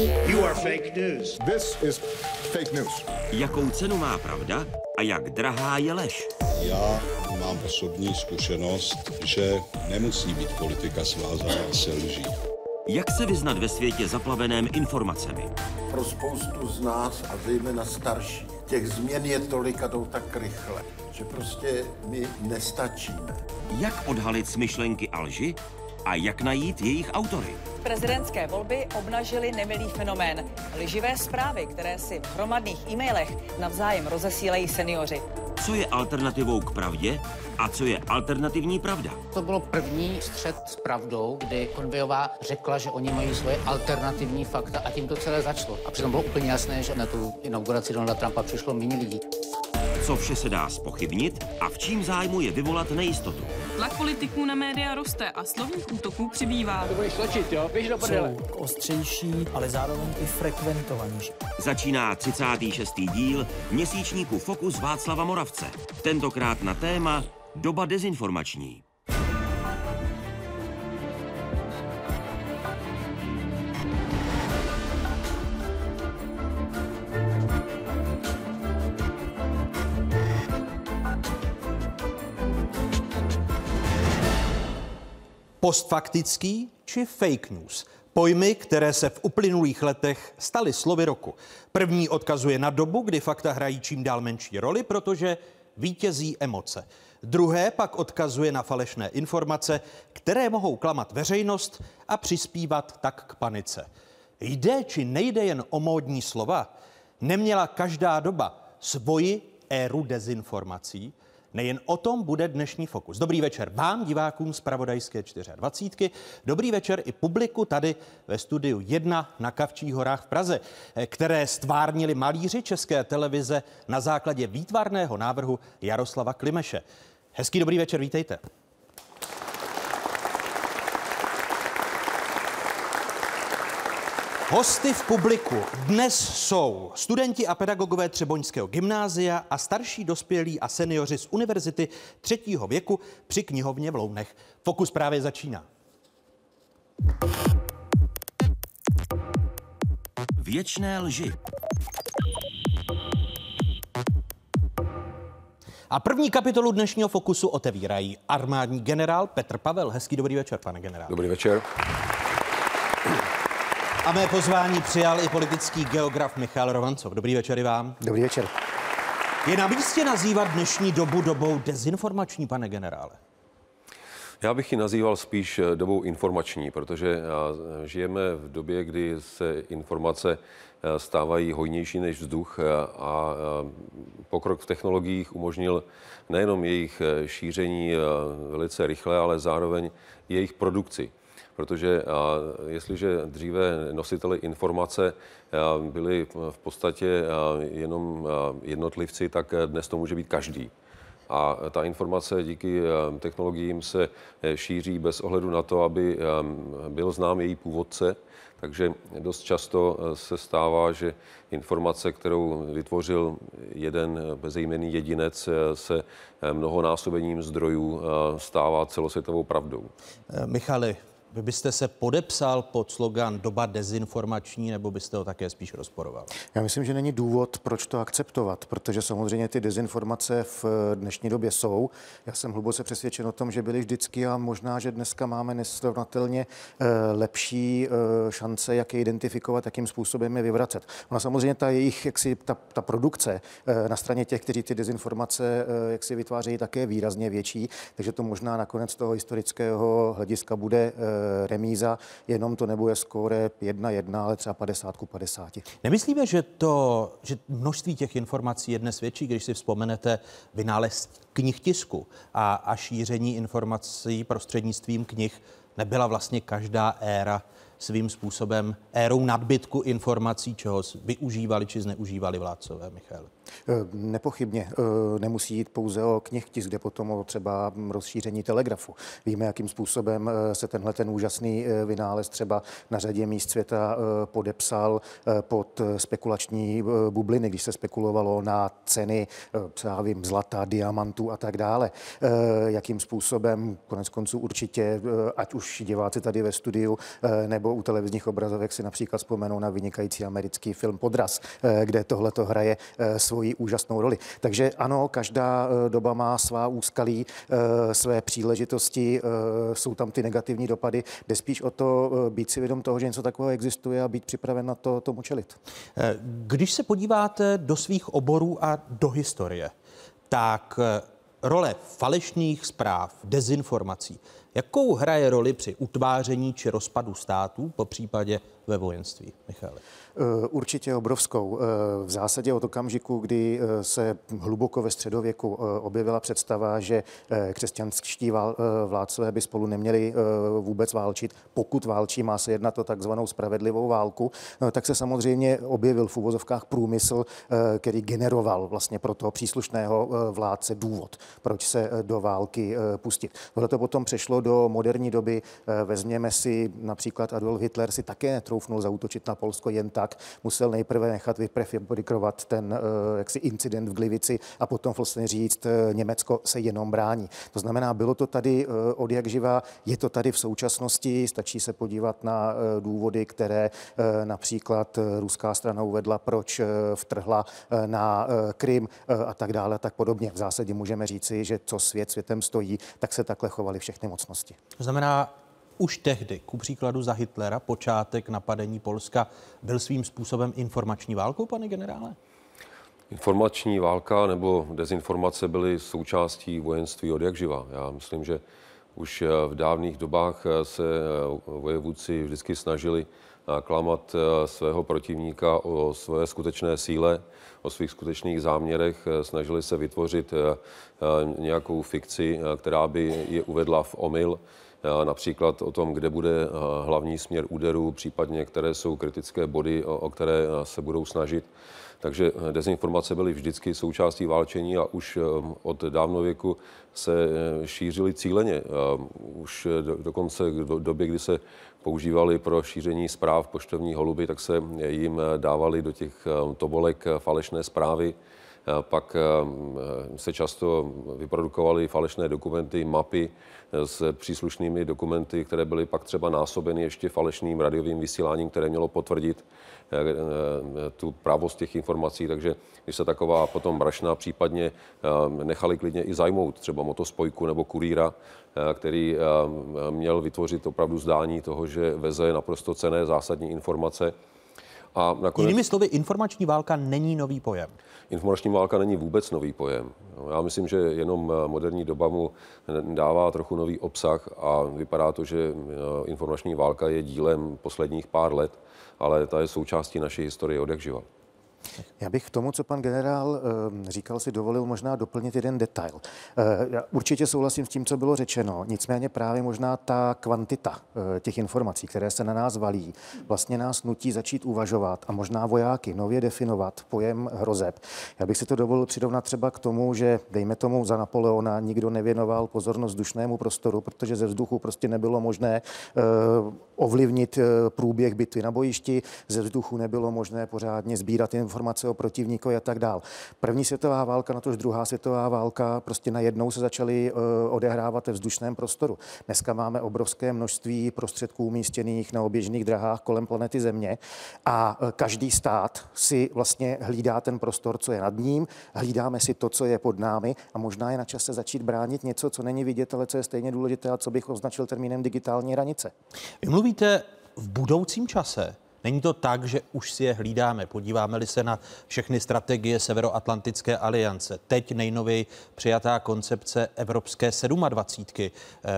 You are fake news. This is fake news. Jakou cenu má pravda a jak drahá je lež? Já mám osobní zkušenost, že nemusí být politika svázaná se lží. Jak se vyznat ve světě zaplaveném informacemi? Pro spoustu z nás a zejména starší, těch změn je tolik a jdou tak rychle, že prostě my nestačíme. Jak odhalit smyšlenky a lži a jak najít jejich autory? Prezidentské volby obnažily nemilý fenomén. Lživé zprávy, které si v hromadných e-mailech navzájem rozesílejí seniori. Co je alternativou k pravdě a co je alternativní pravda? To bylo první střed s pravdou, kdy Konvejová řekla, že oni mají svoje alternativní fakta a tím to celé začalo. A přitom bylo úplně jasné, že na tu inauguraci Donalda Trumpa přišlo méně lidí. Co vše se dá spochybnit a v čím zájmu je vyvolat nejistotu? Tlak politiků na média roste a slovních útoků přibývá. Jsou ostřejší, ale zároveň i frekventovanější. Začíná 36. díl měsíčníku Fokus Václava Moravce. Tentokrát na téma Doba dezinformační. Postfaktický či fake news. Pojmy, které se v uplynulých letech staly slovy roku. První odkazuje na dobu, kdy fakta hrají čím dál menší roli, protože vítězí emoce. Druhé pak odkazuje na falešné informace, které mohou klamat veřejnost a přispívat tak k panice. Jde či nejde jen o módní slova? Neměla každá doba svoji éru dezinformací? Nejen o tom bude dnešní fokus. Dobrý večer vám, divákům z Pravodajské 24. Dobrý večer i publiku tady ve studiu 1 na Kavčích horách v Praze, které stvárnili malíři České televize na základě výtvarného návrhu Jaroslava Klimeše. Hezký dobrý večer, vítejte. Hosty v publiku dnes jsou studenti a pedagogové Třeboňského gymnázia a starší dospělí a seniori z univerzity třetího věku při knihovně v Lounech. Fokus právě začíná. Věčné lži. A první kapitolu dnešního fokusu otevírají armádní generál Petr Pavel. Hezký dobrý večer, pane generál. Dobrý večer. A mé pozvání přijal i politický geograf Michal Rovancov. Dobrý večer i vám. Dobrý večer. Je na místě nazývat dnešní dobu dobou dezinformační, pane generále? Já bych ji nazýval spíš eh, dobou informační, protože eh, žijeme v době, kdy se informace eh, stávají hojnější než vzduch a pokrok v technologiích umožnil nejenom jejich šíření velice rychle, ale zároveň jejich produkci protože jestliže dříve nositeli informace byli v podstatě jenom jednotlivci, tak dnes to může být každý. A ta informace díky technologiím se šíří bez ohledu na to, aby byl znám její původce. Takže dost často se stává, že informace, kterou vytvořil jeden bezejmený jedinec, se mnohonásobením zdrojů stává celosvětovou pravdou. Michali, vy byste se podepsal pod slogan doba dezinformační, nebo byste ho také spíš rozporoval? Já myslím, že není důvod, proč to akceptovat, protože samozřejmě ty dezinformace v dnešní době jsou. Já jsem hluboce přesvědčen o tom, že byly vždycky a možná, že dneska máme nesrovnatelně eh, lepší eh, šance, jak je identifikovat, jakým způsobem je vyvracet. Ona samozřejmě ta jejich, jaksi, ta, ta produkce eh, na straně těch, kteří ty dezinformace jak si vytvářejí, také výrazně větší, takže to možná nakonec toho historického hlediska bude remíza, jenom to nebude skóre 1-1, ale třeba 50 ku 50. Nemyslíme, že to, že množství těch informací je dnes větší, když si vzpomenete vynález knih tisku a, a šíření informací prostřednictvím knih nebyla vlastně každá éra svým způsobem érou nadbytku informací, čeho využívali či zneužívali vládcové, Michal? Nepochybně nemusí jít pouze o knihtisk, kde potom o třeba rozšíření telegrafu. Víme, jakým způsobem se tenhle ten úžasný vynález třeba na řadě míst světa podepsal pod spekulační bubliny, když se spekulovalo na ceny, třeba vím, zlata, diamantů a tak dále. Jakým způsobem, konec konců určitě, ať už diváci tady ve studiu nebo u televizních obrazovek si například vzpomenou na vynikající americký film Podraz, kde tohle to hraje svoji úžasnou roli. Takže ano, každá doba má svá úskalí, své příležitosti, jsou tam ty negativní dopady. Jde spíš o to být si vědom toho, že něco takového existuje a být připraven na to tomu čelit. Když se podíváte do svých oborů a do historie, tak role falešných zpráv, dezinformací, jakou hraje roli při utváření či rozpadu států, po případě ve vojenství, Michale? Eh, určitě obrovskou. Eh, v zásadě od okamžiku, kdy eh, se hluboko ve středověku objevila představa, že křesťanští vládcové by spolu neměli vůbec válčit, pokud válčí, má se jednat o takzvanou spravedlivou válku, tak se samozřejmě objevil v uvozovkách průmysl, který generoval vlastně pro toho příslušného vládce důvod, proč se do války pustit. Tohle to potom přešlo do moderní doby. Vezměme si například Adolf Hitler si také netroufnul zautočit na Polsko jen tak, musel nejprve nechat vyprefabrikovat ten eh, jaksi incident v Glivici a potom vlastně říct, eh, Německo se jenom brání. To znamená, bylo to tady eh, od jak živa, je to tady v současnosti, stačí se podívat na důvody, které například ruská strana uvedla, proč vtrhla na Krym a tak dále, tak podobně. V zásadě můžeme říci, že co svět světem stojí, tak se takhle chovaly všechny mocnosti. To znamená, už tehdy, ku příkladu za Hitlera, počátek napadení Polska byl svým způsobem informační válkou, pane generále? Informační válka nebo dezinformace byly součástí vojenství od jak živa. Já myslím, že už v dávných dobách se vojevůdci vždycky snažili klamat svého protivníka o své skutečné síle, o svých skutečných záměrech, snažili se vytvořit nějakou fikci, která by je uvedla v omyl například o tom, kde bude hlavní směr úderu, případně které jsou kritické body, o které se budou snažit. Takže dezinformace byly vždycky součástí válčení a už od dávnověku se šířily cíleně. Už dokonce do doby, kdy se používali pro šíření zpráv poštovní holuby, tak se jim dávali do těch tobolek falešné zprávy pak eh, se často vyprodukovaly falešné dokumenty, mapy eh, s příslušnými dokumenty, které byly pak třeba násobeny ještě falešným radiovým vysíláním, které mělo potvrdit eh, tu právost těch informací. Takže když se taková potom brašna případně nechali klidně i zajmout třeba motospojku nebo kurýra, který měl vytvořit opravdu zdání toho, že veze naprosto cené zásadní informace, a nakonec... Jinými slovy, informační válka není nový pojem. Informační válka není vůbec nový pojem. Já myslím, že jenom moderní doba mu dává trochu nový obsah a vypadá to, že eh, informační válka je dílem posledních pár let, ale ta je součástí naší historie od jak živa. Já bych k tomu, co pan generál eh, říkal, si dovolil možná doplnit jeden detail. Eh, já určitě souhlasím s tím, co bylo řečeno, nicméně právě možná ta kvantita eh, těch informací, které se na nás valí, vlastně nás nutí začít uvažovat a možná vojáky nově definovat pojem hrozeb. Já bych si to dovolil přirovnat třeba k tomu, že dejme tomu za Napoleona nikdo nevěnoval pozornost vzdušnému prostoru, protože ze vzduchu prostě nebylo možné ovlivnit průběh bitvy na bojišti, ze vzduchu nebylo možné pořádně sbírat informace o protivníkovi a tak dál. První světová válka, na tož druhá světová válka, prostě najednou se začaly uh, odehrávat ve vzdušném prostoru. Dneska máme obrovské množství prostředků umístěných na oběžných drahách kolem planety Země a uh, každý stát si vlastně hlídá ten prostor, co je nad ním, hlídáme si to, co je pod námi a možná je na čase začít bránit něco, co není vidět, ale co je stejně důležité a co bych označil termínem digitální hranice. Mluvíte v budoucím čase. Není to tak, že už si je hlídáme. Podíváme-li se na všechny strategie Severoatlantické aliance. Teď nejnověji přijatá koncepce Evropské 27. Eh,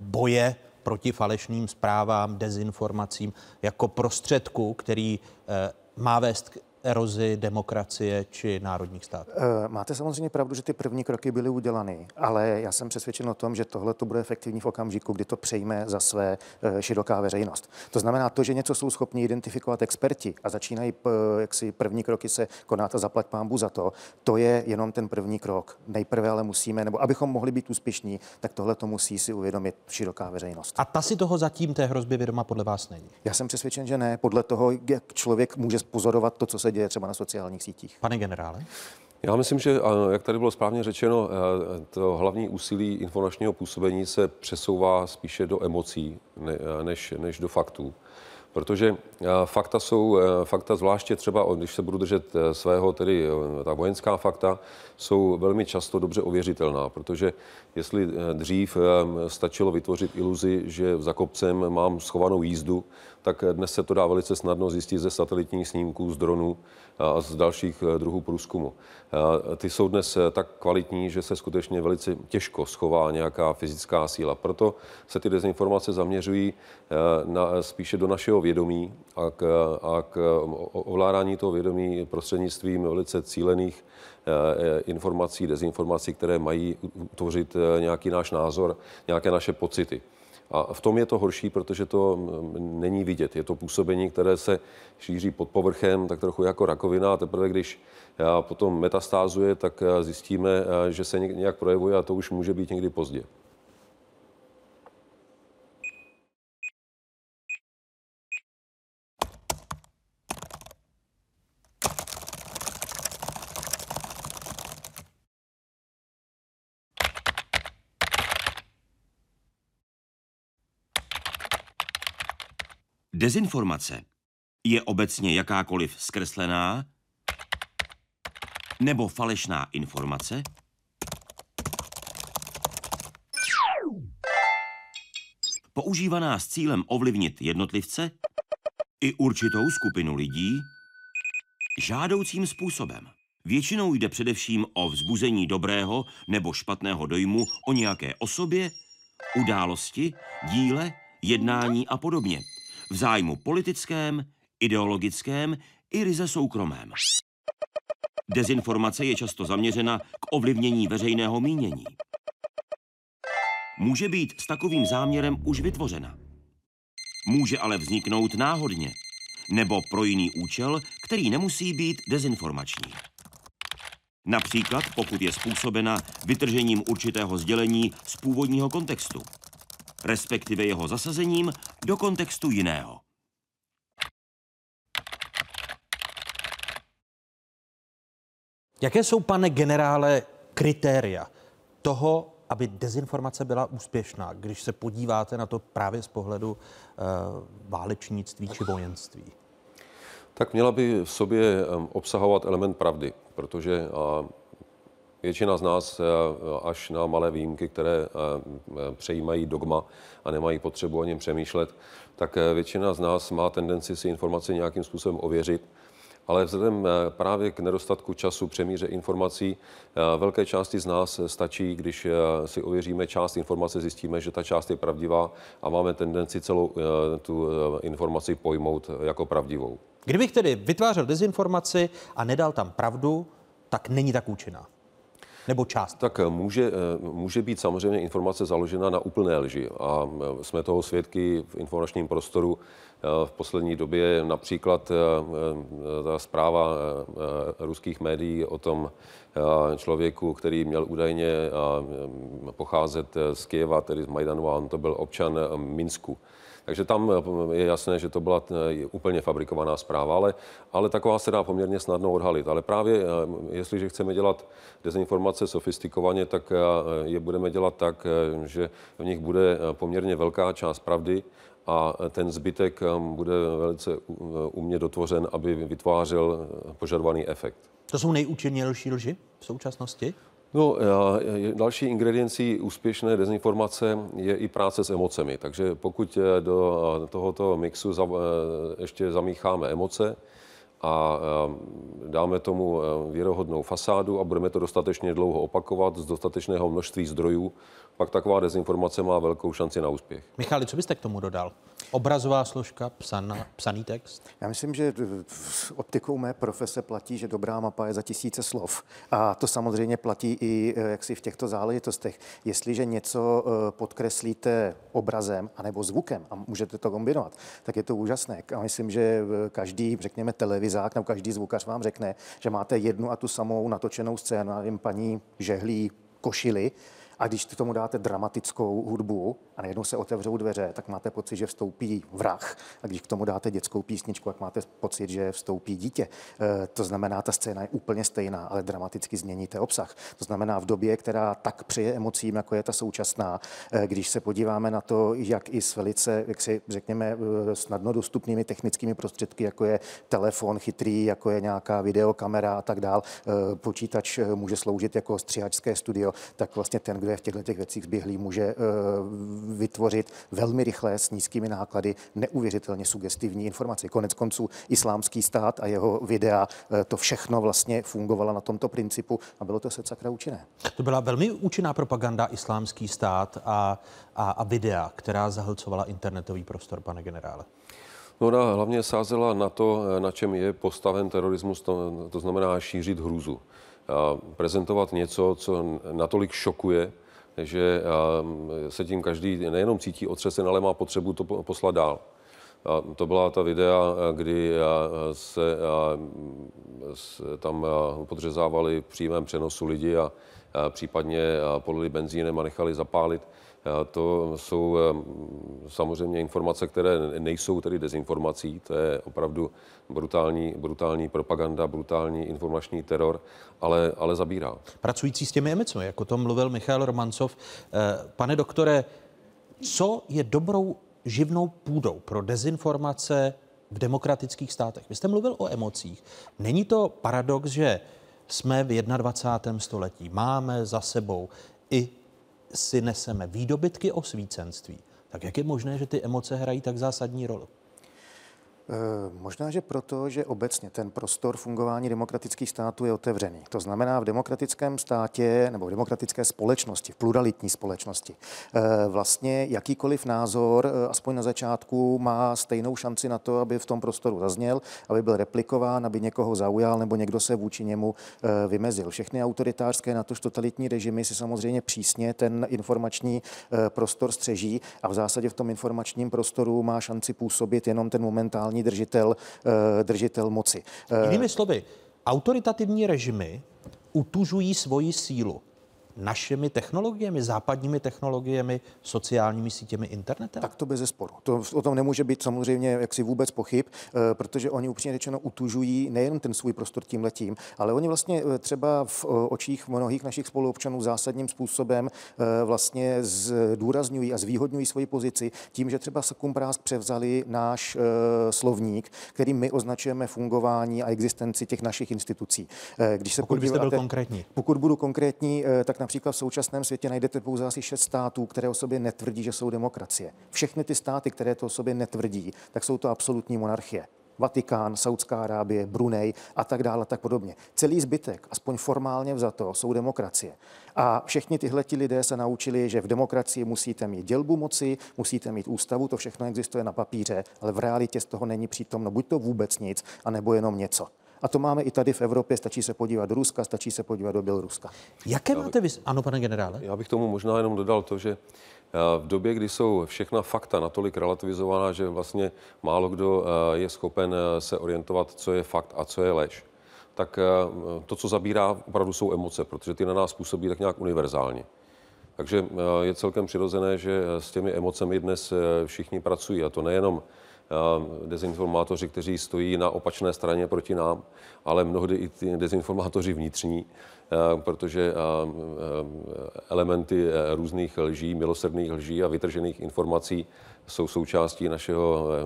boje proti falešným zprávám, dezinformacím jako prostředku, který eh, má vést k erozi demokracie či národních států? Eh, máte samozřejmě pravdu, že ty první kroky byly udělány, ale já jsem přesvědčen o tom, že tohle to bude efektivní v okamžiku, kdy to přejme za své eh, široká veřejnost. To znamená to, že něco jsou schopni identifikovat experti a začínají jak si první kroky se konat a zaplať pámbu za to, to je jenom ten první krok. Nejprve ale musíme, nebo abychom mohli být úspěšní, tak tohle to musí si uvědomit široká veřejnost. A ta si toho zatím té hrozby vědoma podle vás není? Já jsem přesvědčen, že ne. Podle toho, jak člověk může pozorovat to, co se děje třeba na sociálních sítích. Pane generále? Já myslím, že, jak tady bylo správně řečeno, to hlavní úsilí informačního působení se přesouvá spíše do emocí než, než do faktů. Protože fakta jsou, fakta zvláště třeba, když se budu držet svého, tedy ta vojenská fakta, jsou velmi často dobře ověřitelná, protože jestli e, dřív stačilo vytvořit iluzi, že za kopcem mám schovanou jízdu, tak dnes se to dá velice snadno zjistit ze satelitních snímků, z dronů a z dalších eh, druhů průzkumu. Ty jsou dnes eh, tak kvalitní, že se skutečně velice těžko schová nějaká fyzická síla. Proto se ty dezinformace zaměřují eh, na, spíše do našeho vědomí a k, a k ovládání toho vědomí prostřednictvím velice cílených informací, dezinformací, které mají utvořit nějaký náš názor, nějaké naše pocity. A v tom je to horší, protože to mm, není vidět. Je to působení, které se šíří pod povrchem, tak trochu jako rakovina. A teprve, když potom metastázuje, tak zjistíme, že se nějak projevuje a to už může být někdy pozdě. Dezinformace je obecně jakákoliv zkreslená nebo falešná informace, používaná s cílem ovlivnit jednotlivce i určitou skupinu lidí žádoucím způsobem. Většinou jde především o vzbuzení dobrého nebo špatného dojmu o nějaké osobě, události, díle, jednání a podobně v zájmu politickém, ideologickém i ryze soukromém. Dezinformace je často zaměřena k ovlivnění veřejného mínění. Může být s takovým záměrem už vytvořena. Může ale vzniknout náhodně nebo pro jiný účel, který nemusí být dezinformační. Například pokud je způsobena vytržením určitého sdělení z původního kontextu respektive jeho zasazením do kontextu jiného. Jaké jsou, pane generále, kritéria toho, aby dezinformace byla úspěšná, když se podíváte na to právě z pohledu uh, válečnictví či vojenství? Tak měla by v sobě obsahovat element pravdy, protože Většina z nás, eh, až na malé výjimky, které eh, přejímají dogma a nemají potřebu o něm přemýšlet, tak eh, většina z nás má tendenci si informace nějakým způsobem ověřit. Ale vzhledem právě k nedostatku času přemíře informací, velké části z nás stačí, když si ověříme část informace, zjistíme, že ta část je pravdivá a máme tendenci celou tu informaci pojmout jako pravdivou. Kdybych tedy vytvářel dezinformaci a nedal tam pravdu, tak není tak účinná nebo část? Tak eh, může, eh, může být samozřejmě informace založena na úplné lži a eh, jsme toho svědky v informačním prostoru v poslední době například ta zpráva ruských médií o tom člověku, který měl údajně pocházet z Kieva, tedy z Majdanu, a on to byl občan Minsku. Takže tam eh, je jasné, že to byla eh, úplně fabrikovaná zpráva, ale, ale taková se dá poměrně snadno odhalit. Ale právě eh, jestliže chceme dělat dezinformace sofistikovaně, tak je budeme dělat tak, že v nich bude poměrně velká část pravdy a ten zbytek bude velice umě dotvořen, aby vytvářel požadovaný efekt. To jsou nejúčinnější lži v současnosti? No, další ingrediencí úspěšné dezinformace je i práce s emocemi. Takže pokud do tohoto mixu ještě zamícháme emoce a dáme tomu věrohodnou fasádu a budeme to dostatečně dlouho opakovat z dostatečného množství zdrojů, pak taková dezinformace má velkou šanci na úspěch. Michali, co byste k tomu dodal? Obrazová složka, psaná, psaný text? Já myslím, že v optikou mé profese platí, že dobrá mapa je za tisíce slov. A to samozřejmě platí i eh, jaksi v těchto záležitostech. Jestliže něco eh, podkreslíte obrazem anebo zvukem a můžete to kombinovat, tak je to úžasné. A myslím, že eh, každý, řekněme, televizák nebo každý zvukař vám řekne, že máte jednu a tu samou natočenou scénu, nevím, paní žehlí košily, a když k tomu dáte dramatickou hudbu a najednou se otevřou dveře, tak máte pocit, že vstoupí vrah. A když k tomu dáte dětskou písničku, tak máte pocit, že vstoupí dítě. E, to znamená, ta scéna je úplně stejná, ale dramaticky změníte obsah. To znamená, v době, která tak přeje emocím, jako je ta současná, e, když se podíváme na to, jak i s velice, jak si řekněme, e, snadno dostupnými technickými prostředky, jako je telefon chytrý, jako je nějaká videokamera a tak dál, počítač může sloužit jako stříhačské studio, tak vlastně ten, kdo je v těchto těch věcích zběhlý, může eh, vytvořit velmi rychle s nízkými náklady neuvěřitelně sugestivní informace. Konec konců islámský stát a jeho videa, eh, to všechno vlastně fungovalo na tomto principu a bylo to se sakra účinné. To byla velmi účinná propaganda islámský stát a, a, a videa, která zahlcovala internetový prostor, pane generále. No ona hlavně sázela na to, eh, na čem je postaven terorismus, to, to znamená šířit hrůzu prezentovat něco, co natolik šokuje, že se tím každý nejenom cítí otřesen, ale má potřebu to poslat dál. A to byla ta videa, kdy se, se tam podřezávali v přímém přenosu lidi a případně polili benzínem a nechali zapálit. To jsou samozřejmě informace, které nejsou tedy dezinformací, to je opravdu brutální, brutální propaganda, brutální informační teror, ale, ale zabírá. Pracující s těmi emocemi, jako to mluvil Michal Romancov. Eh, pane doktore, co je dobrou živnou půdou pro dezinformace v demokratických státech? Vy jste mluvil o emocích. Není to paradox, že jsme v 21. století, máme za sebou i si neseme výdobytky o svícenství, tak jak je možné, že ty emoce hrají tak zásadní roli? Eh, možná, že proto, že obecně ten prostor fungování demokratických států je otevřený. To znamená, v demokratickém státě nebo v demokratické společnosti, v pluralitní společnosti, eh, vlastně jakýkoliv názor, eh, aspoň na začátku, má stejnou šanci na to, aby v tom prostoru zazněl, aby byl replikován, aby někoho zaujal nebo někdo se vůči němu vymezil. Všechny autoritářské, natož totalitní režimy si samozřejmě přísně ten informační prostor střeží a v zásadě v tom informačním prostoru má šanci působit jenom ten momentální momentální držitel, eh, držitel moci. Eh, Jinými slovy, autoritativní režimy utužují svoji sílu našimi technologiemi, západními technologiemi, sociálními sítěmi, internetem? Tak to bez zesporu. To, o tom nemůže být samozřejmě jaksi vůbec pochyb, eh, protože oni upřímně řečeno utužují nejen ten svůj prostor tím letím, ale oni vlastně eh, třeba v eh, očích mnohých našich spoluobčanů zásadním způsobem vlastně zdůrazňují a zvýhodňují svoji pozici tím, že třeba Sakumprásk převzali náš slovník, který my označujeme fungování a existenci těch našich institucí. Když se pokud podíváte, byste byl konkrétní. Pokud budu konkrétní, tak Například v současném světě najdete pouze asi šest států, které o sobě netvrdí, že jsou demokracie. Všechny ty státy, které to o sobě netvrdí, tak jsou to absolutní monarchie. Vatikán, Saudská Arábie, Brunei a tak dále tak podobně. Celý zbytek, aspoň formálně vzato, jsou demokracie. A všichni tyhle lidé se naučili, že v demokracii musíte mít dělbu moci, musíte mít ústavu, to všechno existuje na papíře, ale v realitě z toho není přítomno buď to vůbec nic, anebo jenom něco. A to máme i tady v Evropě, stačí se podívat do Ruska, stačí se podívat do Běloruska. Jaké máte vy... Ano, pane generále? Já bych tomu možná jenom dodal to, že eh, v době, kdy jsou všechna fakta natolik relativizovaná, že vlastně málo kdo eh, je schopen eh, se orientovat, co je fakt a co je lež, tak to, co zabírá, opravdu jsou emoce, protože ty na nás působí tak nějak univerzálně. Takže je celkem přirozené, že s těmi emocemi dnes všichni pracují, a to nejenom dezinformátoři, kteří stojí na opačné straně proti nám, ale mnohdy i ty dezinformátoři vnitřní, protože elementy e, různých lží, milosrdných lží a vytržených informací jsou součástí našeho e,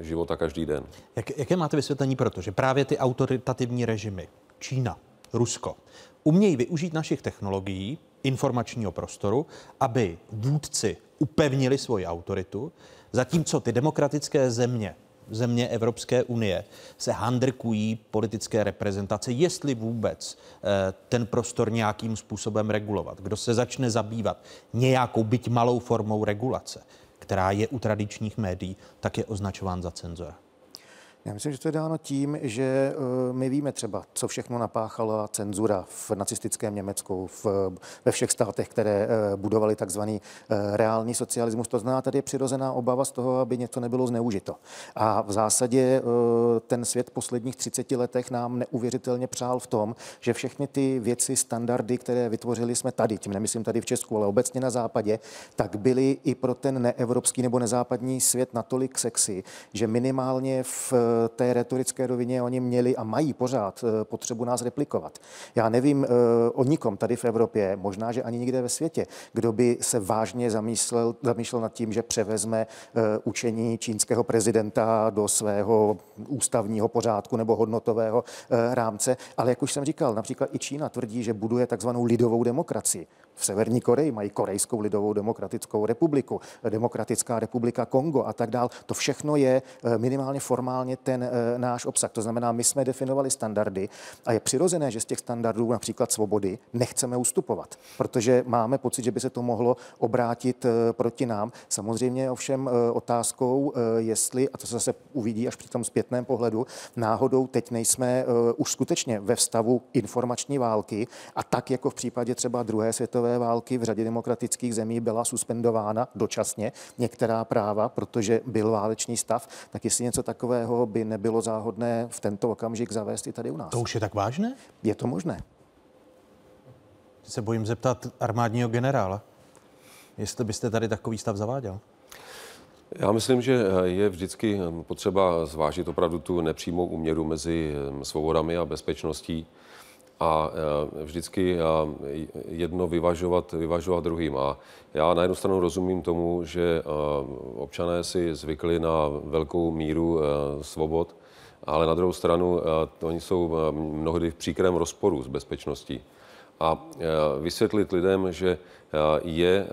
e, života každý den. Jak, jaké máte vysvětlení protože právě ty autoritativní režimy, Čína, Rusko, umějí využít našich technologií, informačního prostoru, aby vůdci upevnili svoji autoritu, Zatímco ty demokratické země země Evropské unie se handrkují politické reprezentace, jestli vůbec eh, ten prostor nějakým způsobem regulovat. Kdo se začne zabývat nějakou byť malou formou regulace, která je u tradičních médií, tak je označován za cenzora. Já myslím, že to je dáno tím, že eh, my víme třeba, co všechno napáchala cenzura v nacistickém Německu, v, ve všech státech, které eh, budovali takzvaný eh, reálný socialismus. To znamená, tady je přirozená obava z toho, aby něco nebylo zneužito. A v zásadě ten svět posledních 30 letech nám neuvěřitelně přál v tom, že všechny ty věci, standardy, které vytvořili jsme tady, tím nemyslím tady v Česku, ale obecně na západě, tak byly i pro ten neevropský nebo nezápadní svět natolik sexy, že minimálně v té retorické rovině oni měli a mají pořád eh, potřebu nás replikovat. Já nevím eh, o nikom tady v Evropě, možná, že ani nikde ve světě, kdo by se vážně zamýšlel, zamýšlel nad tím, že převezme eh, učení čínského prezidenta do svého ústavního pořádku nebo hodnotového rámce. Ale jak už jsem říkal, například i Čína tvrdí, že buduje takzvanou lidovou demokracii. V Severní Koreji mají Korejskou lidovou demokratickou republiku, Demokratická republika Kongo a tak dál. To všechno je minimálně formálně ten e, náš obsah. To znamená, my jsme definovali standardy a je přirozené, že z těch standardů, například svobody, nechceme ustupovat, protože máme pocit, že by se to mohlo obrátit e, proti nám. Samozřejmě ovšem otázkou, jestli, a to se zase uvidí až při tom zpětném pohledu, náhodou teď nejsme už skutečně ve stavu informační války a tak jako v případě třeba druhé světové války v řadě demokratických zemí byla suspendována dočasně některá práva, protože byl válečný stav, tak jestli něco takového by nebylo záhodné v tento okamžik zavést i tady u nás. To už je tak vážné? Je to možné. Se bojím zeptat armádního generála, jestli byste tady takový stav zaváděl. Já myslím, že je vždycky potřeba zvážit opravdu tu nepřímou uměru mezi svobodami a bezpečností a e, vždycky e, jedno vyvažovat, vyvažovat druhým. A já na jednu stranu rozumím tomu, že e, občané si zvykli na velkou míru svobod, ale na druhou stranu oni jsou mnohdy v příkrém rozporu s bezpečností. A vysvětlit lidem, že je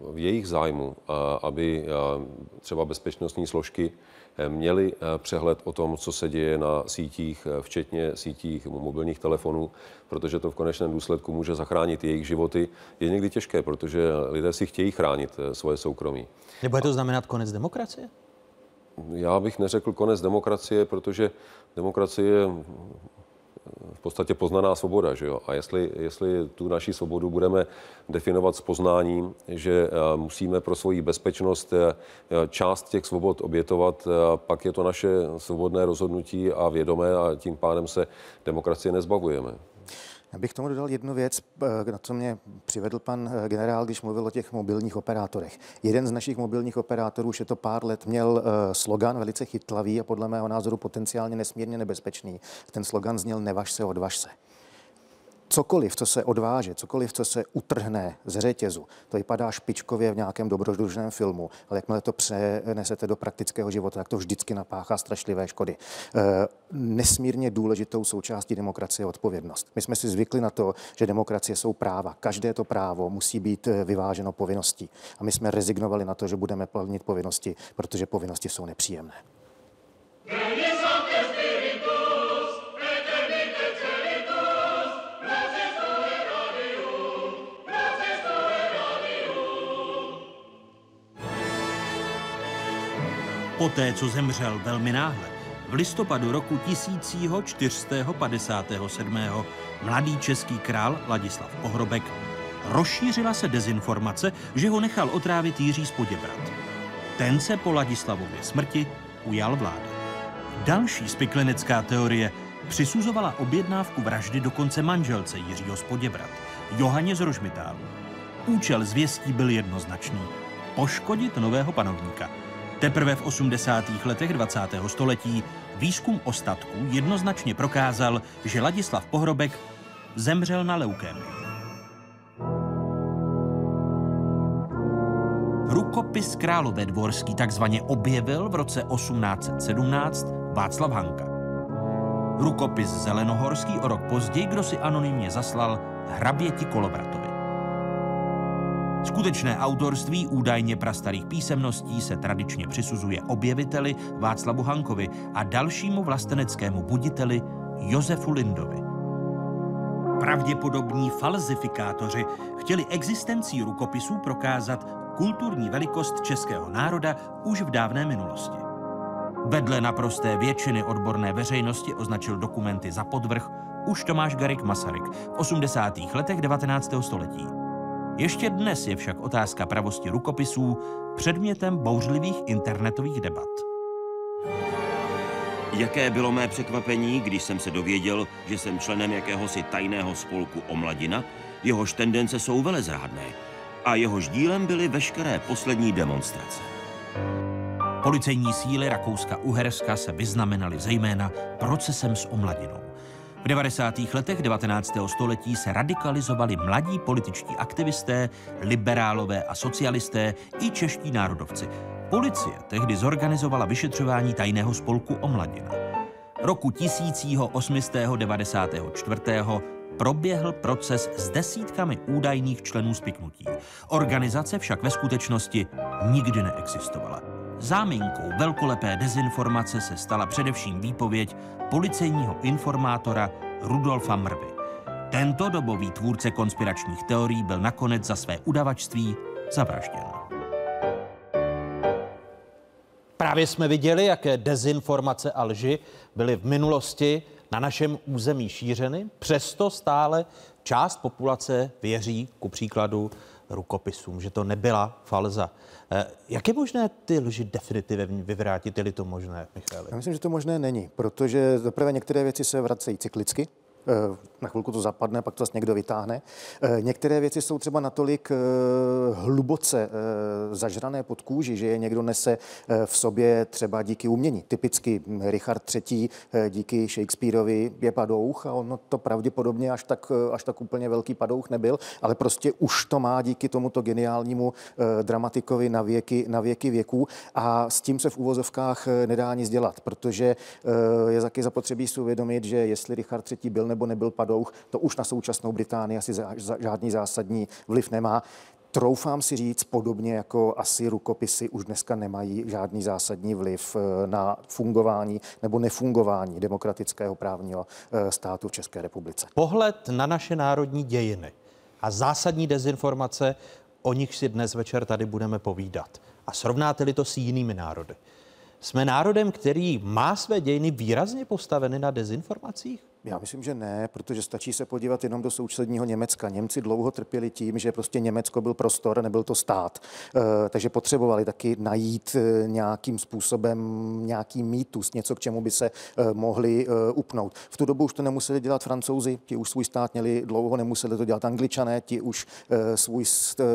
v jejich zájmu, aby třeba bezpečnostní složky měli eh, přehled o tom, co se děje na sítích, eh, včetně sítích mobilních telefonů, protože to v konečném důsledku může zachránit jejich životy, je někdy těžké, protože lidé si chtějí chránit eh, svoje soukromí. Nebude to znamenat konec demokracie? Já bych neřekl konec demokracie, protože demokracie v podstatě poznaná svoboda. Že jo? A jestli, jestli tu naši svobodu budeme definovat s poznáním, že eh, musíme pro svoji bezpečnost eh, část těch svobod obětovat, eh, pak je to naše svobodné rozhodnutí a vědomé a tím pádem se demokracie nezbavujeme. Já bych tomu dodal jednu věc, eh, na co mě přivedl pan eh, generál, když mluvil o těch mobilních operátorech. Jeden z našich mobilních operátorů už je to pár let měl eh, slogan velice chytlavý a podle mého názoru potenciálně nesmírně nebezpečný. Ten slogan zněl Nevaž se, odvaž se cokoliv, co se odváže, cokoliv, co se utrhne z řetězu, to vypadá špičkově v nějakém dobrodružném filmu, ale jakmile to přenesete do praktického života, tak to vždycky napáchá strašlivé škody. E, nesmírně důležitou součástí demokracie je odpovědnost. My jsme si zvykli na to, že demokracie jsou práva. Každé to právo musí být eh, vyváženo povinností. A my jsme rezignovali na to, že budeme plnit povinnosti, protože povinnosti jsou nepříjemné. Poté, co zemřel velmi náhle, v listopadu roku 1457. mladý český král Ladislav Ohrobek rozšířila se dezinformace, že ho nechal otrávit Jiří Spoděbrat. Ten se po Ladislavově smrti ujal vlády. Další spiklenecká teorie přisuzovala objednávku vraždy dokonce manželce Jiřího Spoděbrat, Johaně z Rožmitálu. Účel zvěstí byl jednoznačný. Poškodit nového panovníka – Teprve v 80. letech 20. století výzkum ostatků jednoznačně prokázal, že Ladislav Pohrobek zemřel na leukémii. Rukopis Králové dvorský takzvaně objevil v roce 1817 Václav Hanka. Rukopis Zelenohorský o rok později, kdo si anonymně zaslal hraběti Kolovratovi. Skutečné autorství údajně prastarých písemností se tradičně přisuzuje objeviteli Václavu Hankovi a dalšímu vlasteneckému buditeli Josefu Lindovi. Pravděpodobní falzifikátoři chtěli existencí rukopisů prokázat kulturní velikost českého národa už v dávné minulosti. Vedle naprosté většiny odborné veřejnosti označil dokumenty za podvrh už Tomáš Garik Masaryk v 80. letech 19. století. Ještě dnes je však otázka pravosti rukopisů předmětem bouřlivých internetových debat. Jaké bylo mé překvapení, když jsem se dověděl, že jsem členem jakéhosi tajného spolku Omladina, jehož tendence jsou velezrádné a jehož dílem byly veškeré poslední demonstrace. Policejní síly Rakouska-Uherska se vyznamenaly zejména procesem s omladinou. V 90. letech 19. století se radikalizovali mladí političtí aktivisté, liberálové a socialisté i čeští národovci. Policie tehdy zorganizovala vyšetřování tajného spolku Omladina. Roku 1894 proběhl proces s desítkami údajných členů spiknutí. Organizace však ve skutečnosti nikdy neexistovala. Záminkou velkolepé dezinformace se stala především výpověď policejního informátora Rudolfa Mrvy. Tento dobový tvůrce konspiračních teorií byl nakonec za své udavačství zavražděn. Právě jsme viděli, jaké dezinformace a lži byly v minulosti na našem území šířeny, přesto stále část populace věří, ku příkladu, rukopisům, že to nebyla falza. Eh, jak je možné ty lži definitivně vyvrátit, je to možné, Michale? Já myslím, že to možné není, protože zaprvé některé věci se vracejí cyklicky, na chvilku to zapadne, pak to zase někdo vytáhne. Eh, některé věci jsou třeba natolik eh, hluboce zažrané pod kůži, že je někdo nese v sobě třeba díky umění. Typicky Richard III. díky Shakespeareovi je padouch a ono to pravděpodobně až tak, až tak úplně velký padouch nebyl, ale prostě už to má díky tomuto geniálnímu dramatikovi na věky, na věky věků a s tím se v úvozovkách nedá nic dělat, protože je taky zapotřebí si uvědomit, že jestli Richard III. byl nebo nebyl padouch, to už na současnou Británii asi žádný zásadní vliv nemá. Troufám si říct, podobně jako asi rukopisy už dneska nemají žádný zásadní vliv eh, na fungování nebo nefungování demokratického právního eh, státu v České republice. Pohled na naše národní dějiny a zásadní dezinformace, o nich si dnes večer tady budeme povídat. A srovnáte-li to s jinými národy. Jsme národem, který má své dějiny výrazně postaveny na dezinformacích? Já myslím, že ne, protože stačí se podívat jenom do sousedního Německa. Němci dlouho trpěli tím, že prostě Německo byl prostor, nebyl to stát. E, takže potřebovali taky najít e, nějakým způsobem nějaký mýtus, něco, k čemu by se e, mohli e, upnout. V tu dobu už to nemuseli dělat francouzi, ti už svůj stát měli dlouho, nemuseli to dělat angličané, ti už e, svůj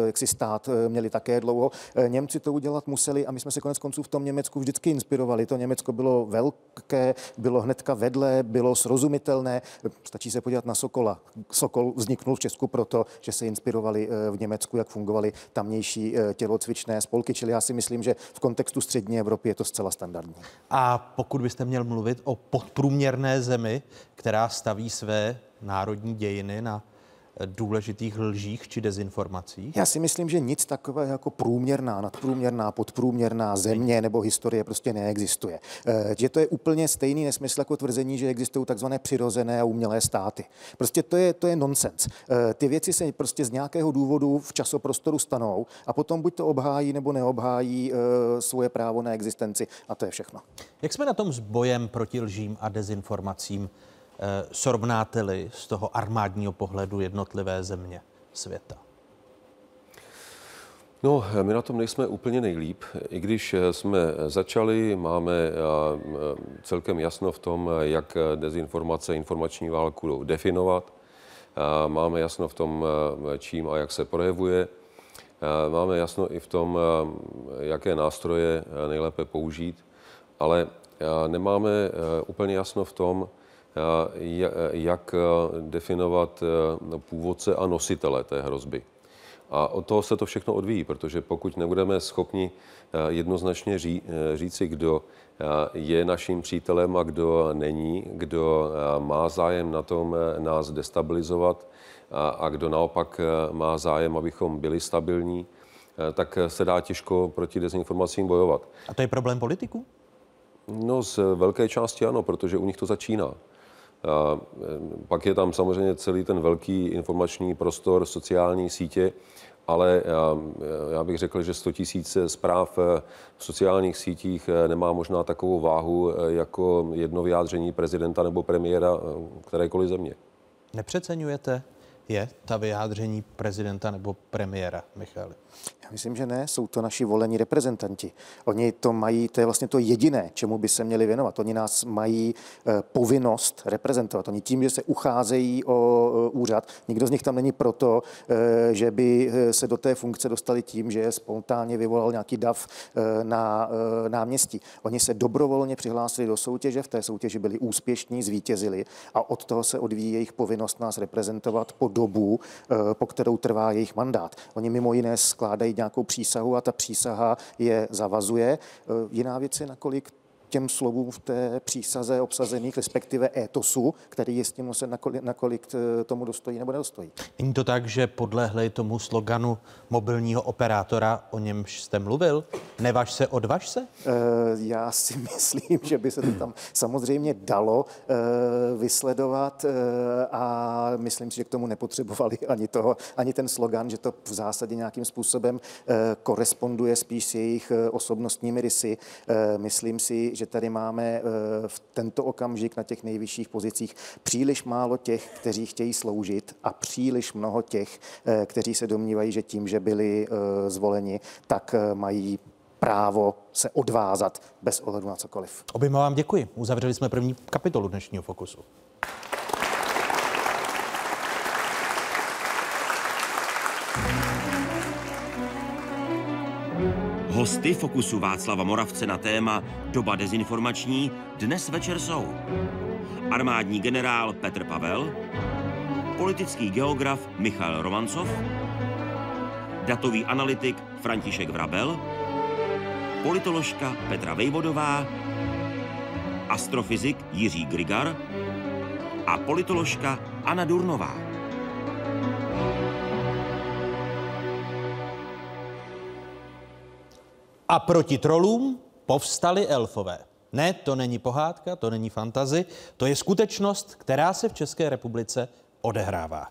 jaksi stát e, měli také dlouho. E, Němci to udělat museli a my jsme se konec konců v tom Německu vždycky inspirovali. To Německo bylo velké, bylo hnedka vedle, bylo srozumitelné pochopitelné. Stačí se podívat na Sokola. Sokol vzniknul v Česku proto, že se inspirovali eh, v Německu, jak fungovaly tamnější eh, tělocvičné spolky, čili já si myslím, že v kontextu střední Evropy je to zcela standardní. A pokud byste měl mluvit o podprůměrné zemi, která staví své národní dějiny na důležitých lžích či dezinformacích? Já si myslím, že nic takového jako průměrná, nadprůměrná, podprůměrná země nebo historie prostě neexistuje. Eh, že to je úplně stejný nesmysl jako tvrzení, že existují takzvané přirozené a umělé státy. Prostě to je, to je nonsens. Eh, ty věci se prostě z nějakého důvodu v časoprostoru stanou a potom buď to obhájí nebo neobhájí eh, svoje právo na existenci a to je všechno. Jak jsme na tom s bojem proti lžím a dezinformacím srovnáte-li z toho armádního pohledu jednotlivé země světa? No, my na tom nejsme úplně nejlíp. I když jsme začali, máme eh, celkem jasno v tom, jak dezinformace, informační válku definovat. Eh, máme jasno v tom, čím a jak se projevuje. Máme jasno i v tom, jaké nástroje nejlépe použít, ale nemáme úplně jasno v tom, jak definovat původce a nositele té hrozby. A od toho se to všechno odvíjí, protože pokud nebudeme schopni jednoznačně ří, říci, kdo je naším přítelem a kdo není, kdo má zájem na tom nás destabilizovat a, a kdo naopak má zájem, abychom byli stabilní, tak se dá těžko proti dezinformacím bojovat. A to je problém politiků? No z velké části ano, protože u nich to začíná. A pak je tam samozřejmě celý ten velký informační prostor, sociální sítě, ale já, já bych řekl, že 100 tisíc zpráv v sociálních sítích nemá možná takovou váhu jako jedno vyjádření prezidenta nebo premiéra kterékoliv země. Nepřeceňujete je ta vyjádření prezidenta nebo premiéra, Michal? Já myslím, že ne, jsou to naši volení reprezentanti. Oni to mají, to je vlastně to jediné, čemu by se měli věnovat. Oni nás mají e, povinnost reprezentovat. Oni tím, že se ucházejí o e, úřad, nikdo z nich tam není proto, e, že by se do té funkce dostali tím, že je spontánně vyvolal nějaký dav na náměstí. Oni se dobrovolně přihlásili do soutěže, v té soutěži byli úspěšní, zvítězili a od toho se odvíjí jejich povinnost nás reprezentovat po dobu, po kterou trvá jejich mandát. Oni mimo jiné skládají nějakou přísahu a ta přísaha je zavazuje. E, jiná věc je, nakolik těm slovům v té přísaze obsazených, respektive étosu, který je s tím se nakolik, nakolik e, tomu dostojí nebo nedostojí. Není to tak, že podlehli tomu sloganu mobilního operátora, o němž jste mluvil? Nevaž se, odvaž se? E, já si myslím, že by se to tam samozřejmě dalo vysledovat a myslím si, že k tomu nepotřebovali ani, toho, ani ten slogan, že to v zásadě nějakým způsobem koresponduje spíš s jejich osobnostními rysy. Myslím si, že tady máme eh, v tento okamžik na těch nejvyšších pozicích příliš málo těch, kteří chtějí sloužit a příliš mnoho těch, eh, kteří se domnívají, že tím, že byli eh, zvoleni, tak mají právo se odvázat bez ohledu na cokoliv. Oběma vám děkuji. Uzavřeli jsme první kapitolu dnešního Fokusu. Hosty Fokusu Václava Moravce na téma Doba dezinformační dnes večer jsou armádní generál Petr Pavel, politický geograf Michal Romancov, datový analytik František Vrabel, politoložka Petra Vejvodová, astrofyzik Jiří Grigar a politoložka Anna Durnová. A proti trolům povstali elfové. Ne, to není pohádka, to není fantazy, to je skutečnost, která se v České republice odehrává.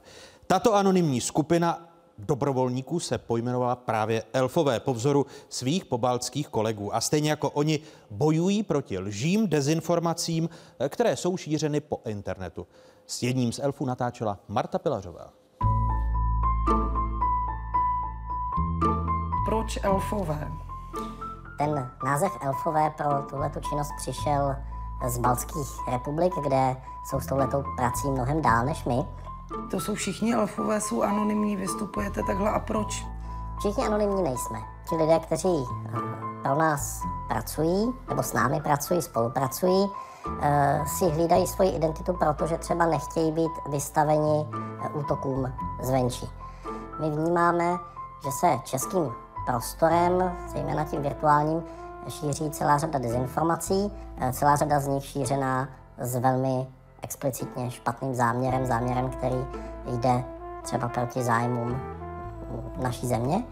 Tato anonymní skupina dobrovolníků se pojmenovala právě elfové po vzoru svých pobaltských kolegů. A stejně jako oni bojují proti lžím, dezinformacím, které jsou šířeny po internetu. S jedním z elfů natáčela Marta Pilařová. Proč elfové? Ten název elfové pro tuhletu činnost přišel z Balckých republik, kde jsou s touhletou prací mnohem dál než my. To jsou všichni elfové, jsou anonymní, vystupujete takhle a proč? Všichni anonymní nejsme. Ti lidé, kteří eh, pro nás pracují, nebo s námi pracují, spolupracují, eh, si hlídají svoji identitu, protože třeba nechtějí být vystaveni eh, útokům zvenčí. My vnímáme, že se českým prostorem, zejména tím virtuálním, šíří celá řada dezinformací, eh, celá řada z nich šířená s velmi explicitně špatným záměrem, záměrem, který jde třeba proti zájmům naší země.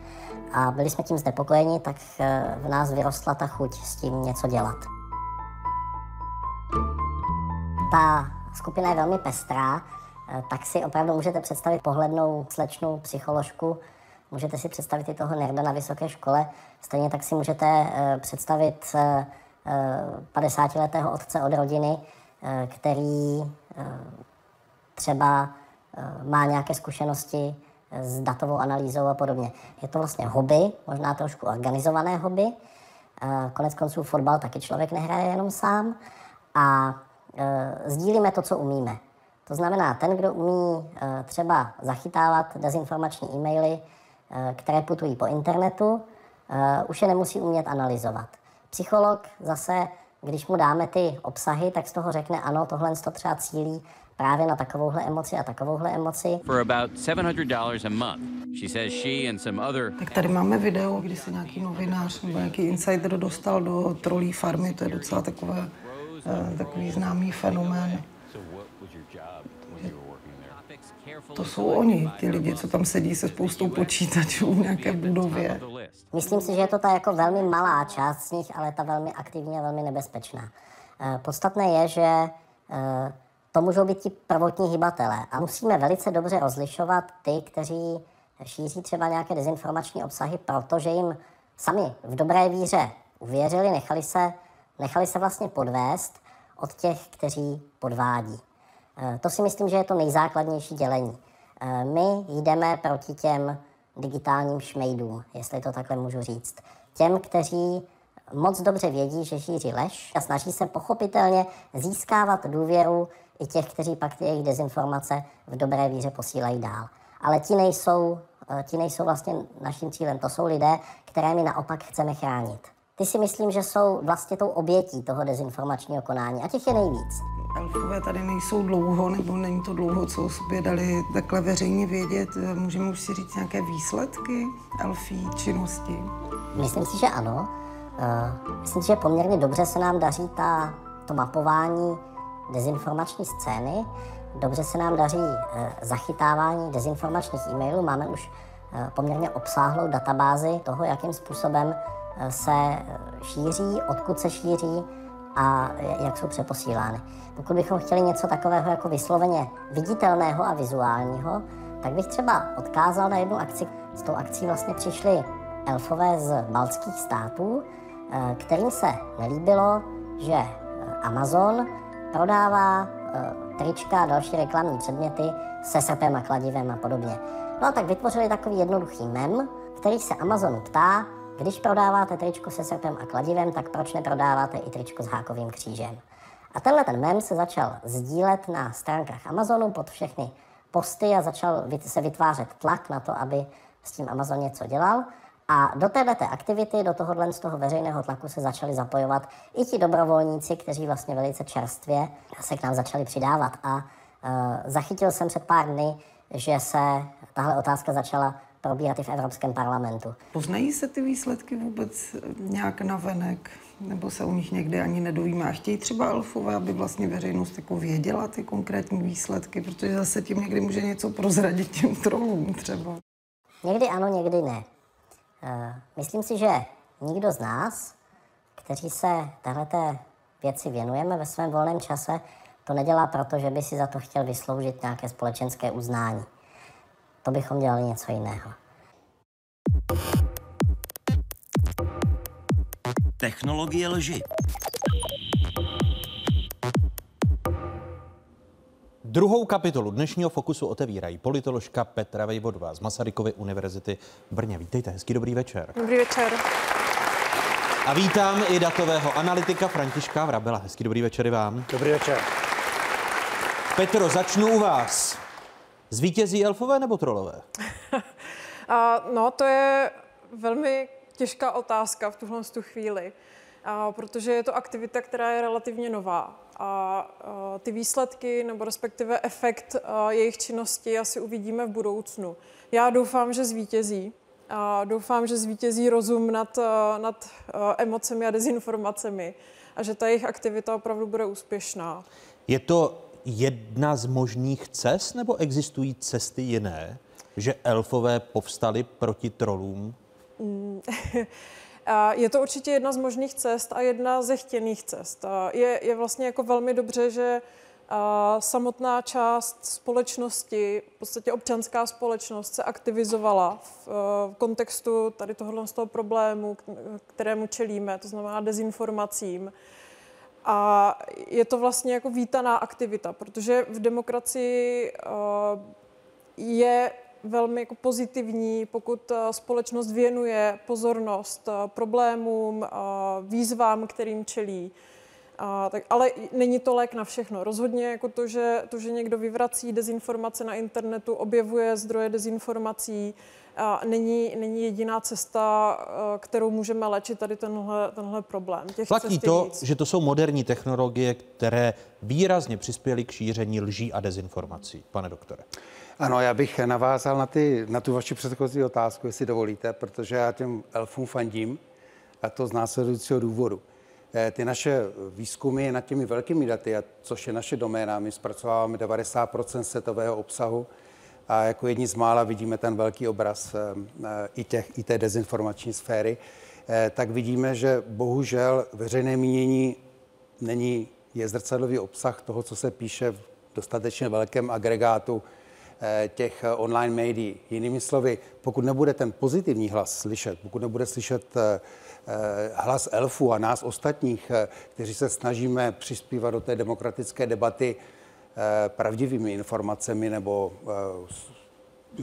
A byli jsme tím znepokojeni, tak eh, v nás vyrostla ta chuť s tím něco dělat. Ta skupina je velmi pestrá, eh, tak si opravdu můžete představit pohlednou slečnou psycholožku, Můžete si představit i toho nerda na vysoké škole. Stejně tak si můžete uh, představit uh, eh, 50-letého eh, otce od rodiny, který třeba má nějaké zkušenosti s datovou analýzou a podobně. Je to vlastně hobby, možná trošku organizované hobby. Konec konců fotbal taky člověk nehraje jenom sám. A sdílíme to, co umíme. To znamená, ten, kdo umí třeba zachytávat dezinformační e-maily, Eh, které putují po internetu, eh, už je nemusí umět analyzovat. Psycholog zase když mu dáme ty obsahy, tak z toho řekne, ano, tohle to třeba cílí právě na takovouhle emoci a takovouhle emoci. For about $700 a month, she says she and some other Tak tady máme video, kdy se nějaký novinář nebo nějaký insider dostal do trolí farmy, to je docela takové, eh, takový známý fenomén. To jsou oni, ty lidi, co tam sedí se spoustou počítačů v nějaké budově. Myslím si, že je to ta jako velmi malá část z nich, ale ta velmi aktivní a velmi nebezpečná. Eh, Podstatné je, že eh, to můžou být ti prvotní hybatelé a musíme velice dobře rozlišovat ty, kteří šíří třeba nějaké dezinformační obsahy, protože jim sami v dobré víře uvěřili, nechali se, nechali se vlastně podvést od těch, kteří podvádí. Eh, To si myslím, že je to nejzákladnější dělení. Eh, My jdeme proti těm digitálním šmejdům, jestli to takhle můžu říct. Těm, kteří moc dobře vědí, že šíří lež a snaží se pochopitelně získávat důvěru i těch, kteří pak ty jejich dezinformace v dobré víře posílají dál. Ale ti nejsou, eh, ti nejsou vlastně naším cílem. To jsou lidé, které my naopak chceme chránit. Ty si myslím, že jsou vlastně tou obětí toho dezinformačního konání a těch je nejvíc. Elfové tady nejsou dlouho, nebo není to dlouho, co o sobě dali takhle veřejně vědět. Můžeme už si říct nějaké výsledky elfí činnosti? Myslím si, že ano. Eh, Myslím si, že poměrně dobře se nám daří ta, to mapování dezinformační scény. Dobře se nám daří eh, zachytávání dezinformačních e-mailů. Máme už eh, poměrně obsáhlou databázi toho, jakým způsobem se šíří, odkud se šíří a jak jsou přeposílány. Pokud bychom chtěli něco takového jako vysloveně viditelného a vizuálního, tak bych třeba odkázal na jednu akci. S tou akcí vlastně přišli elfové z baltských států, eh, kterým se nelíbilo, že eh, Amazon prodává eh, trička a další reklamní předměty se srpem a kladivem a podobně. No a tak vytvořili takový jednoduchý mem, který se Amazonu ptá, když prodáváte tričko se srpem a kladivem, tak proč neprodáváte i tričko s hákovým křížem? A tenhle ten mem se začal sdílet na stránkách Amazonu pod všechny posty a začal se vytvářet tlak na to, aby s tím Amazon něco dělal. A do této aktivity, do tohohle z toho veřejného tlaku se začali zapojovat i ti dobrovolníci, kteří vlastně velice čerstvě se k nám začali přidávat. A uh, zachytil jsem před pár dny, že se tahle otázka začala probírat i v Evropském parlamentu. Poznají se ty výsledky vůbec nějak navenek? Nebo se o nich někdy ani nedovíme? A chtějí třeba elfové, aby vlastně veřejnost jako věděla ty konkrétní výsledky, protože zase tím někdy může něco prozradit těm trolům třeba. Někdy ano, někdy ne. Eh, Myslím si, že nikdo z nás, kteří se téhleté věci věnujeme ve svém volném čase, to nedělá proto, že by si za to chtěl vysloužit nějaké společenské uznání. To bychom dělali něco jiného. Technologie lži. Druhou kapitolu dnešního Fokusu otevírají politoložka Petra Vejvodová z Masarykovy univerzity v Brně. Vítejte, hezký dobrý večer. Dobrý večer. A vítám i datového analytika Františka Vrabela. Hezký dobrý večer i vám. Dobrý večer. Petro, začnu u vás. Zvítězí elfové nebo trolové? A, no, to je velmi těžká otázka v tuhle tu chvíli, protože je to aktivita, která je relativně nová. A, ty výsledky, nebo respektive efekt jejich činnosti asi uvidíme v budoucnu. Já doufám, že zvítězí. A doufám, že zvítězí rozum nad, nad emocemi a dezinformacemi a že ta jejich aktivita opravdu bude úspěšná. Je to jedna z možných cest, nebo existují cesty jiné, že elfové povstali proti trolům? Mm, Je to určitě jedna z možných cest a jedna ze chtěných cest. Je, je vlastně jako velmi dobře, že samotná část společnosti, v podstatě občanská společnost, se aktivizovala v, v kontextu tady tohohle z toho problému, kterému čelíme, to znamená dezinformacím. A je to vlastně jako vítaná aktivita, protože v demokracii je velmi jako pozitivní, pokud eh, společnost věnuje pozornost eh, problémům, eh, výzvám, kterým čelí. A, tak, ale není to lék na všechno. Rozhodně jako to, že, to, že někdo vyvrací dezinformace na internetu, objevuje zdroje dezinformací, není, není jediná cesta, kterou můžeme léčit tady tenhle, tenhle problém. Těch Platí to, víc. že to jsou moderní technologie, které výrazně přispěly k šíření lží a dezinformací. Pane doktore. Ano, já bych navázal na, ty, na tu vaši předchozí otázku, jestli dovolíte, protože já těm elfům fandím a to z následujícího důvodu. Eh, ty naše výzkumy nad těmi velkými daty, což je naše doména, my zpracováváme 90% světového obsahu a jako jedni z mála vidíme ten velký obraz eh, eh, i, těch, i té dezinformační sféry, tak vidíme, že bohužel veřejné mínění není, je zrcadlový obsah toho, co se píše v dostatečně velkém agregátu těch online médií. Jinými slovy, pokud nebude ten pozitivní hlas slyšet, pokud nebude slyšet Eh, hlas elfů a nás ostatních, eh, kteří se snažíme přispívat do té demokratické debaty eh, pravdivými informacemi nebo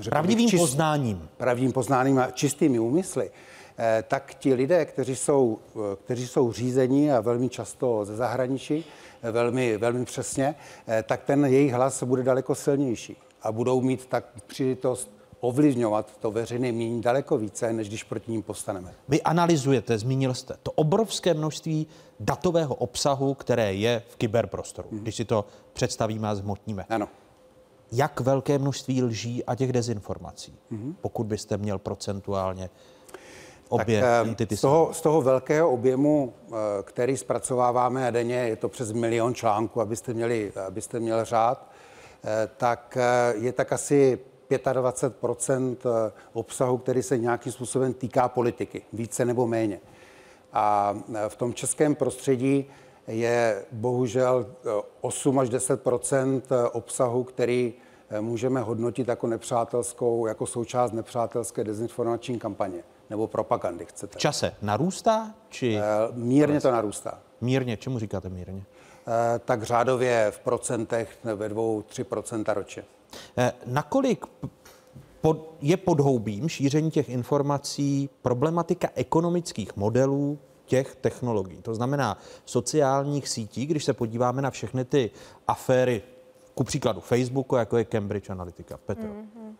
pravdivým čist, poznáním. Pravdivým poznáním a čistými úmysly, tak ti lidé, kteří jsou, kteří jsou řízení a velmi často ze zahraničí, velmi, velmi přesně, tak ten jejich hlas bude daleko silnější a budou mít tak příležitost ovlivňovat to veřejné mínění daleko více, než když proti ním postaneme. Vy analyzujete, zmínil jste, to obrovské množství datového obsahu, které je v kyberprostoru, mm. když si to představíme a zhmotníme. Ano. Jak velké množství lží a těch dezinformací, mm. pokud byste měl procentuálně obě tak, entity? Z toho, z toho velkého objemu, eh, který zpracováváme denně, je to přes milion článků, abyste měli, abyste měli řád, eh, tak eh, je tak asi 25 eh, obsahu, který se nějakým způsobem týká politiky, více nebo méně. A eh, v tom českém prostředí je bohužel 8 eh, až 10% obsahu, který můžeme hodnotit jako nepřátelskou, jako součást nepřátelské dezinformační kampaně nebo propagandy, chcete. V čase narůstá? Či... Mírně to narůstá. Mírně, čemu říkáte mírně? Tak řádově v procentech ve dvou, tři procenta ročně. Eh, nakolik pod, je podhoubím šíření těch informací problematika ekonomických modelů těch technologií. To znamená sociálních sítí, když se podíváme na všechny ty aféry, ku příkladu Facebooku, jako je Cambridge Analytica. Petr. Mm-hmm.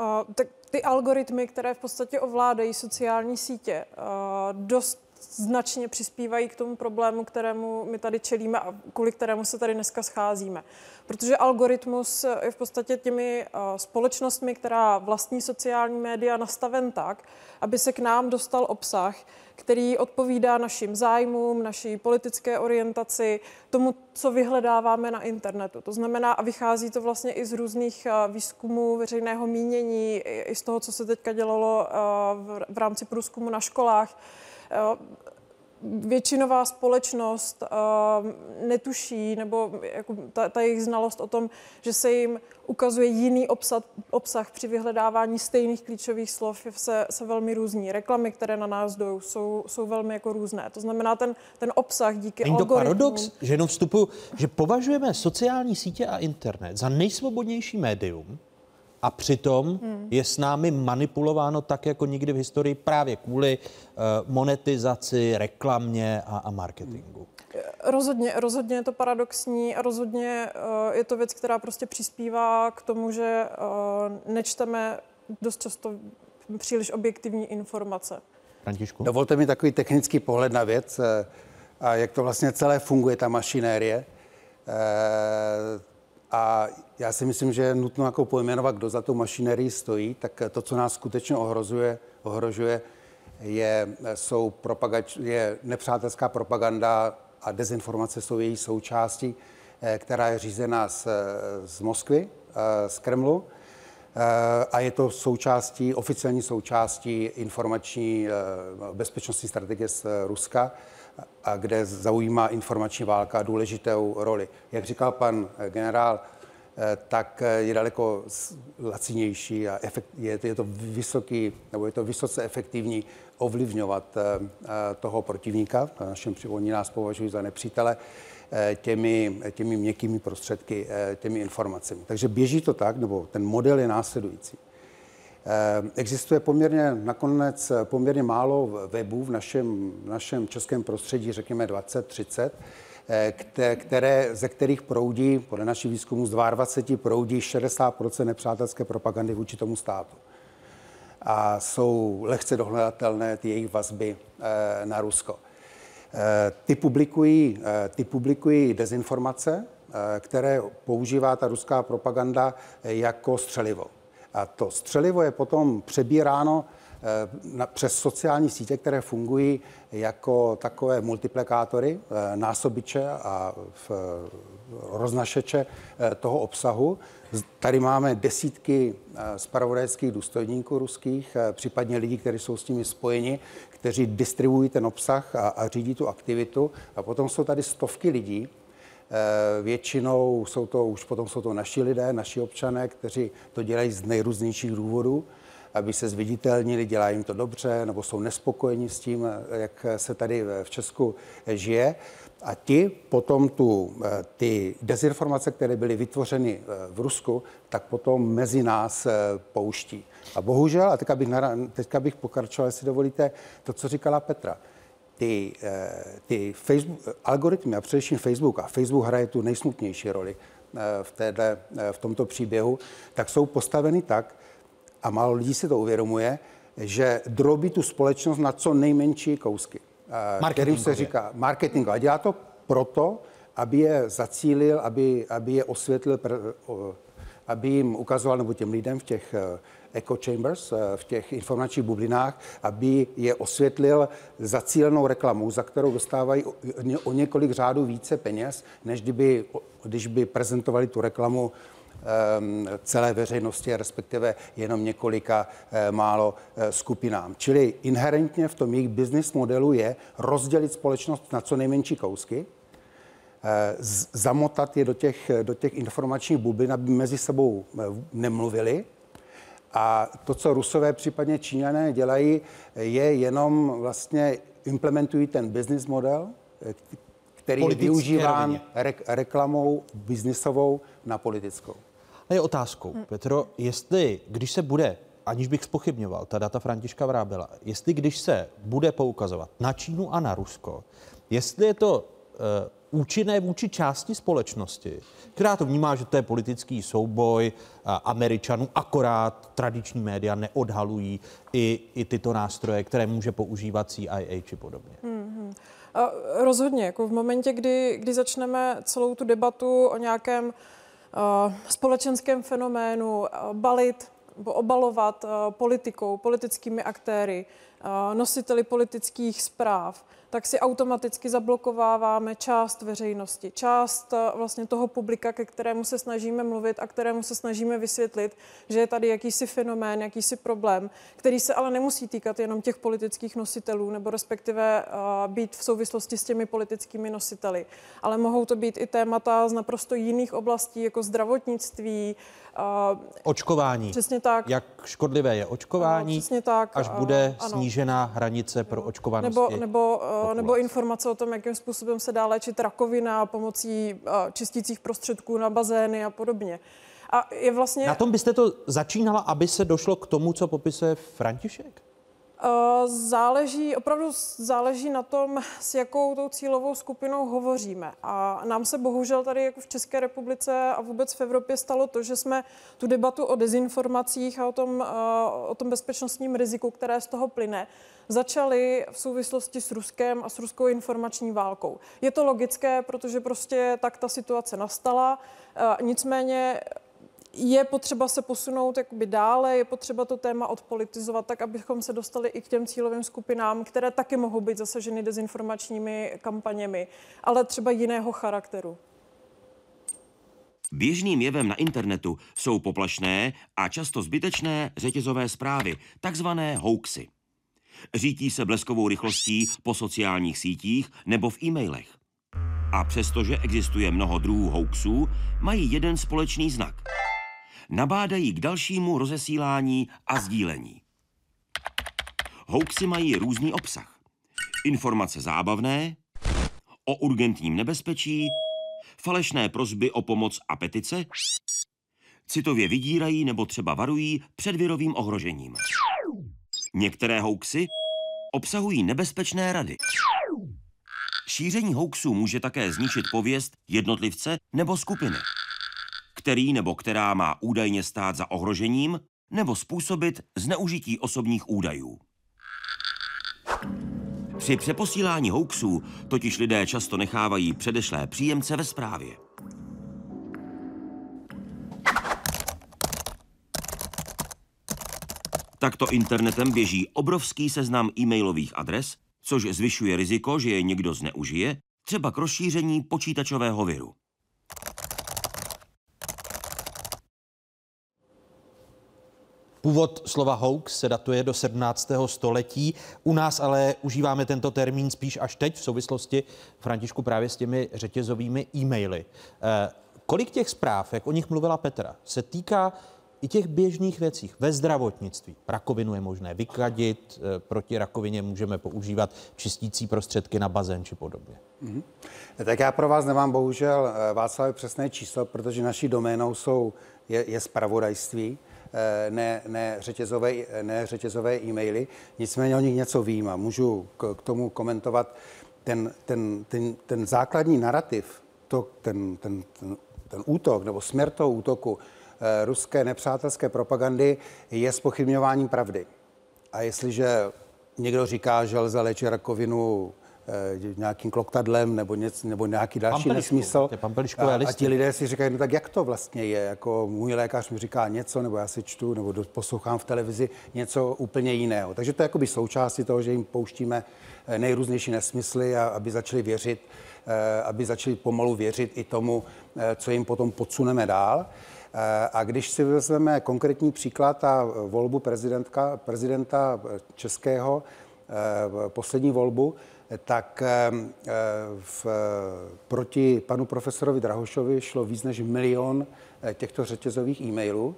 Uh, tak ty algoritmy, které v podstatě ovládají sociální sítě, uh, dost značně přispívají k tomu problému, kterému my tady čelíme a kvůli kterému se tady dneska scházíme. Protože algoritmus je v podstatě těmi uh, společnostmi, která vlastní sociální média, nastaven tak, aby se k nám dostal obsah, který odpovídá našim zájmům, naší politické orientaci, tomu, co vyhledáváme na internetu. To znamená, a vychází to vlastně i z různých uh, výzkumů veřejného mínění, i z toho, co se teďka dělalo uh, v rámci průzkumu na školách, většinová společnost uh, netuší, nebo jako ta, ta jejich znalost o tom, že se jim ukazuje jiný obsah, obsah při vyhledávání stejných klíčových slov, se, se velmi různí. Reklamy, které na nás jdou, jsou, jsou velmi jako různé. To znamená, ten, ten obsah díky Není to paradox, že jenom vstupuju, že považujeme sociální sítě a internet za nejsvobodnější médium, a přitom hmm. je s námi manipulováno tak, jako nikdy v historii právě kvůli uh, monetizaci, reklamě a, a marketingu. Rozhodně, rozhodně je to paradoxní a rozhodně uh, je to věc, která prostě přispívá k tomu, že uh, nečteme dost často příliš objektivní informace. Františku? Dovolte mi takový technický pohled na věc a jak to vlastně celé funguje, ta mašinérie. A já si myslím, že je nutno jako pojmenovat, kdo za tu mašinerii stojí, tak to, co nás skutečně ohrozuje, ohrožuje, je, jsou propagač, je nepřátelská propaganda a dezinformace jsou její součástí, eh, která je řízená z, z Moskvy, eh, z Kremlu. Eh, a je to součástí, oficiální součástí informační bezpečnostní strategie z Ruska a kde zaujímá informační válka důležitou roli. Jak říkal pan generál, eh, tak eh, je daleko lacinější a efekt, je, je to vysoký, nebo je to vysoce efektivní ovlivňovat eh, toho protivníka, na našem oni nás považují za nepřítele, těmi, těmi měkkými prostředky, těmi informacemi. Takže běží to tak, nebo ten model je následující. Eh, existuje poměrně nakonec poměrně málo webů v našem, v našem českém prostředí, řekněme 20-30, eh, které, ze kterých proudí, podle našich výzkumů z 22 proudí 60% nepřátelské propagandy vůči tomu státu. a jsou lehce dohledatelné ty jejich vazby na Rusko. Ty publikují, ty publikují dezinformace, které používá ta ruská propaganda jako střelivo. A to střelivo je potom přebíráno Eh, přes sociální sítě, které fungují jako takové multiplikátory, eh, násobiče a roznašeče eh, toho obsahu. Tady máme desítky spravodajských důstojníků ruských, případně lidí, kteří jsou s nimi spojeni, kteří distribuují ten obsah a, a řídí tu aktivitu. A potom jsou tady stovky lidí, Většinou jsou to už potom jsou to naši lidé, naši občané, kteří to dělají z nejrůznějších důvodů aby se zviditelnili, dělá jim to dobře, nebo jsou nespokojeni s tím, jak se tady v Česku žije. A ti potom tu, ty dezinformace, které byly vytvořeny v Rusku, tak potom mezi nás pouští. A bohužel, a teďka bych, teďka bych pokračoval, jestli dovolíte, to, co říkala Petra, ty, ty Facebook, algoritmy a především Facebook, a Facebook hraje tu nejsmutnější roli v, téhle, v tomto příběhu, tak jsou postaveny tak, a málo lidí si to uvědomuje, že drobí tu společnost na co nejmenší kousky, kterým se říká marketing. A dělá to proto, aby je zacílil, aby, aby je osvětlil, aby jim ukazoval, nebo těm lidem v těch eh, echo chambers, eh, v těch informačních bublinách, aby je osvětlil zacílenou reklamu, za kterou dostávají o několik řádů více peněz, než kdyby, když by prezentovali tu reklamu Ehm, celé veřejnosti, respektive jenom několika eh, málo eh, skupinám. Čili inherentně v tom jejich business modelu je rozdělit společnost na co nejmenší kousky, zamotat je do těch, do těch informačních bublin, aby mezi sebou nemluvili. A to, co Rusové, případně Číňané dělají, je jenom vlastně implementují ten business model, který je využíván re- reklamou biznisovou na politickou. A je otázkou, hmm. Petro, jestli, když se bude, aniž bych spochybňoval ta data Františka Vrábela, jestli když se bude poukazovat na Čínu a na Rusko, jestli je to uh, účinné vůči části společnosti, která to vnímá, že to je politický souboj uh, Američanů, akorát tradiční média neodhalují i, i tyto nástroje, které může používat CIA či podobně. Hmm. A rozhodně, jako v momentě, kdy, kdy začneme celou tu debatu o nějakém Eh, společenském fenoménu eh, balit nebo obalovat eh, politikou, politickými aktéry, nositeli politických zpráv, tak si automaticky zablokováváme část veřejnosti, část vlastně toho publika, ke kterému se snažíme mluvit a kterému se snažíme vysvětlit, že je tady jakýsi fenomén, jakýsi problém, který se ale nemusí týkat jenom těch politických nositelů, nebo respektive být v souvislosti s těmi politickými nositeli, ale mohou to být i témata z naprosto jiných oblastí, jako zdravotnictví, Očkování. Přesně tak. Jak škodlivé je očkování, přesně tak. až bude ano. snížená hranice pro očkovanost. Nebo, nebo, nebo informace o tom, jakým způsobem se dá léčit rakovina pomocí čistících prostředků na bazény a podobně. A je vlastně... Na tom byste to začínala, aby se došlo k tomu, co popisuje František? Eh, záleží, opravdu záleží na tom, s jakou tou cílovou skupinou hovoříme. A nám se bohužel tady jako v České republice a vůbec v Evropě stalo to, že jsme tu debatu o dezinformacích a o tom, eh, o tom bezpečnostním riziku, které z toho plyne, začali v souvislosti s Ruskem a s ruskou informační válkou. Je to logické, protože prostě tak ta situace nastala. Eh, nicméně je potřeba se posunout jakoby dále, je potřeba to téma odpolitizovat tak, abychom se dostali i k těm cílovým skupinám, které taky mohou být zasaženy dezinformačními kampaněmi, ale třeba jiného charakteru. Běžným jevem na internetu jsou poplašné a často zbytečné řetězové zprávy, takzvané hoaxy. Řítí se bleskovou rychlostí po sociálních sítích nebo v e-mailech. A přestože existuje mnoho druhů hoaxů, mají jeden společný znak – nabádají k dalšímu rozesílání a sdílení. Hoaxy mají různý obsah. Informace zábavné, o urgentním nebezpečí, falešné prozby o pomoc a petice, citově vydírají nebo třeba varují před virovým ohrožením. Některé hoaxy obsahují nebezpečné rady. Šíření hoaxů může také zničit pověst jednotlivce nebo skupiny který nebo která má údajně stát za ohrožením, nebo způsobit zneužití osobních údajů. Při přeposílání hoaxů totiž lidé často nechávají předešlé příjemce ve správě. Takto internetem běží obrovský seznam e-mailových adres, což zvyšuje riziko, že je někdo zneužije, třeba k rozšíření počítačového viru. Původ slova hoax se datuje do 17. století. U nás ale užíváme tento termín spíš až teď v souvislosti, Františku, právě s těmi řetězovými e-maily. Eh, kolik těch zpráv, jak o nich mluvila Petra, se týká i těch běžných věcích ve zdravotnictví. Rakovinu je možné vykadit, eh, proti rakovině můžeme používat čistící prostředky na bazén či podobně. Mm-hmm. Tak já pro vás nemám bohužel eh, Václav přesné číslo, protože naší doménou jsou, je, je spravodajství, ne, ne, řetězové, ne řetězové e-maily. Nicméně o nich něco vím a můžu k, k tomu komentovat ten, ten, ten, ten základní narrativ, to, ten, ten, ten, ten útok nebo směr toho útoku Eh, ruské nepřátelské propagandy je spochybňování pravdy. A jestliže někdo říká, že lze léčit rakovinu eh, nějakým kloktadlem nebo, něco, nebo nějaký další pampelišku, nesmysl. A, a ti lidé si říkají, no tak jak to vlastně je? Jako můj lékař mi říká něco, nebo já si čtu, nebo poslouchám v televizi něco úplně jiného. Takže to je jakoby součástí toho, že jim pouštíme eh, nejrůznější nesmysly, a aby začali věřit, aby začali pomalu věřit i tomu, co jim potom podsuneme dál. A když si vezmeme konkrétní příklad a volbu prezidentka, prezidenta českého, eh, poslední volbu, tak eh, v, proti panu profesorovi Drahošovi šlo víc než milion eh, těchto řetězových e-mailů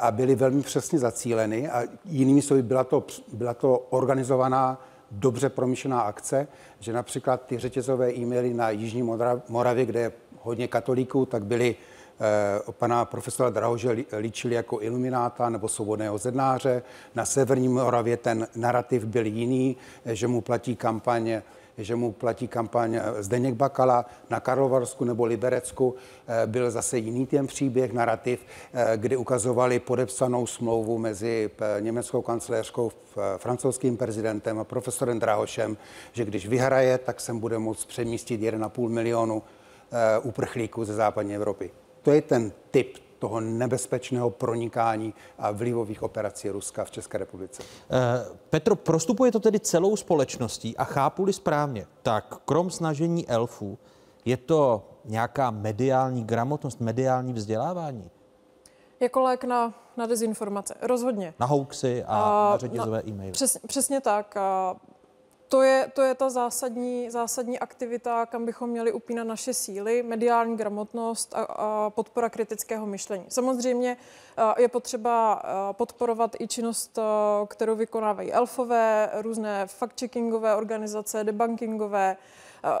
a byly velmi přesně zacíleny a jinými slovy byla to, byla to organizovaná dobře promyšlená akce, že například ty řetězové e-maily na Jižní Moravě, kde je hodně katolíků, tak byly Eh, pana profesora Drahože líčili jako ilumináta nebo svobodného zednáře. Na severní Moravě ten narrativ byl jiný, eh, že mu platí kampaně že mu platí kampaň eh, Zdeněk Bakala na Karlovarsku nebo Liberecku. Byl zase jiný ten příběh, narrativ, kdy ukazovali podepsanou smlouvu mezi německou kancléřkou, francouzským prezidentem a profesorem Drahošem, že když vyhraje, tak sem bude moct přemístit 1,5 milionu uprchlíků ze západní Evropy. To je ten typ toho nebezpečného pronikání a vlivových operací Ruska v České republice. Eh, Petro, prostupuje to tedy celou společností a chápu-li správně, tak krom snažení elfů je to nějaká mediální gramotnost, mediální vzdělávání? Jako lék na, na dezinformace, rozhodně. Na hoaxy a, a na řetězové e-maily. Přes, přesně tak. A to je, to je ta zásadní, zásadní aktivita, kam bychom měli upínat naše síly, mediální gramotnost a, a podpora kritického myšlení. Samozřejmě je potřeba podporovat i činnost, kterou vykonávají elfové, různé fact-checkingové organizace, debunkingové.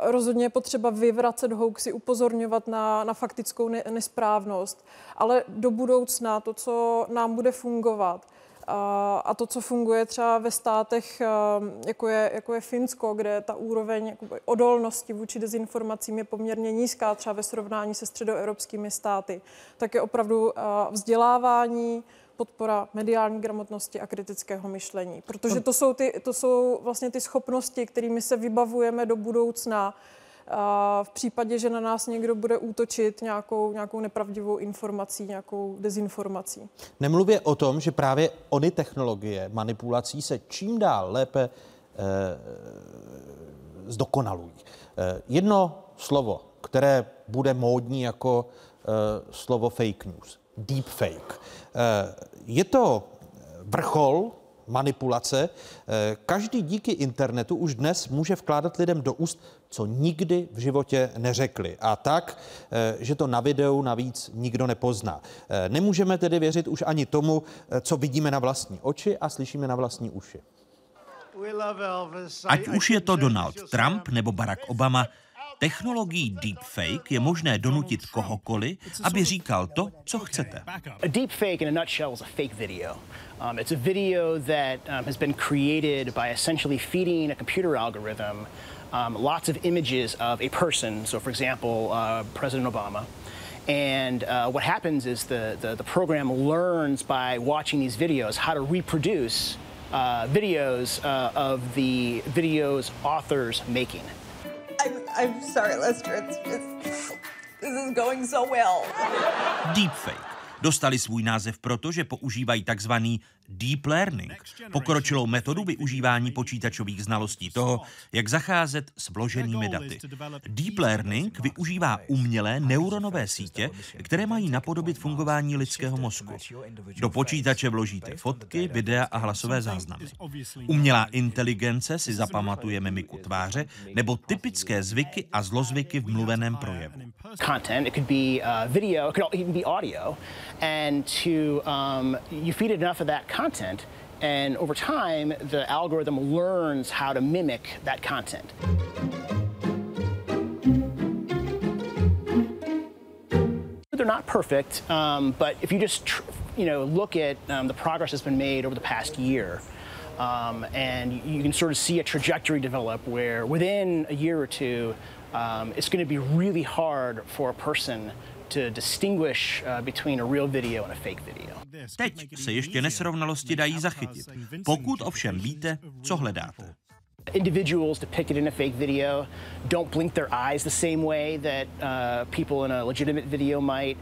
Rozhodně je potřeba vyvracet hoaxy, upozorňovat na, na faktickou nesprávnost, ale do budoucna to, co nám bude fungovat, a to, co funguje třeba ve státech, jako je, jako je Finsko, kde ta úroveň odolnosti vůči dezinformacím je poměrně nízká, třeba ve srovnání se středoevropskými státy, tak je opravdu vzdělávání, podpora mediální gramotnosti a kritického myšlení. Protože to jsou, ty, to jsou vlastně ty schopnosti, kterými se vybavujeme do budoucna v případě, že na nás někdo bude útočit nějakou, nějakou nepravdivou informací, nějakou dezinformací. Nemluvě o tom, že právě ony technologie manipulací se čím dál lépe eh, zdokonalují. Eh, jedno slovo, které bude módní jako eh, slovo fake news, deepfake. Eh, je to vrchol manipulace. Eh, každý díky internetu už dnes může vkládat lidem do úst, co nikdy v životě neřekli. A tak, eh, že to na videu navíc nikdo nepozná. Eh, nemůžeme tedy věřit už ani tomu, co vidíme na vlastní oči a slyšíme na vlastní uši. Ať už je to Donald Trump nebo Barack Obama, Technologií deepfake je možné donutit kohokoliv, aby říkal to, co chcete. A deepfake in a nutshell is a fake video. Um, it's a video that um, has been created by essentially feeding a computer algorithm um, lots of images of a person. So, for example, uh, President Obama. And uh, what happens is the, the, the program learns by watching these videos how to reproduce uh, videos uh, of the videos authors making. I'm, I'm sorry, Lester. It's, it's, this is going so well. Deepfake dostali svůj název proto, že používají takzvaný deep learning, pokročilou metodu využívání počítačových znalostí toho, jak zacházet s vloženými daty. Deep learning využívá umělé neuronové sítě, které mají napodobit fungování lidského mozku. Do počítače vložíte fotky, videa a hlasové záznamy. Umělá inteligence si zapamatuje mimiku tváře nebo typické zvyky a zlozvyky v mluveném projevu. Content, content, and over time, the algorithm learns how to mimic that content. They're not perfect, um, but if you just you know look at um, the progress that's been made over the past year, um, and you can sort of see a trajectory develop where within a year or two, um, it's going to be really hard for a person to distinguish uh, between a real video and a fake video. Teď se ještě nesrovnalosti dají zachytit, pokud ovšem víte, co hledáte. Individuals depicted in a fake video don't blink their eyes the same way that uh, people in a legitimate video might.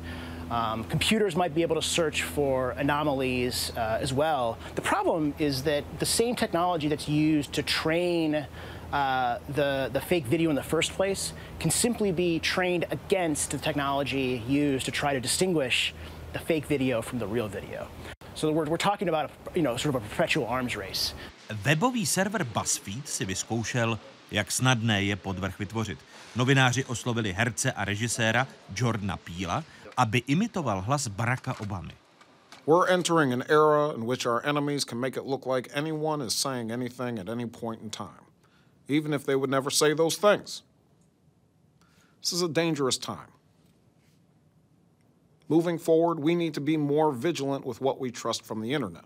Um, computers might be able to search for anomalies uh, as well. The problem is that the same technology that's used to train uh, the, the fake video in the first place can simply be trained against the technology used to try to distinguish the fake video from the real video. So we're, we're talking about, a, you know, sort of a perpetual arms race. Webový server BuzzFeed si vyzkoušel, jak snadné je podvrh vytvořit. Novináři oslovili herce a režiséra Jordana Peela, aby imitoval hlas Baracka Obamy. We're entering an era in which our enemies can make it look like anyone is saying anything at any point in time, even if they would never say those things. This is a dangerous time. Moving forward, we need to be more vigilant with what we trust from the internet.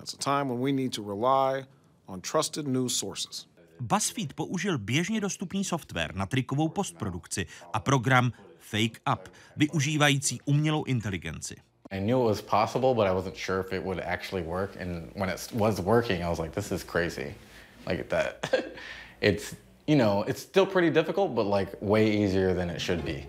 It's a time when we need to rely on trusted news sources. BuzzFeed použil běžně dostupný software na trikovou postprodukci a program Fake Up, využívající umělou inteligenci. I knew it was possible, but I wasn't sure if it would actually work. And when it was working, I was like, this is crazy. Like that. it's, you know, it's still pretty difficult, but like way easier than it should be.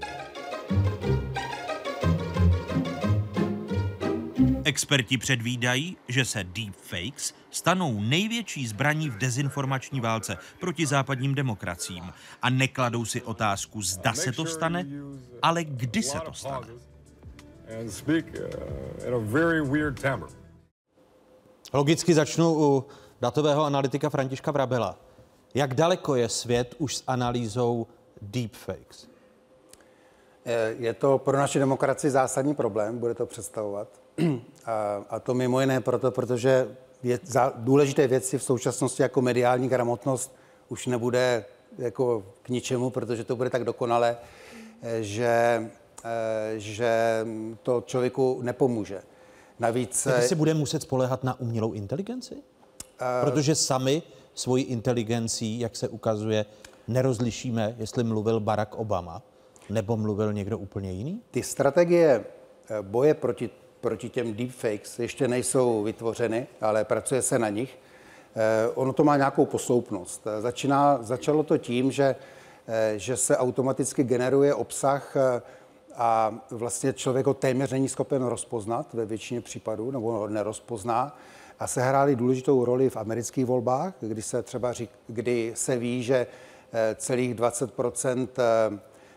Experti předvídají, že se deepfakes stanou největší zbraní v dezinformační válce proti západním demokraciím a nekladou si otázku, zda se to stane, ale kdy se to stane. Logicky začnu u datového analytika Františka Vrabela. Jak daleko je svět už s analýzou deepfakes? Je to pro naši demokracii zásadní problém, bude to představovat. A, a to mimo jiné proto, protože věc, za, důležité věci v současnosti jako mediální gramotnost už nebude jako k ničemu, protože to bude tak dokonale, že, že to člověku nepomůže. Navíc... Takže si bude muset spolehat na umělou inteligenci? Protože sami svoji inteligencí, jak se ukazuje, nerozlišíme, jestli mluvil Barack Obama nebo mluvil někdo úplně jiný? Ty strategie boje proti proti těm deepfakes ještě nejsou vytvořeny, ale pracuje se na nich. Eh, ono to má nějakou posloupnost. Začíná, začalo to tím, že, eh, že se automaticky generuje obsah eh, a vlastně člověk ho téměř není schopen rozpoznat ve většině případů, nebo ho nerozpozná. A se hrály důležitou roli v amerických volbách, kdy se třeba řík, kdy se ví, že celých 20%,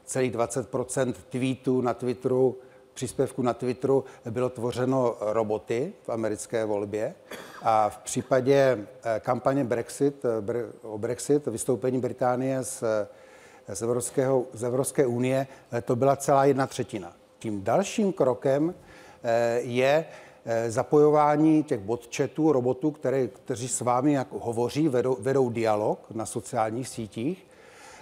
celých 20% tweetů na Twitteru příspěvku na Twitteru bylo tvořeno roboty v americké volbě a v případě eh, kampaně Brexit, eh, o Brexit, vystoupení Británie z, eh, z, Evropského, z Evropské unie, to byla celá jedna třetina. Tím dalším krokem je zapojování těch botchatů, robotů, které, kteří s vámi jako hovoří, vedou, vedou dialog na sociálních sítích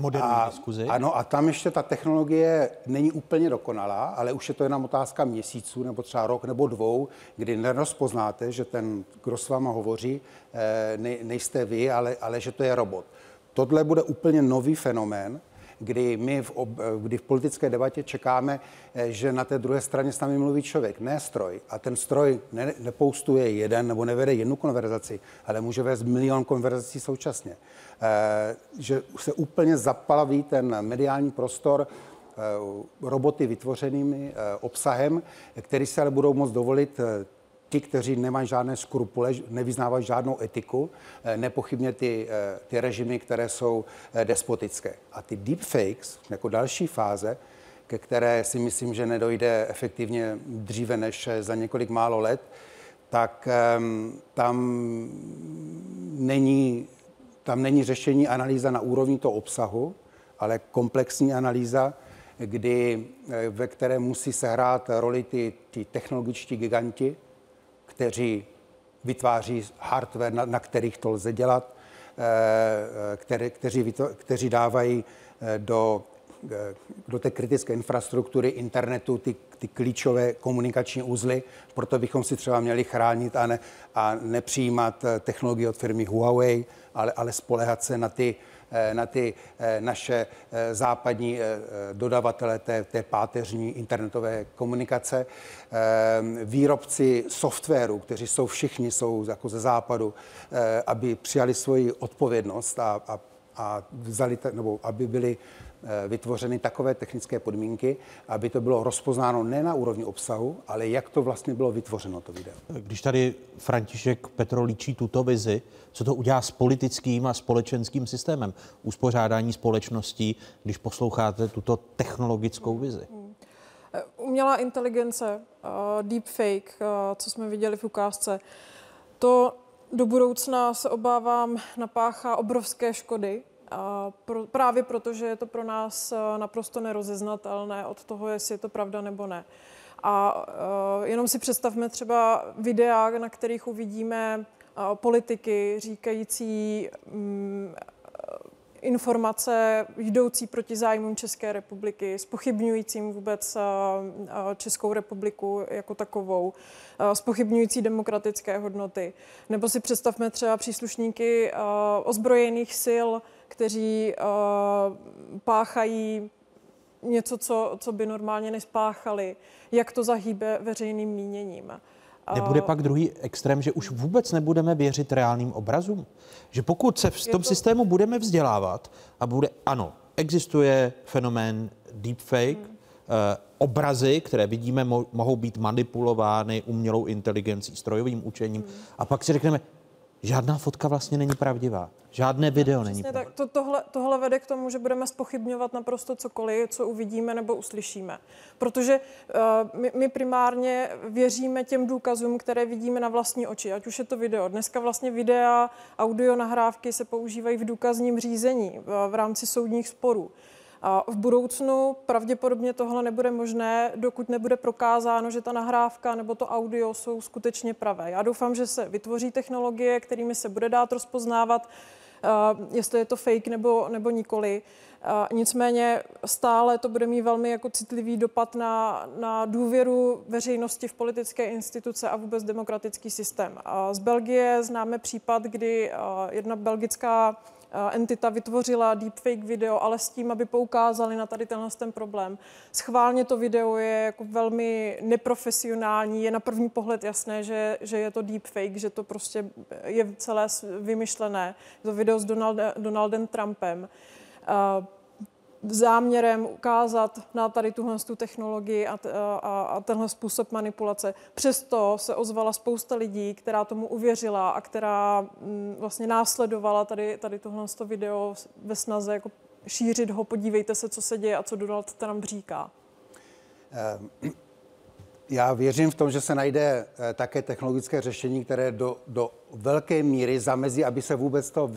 Moderní a, diskuzi. Ano, a tam ještě ta technologie není úplně dokonalá, ale už je to jenom otázka měsíců nebo třeba rok nebo dvou, kdy nerozpoznáte, že ten, kdo s váma hovoří, eh, ne, nejste vy, ale, ale že to je robot. Tohle bude úplně nový fenomén, kdy my v, ob, kdy v politické debatě čekáme, eh, že na té druhé straně s námi mluví člověk, ne stroj. A ten stroj ne, nepoustuje jeden nebo nevede jednu konverzaci, ale může vést milion konverzací současně. E, že se úplně zapalaví ten mediální prostor e, roboty vytvořenými obsahem, který se ale budou moct dovolit ti, kteří nemají žádné skrupule, nevyznávají žádnou etiku, eh, nepochybně ty, eh, ty režimy, které jsou eh, despotické. A ty deepfakes, jako další fáze, ke které si myslím, že nedojde efektivně dříve než za několik málo let, tak um, tam není, tam není řešení analýza na úrovni toho obsahu, ale komplexní analýza, kdy, ve které musí sehrát roli ty, ty technologičtí giganti, kteří vytváří hardware, na, na kterých to lze dělat, eh, které, kteří, kteří dávají eh, do, eh, do té kritické infrastruktury internetu ty, ty klíčové komunikační uzly. Proto bychom si třeba měli chránit a, ne, a nepřijímat technologie od firmy Huawei, ale, ale spolehat se na ty Eh, na ty eh, naše eh, západní dodavatele té, té páteřní internetové komunikace. Výrobci softwaru, kteří jsou všichni, jsou jako ze západu, aby přijali svoji odpovědnost a, a, a vzali, nebo aby byli Eh, vytvořeny takové technické podmínky, aby to bylo rozpoznáno ne na úrovni obsahu, ale jak to vlastně bylo vytvořeno, to video. Když tady František Petro líčí tuto vizi, co to udělá s politickým a společenským systémem uspořádání společností, když posloucháte tuto technologickou vizi? Eh, umělá inteligence, uh, deepfake, co jsme viděli v ukázce, to do budoucna se obávám napáchá obrovské škody a pro, právě proto, že je to pro nás eh, naprosto nerozeznatelné od toho, jestli je to pravda nebo ne. A uh, jenom si představme třeba videa, na kterých uvidíme uh, politiky říkající um, informace jdoucí proti zájmům České republiky, spochybňujícím vůbec Českou republiku jako takovou, spochybňující demokratické hodnoty. Nebo si představme třeba příslušníky ozbrojených sil, kteří páchají něco, co, co by normálně nespáchali, jak to zahýbe veřejným míněním. Nebude pak druhý extrém, že už vůbec nebudeme věřit reálným obrazům? Že pokud se v tom to... systému budeme vzdělávat a bude, ano, existuje fenomén deepfake, hmm. eh, obrazy, které vidíme, mo- mohou být manipulovány umělou inteligencí, strojovým učením hmm. a pak si řekneme, žádná fotka vlastně není pravdivá. Žádné video není pravdivé. tak. To, tohle, tohle vede k tomu, že budeme spochybňovat naprosto cokoliv, co uvidíme nebo uslyšíme. Protože uh, my, my primárně věříme těm důkazům, které vidíme na vlastní oči, ať už je to video. Dneska vlastně videa, audio nahrávky se používají v důkazním řízení v, v rámci soudních sporů. V budoucnu pravděpodobně tohle nebude možné, dokud nebude prokázáno, že ta nahrávka nebo to audio jsou skutečně pravé. Já doufám, že se vytvoří technologie, kterými se bude dát rozpoznávat, uh, jestli je to fake nebo, nebo nikoli. Uh, nicméně stále to bude mít velmi jako citlivý dopad na, na důvěru veřejnosti v politické instituce a vůbec demokratický systém. Uh, z Belgie známe případ, kdy jedna belgická entita vytvořila deepfake video, ale s tím, aby poukázali na tady tenhle ten problém. Schválně to video je jako velmi neprofesionální, je na první pohled jasné, že, že je to deepfake, že to prostě je celé vymyšlené. Je to video s Donald, Donaldem Trumpem záměrem ukázat na tady tuhle tu technologii a, a, a tenhle způsob manipulace. Přesto se ozvala spousta lidí, která tomu uvěřila a která m, mm, vlastně následovala tady, tady tohle video ve snaze jako šířit ho, podívejte se, co se děje a co Donald Trump říká. Um já věřím v tom, že se najde eh, také technologické řešení, které do, do velké míry zamezí, aby se vůbec to,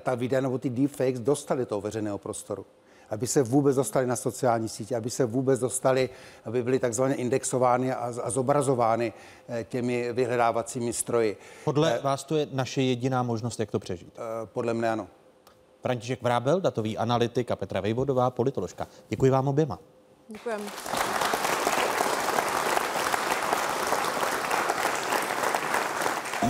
ta videa nebo ty deepfakes dostaly do toho veřejného prostoru aby se vůbec dostali na sociální sítě, aby se vůbec dostali, aby byly takzvaně indexovány a, a zobrazovány eh, těmi vyhledávacími stroji. Podle eh, vás to je naše jediná možnost, jak to přežít? Eh, podle mne ano. František Vrábel, datový analytik a Petra Vejvodová, politoložka. Děkuji vám oběma. Děkujeme.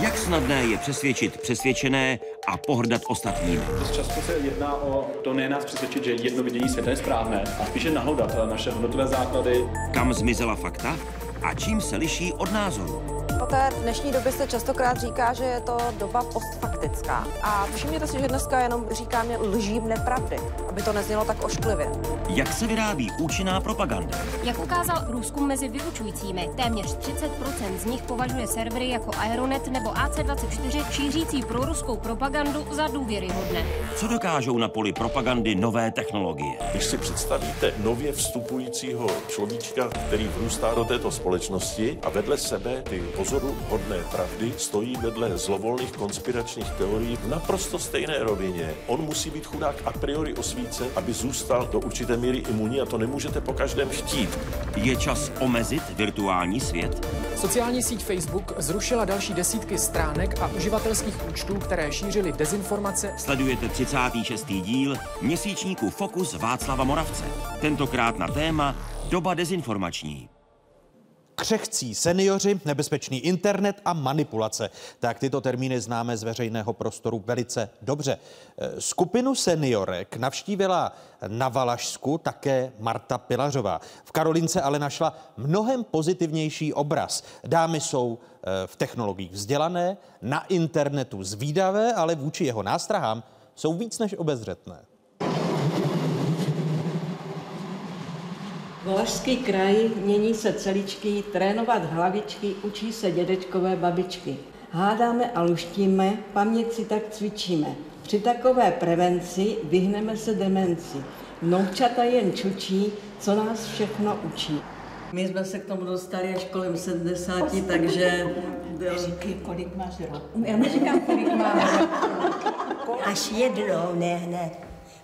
Jak snadné je přesvědčit přesvědčené a pohrdat ostatními. Dost často se jedná o to ne nás přesvědčit, že jedno vidění světa je správné, a spíše nahodat naše hodnotové základy. Kam zmizela fakta a čím se liší od názoru? Po té dnešní době se častokrát říká, že je to doba postfaktická. A všimněte si, že dneska jenom říkáme lžím nepravdy, aby to neznělo tak ošklivě. Jak se vyrábí účinná propaganda? Jak ukázal průzkum mezi vyučujícími, téměř 30% z nich považuje servery jako Aeronet nebo AC24 šířící proruskou propagandu za důvěryhodné. Co dokážou na poli propagandy nové technologie? Když si představíte nově vstupujícího človíčka, který vrůstá do této společnosti a vedle sebe ty pozoru hodné pravdy stojí vedle zlovolných konspiračních teorií v naprosto stejné rovině. On musí být chudák a priori osvícen, aby zůstal do určité míry imunní a to nemůžete po každém chtít. Je čas omezit virtuální svět? Sociální síť Facebook zrušila další desítky stránek a uživatelských účtů, které šířily dezinformace. Sledujete 36. díl měsíčníku Fokus Václava Moravce. Tentokrát na téma Doba dezinformační. Křehcí seniori, nebezpečný internet a manipulace. Tak tyto termíny známe z veřejného prostoru velice dobře. E, skupinu seniorek navštívila na Valašsku také Marta Pilařová. V Karolince ale našla mnohem pozitivnější obraz. Dámy jsou e, v technologiích vzdělané, na internetu zvídavé, ale vůči jeho nástrahám jsou víc než obezřetné. Valašský kraj mění se celičky, trénovat hlavičky, učí se dědečkové babičky. Hádáme a luštíme, paměť si tak cvičíme. Při takové prevenci vyhneme se demenci. Vnoučata jen čučí, co nás všechno učí. My jsme se k tomu dostali až kolem 70, takže... Neříkej, kolik máš rok. Já neříkám, kolik mám Až jednou, ne ne.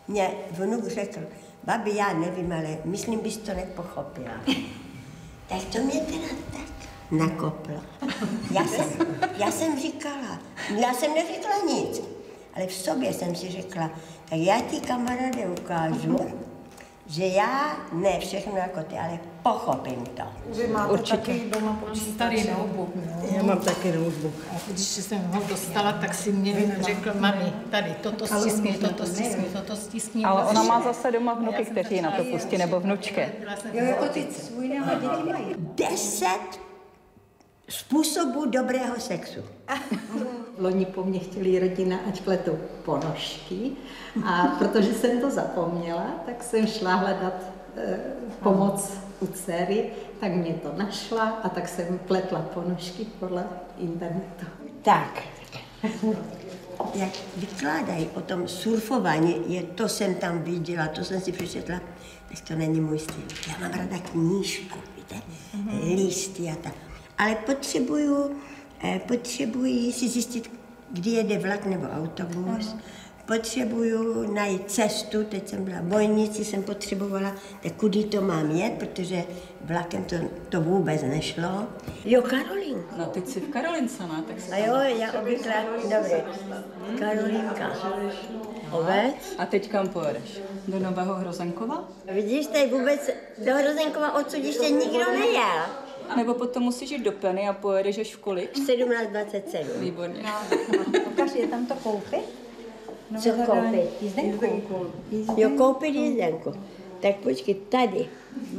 mě vnuk řekl, babi, já nevím, ale myslím, bys to nepochopila. tak to mě teda tak nakoplo. Já jsem, já jsem říkala, já jsem neřekla nic, ale v sobě jsem si řekla, tak já ti kamaráde ukážu, že já ne všechno jako ty, ale pochopím to. Vy máte Určitě. taky doma počítač? Starý notebook. Já mám taky notebook. A když jsem ho dostala, tak si mě řekl, mami, tady, toto stiskni, toto stiskni, toto stiskni. Ale ona má zase doma vnuky, kteří na to pustí, nebo vnučky. Jo, jako ty svůj děti mají. Deset způsobů dobrého sexu. Loni po mně chtěli rodina, ať pletou ponožky a protože jsem to zapomněla, tak jsem šla hledat e, pomoc u dcery, tak mě to našla a tak jsem pletla ponožky podle internetu. Tak, jak vykládají o tom surfování, je, to jsem tam viděla, to jsem si přečetla, tak to není můj styl. Já mám ráda knížku, víte, mm-hmm. listy a tak. Ale potřebuju, eh, potřebuji si zjistit, kdy jede vlak nebo autobus. Mm-hmm. Potřebuju najít cestu, teď jsem byla v bojnici, jsem potřebovala, tak kudy to mám jet, protože vlakem to, to vůbec nešlo. Jo, Karolín. No, teď jsi v Karolince, ne? Tak A jo, já obvykle, dobře. Karolinka. Ovec. A teď kam pojedeš? Do Nového Hrozenkova? Vidíš, tady vůbec do Hrozenkova odsud ještě nikdo nejel. A nebo potom musíš jít do Peny a pojedeš až v kolik? 17.27. Výborně. Ukaž, je tam to koupit? Co koupit? Jízdenku. Jo, koupit jízdenku. Tak počkej, tady.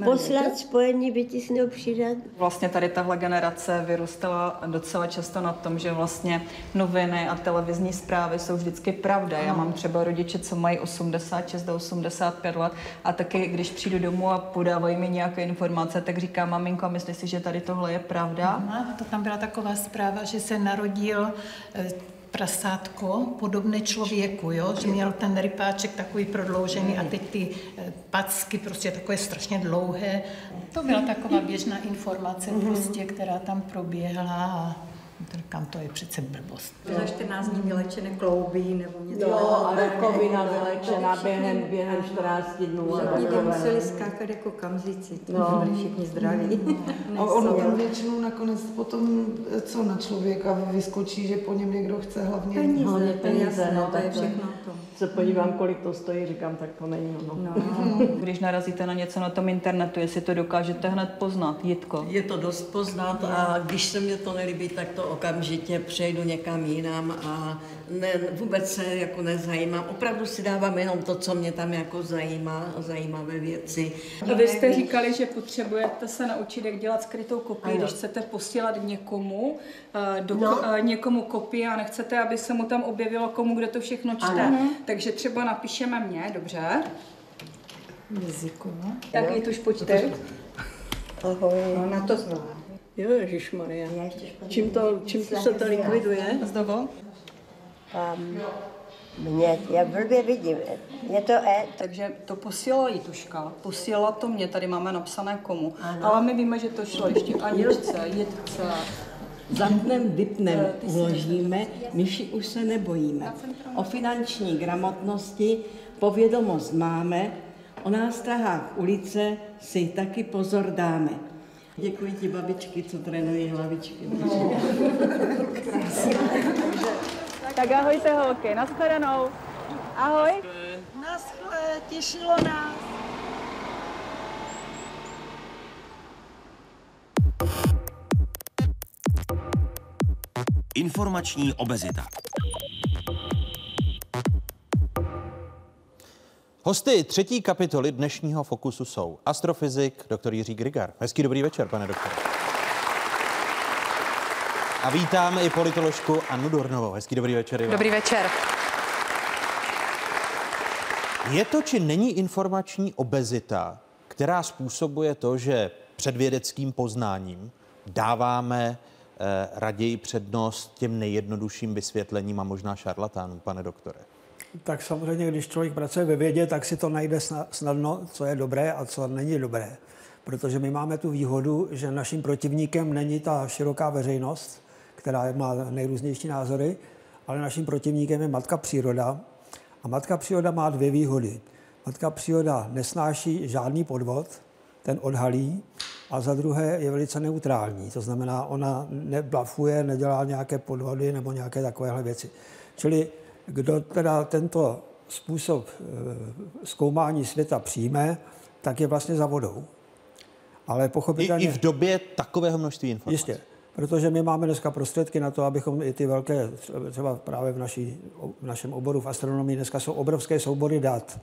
Poslat spojení, vytisknout, přidat. Vlastně tady tahle generace vyrůstala docela často na tom, že vlastně noviny a televizní zprávy jsou vždycky pravda. Já mám třeba rodiče, co mají 86 do 85 let a taky, když přijdu domů a podávají mi nějaké informace, tak říká maminko, myslíš si, že tady tohle je pravda? No, to tam byla taková zpráva, že se narodil eh, prasátko podobné člověku, jo? že měl ten rypáček takový prodloužený a teď ty eh, packy prostě takové strašně dlouhé. To byla taková běžná informace, prostě, která tam proběhla a Říkám, to je přece blbost. Za 14 dní vylečené kloubí nebo něco. Jo, takového. a rakovina vylečená během, během 14 dnů. takové. museli skákat jako kamzíci, to No. byli všichni zdraví. A ono tam většinou nakonec potom, co na člověka vyskočí, že po něm někdo chce hlavně Peníze, Hlavně peníze, no, to je všechno to. Se podívám, kolik to stojí, říkám, tak to není ono. No. Když narazíte na něco na tom internetu, jestli to dokážete hned poznat, Jitko. Je to dost poznat a když se mě to nelíbí, tak to okamžitě přejdu někam jinam a ne, vůbec se jako nezajímám. Opravdu si dávám jenom to, co mě tam jako zajímá, zajímavé věci. A vy jste říkali, že potřebujete se naučit, jak dělat skrytou kopii, Ano. když chcete posílat někomu, eh, do, No. no. někomu kopii a nechcete, aby se mu tam objevilo komu, kdo to všechno čte. Ano. Takže třeba napíšeme mě, dobře? Jazyku, no. Tak ji tuž počte. Ahoj. No, na to zvládnu. Jo, Ježišmarja. Čím to, čím to se to likviduje? Zdobo? Um, mě, já blbě vidím. Je to E, Takže to posílala Jituška, posílala to mě, tady máme napsané komu. Ano. Ale my víme, že to šlo ještě Aničce, Jitce. Zamknem, vypnem, uložíme, myši už se nebojíme. O finanční gramotnosti povědomost máme, o nástrahách ulice si taky pozor dáme. Děkuji ti babičky, co trénují hlavičky. Tak ahojte holky, nashledanou. Ahoj. Naschle, těšilo nás. Informační obezita. Hosty třetí kapitoly dnešního Fokusu jsou astrofyzik dr. Jiří Grigar. Hezký dobrý večer, pane doktore. A vítáme i politoložku Annu Dornovou. Hezký dobrý večer. i vám. Dobrý večer. Je to či není informační obezita, která způsobuje to, že před vědeckým poznáním dáváme eh, raději přednost těm nejjednodušším vysvětlením a možná šarlatánům, pane doktore? Tak samozřejmě, když člověk pracuje ve vědě, tak si to najde sna- snadno, co je dobré a co není dobré. Protože my máme tu výhodu, že naším protivníkem není ta široká veřejnost, která má nejrůznější názory, ale naším protivníkem je matka příroda. A matka příroda má dvě výhody. Matka příroda nesnáší žádný podvod, ten odhalí, a za druhé je velice neutrální. To znamená, ona neblafuje, nedělá nějaké podvody nebo nějaké takovéhle věci. Čili kdo teda tento způsob eh, zkoumání světa přijme, tak je vlastně za vodou. Ale I, pochopitelně... I v době takového množství informací. Jistě, protože my máme dneska prostředky na to, abychom i ty velké, třeba právě v, naší, v našem oboru v astronomii dneska jsou obrovské soubory dat,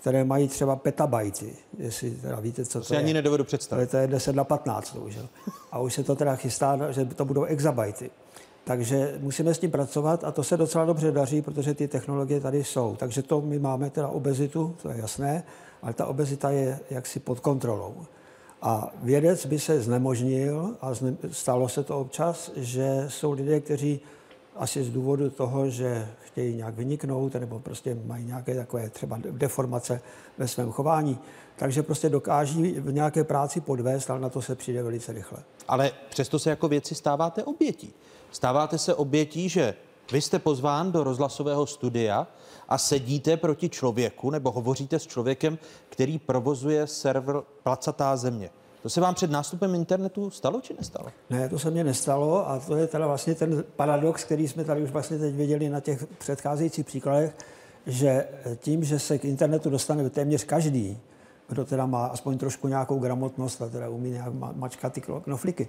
které mají třeba petabajty, jestli teda víte, co to, si je. ani nedovedu představit. To je 10 na 15 už. jo. A už se to teda chystá, že to budou exabajty. Takže musíme s tím pracovat a to se docela dobře daří, protože ty technologie tady jsou. Takže to my máme teda obezitu, to je jasné, ale ta obezita je jaksi pod kontrolou. A vědec by se znemožnil, a zne, stalo se to občas, že jsou lidé, kteří asi z důvodu toho, že chtějí nějak vyniknout, nebo prostě mají nějaké takové třeba deformace ve svém chování, takže prostě dokáží v nějaké práci podvést, ale na to se přijde velice rychle. Ale přesto se jako věci stáváte obětí. Stáváte se obětí, že vy jste pozván do rozhlasového studia a sedíte proti člověku nebo hovoříte s člověkem, který provozuje server Placatá země. To se vám před nástupem internetu stalo či nestalo? Ne, to se mně nestalo a to je teda vlastně ten paradox, který jsme tady už vlastně teď viděli na těch předcházejících příkladech, že tím, že se k internetu dostane téměř každý, kdo teda má aspoň trošku nějakou gramotnost a teda umí nějak ma- mačkat ty knoflíky,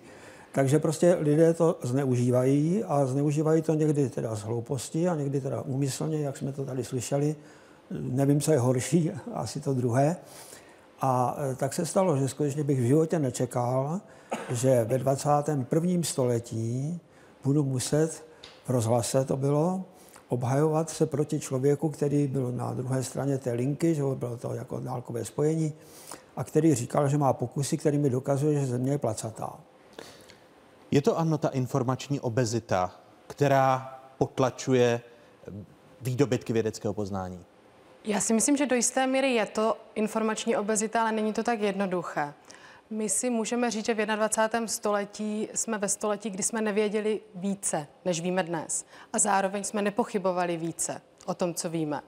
takže prostě lidé to zneužívají a zneužívají to někdy teda z hlouposti a někdy teda úmyslně, jak jsme to tady slyšeli. Nevím, co je horší, asi to druhé. A e, tak se stalo, že skutečně bych v životě nečekal, že ve 21. století budu muset, v rozhlase to bylo, obhajovat se proti člověku, který byl na druhé straně té linky, že bylo to jako dálkové spojení, a který říkal, že má pokusy, který mi dokazuje, že země je placatá. Je to ano ta informační obezita, která potlačuje výdobytky vědeckého poznání? Já si myslím, že do jisté míry je to informační obezita, ale není to tak jednoduché. My si můžeme říct, že v 21. století jsme ve století, kdy jsme nevěděli více, než víme dnes. A zároveň jsme nepochybovali více o tom, co víme.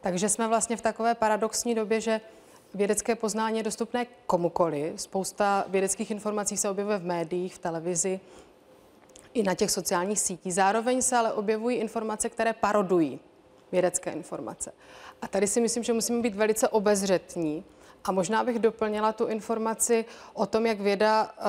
Takže jsme vlastně v takové paradoxní době, že vědecké poznání je dostupné komukoli. Spousta vědeckých informací se objevuje v médiích, v televizi, i na těch sociálních sítích. Zároveň se ale objevují informace, které parodují vědecké informace. A tady si myslím, že musíme být velice obezřetní. A možná bych doplnila tu informaci o tom, jak věda eh,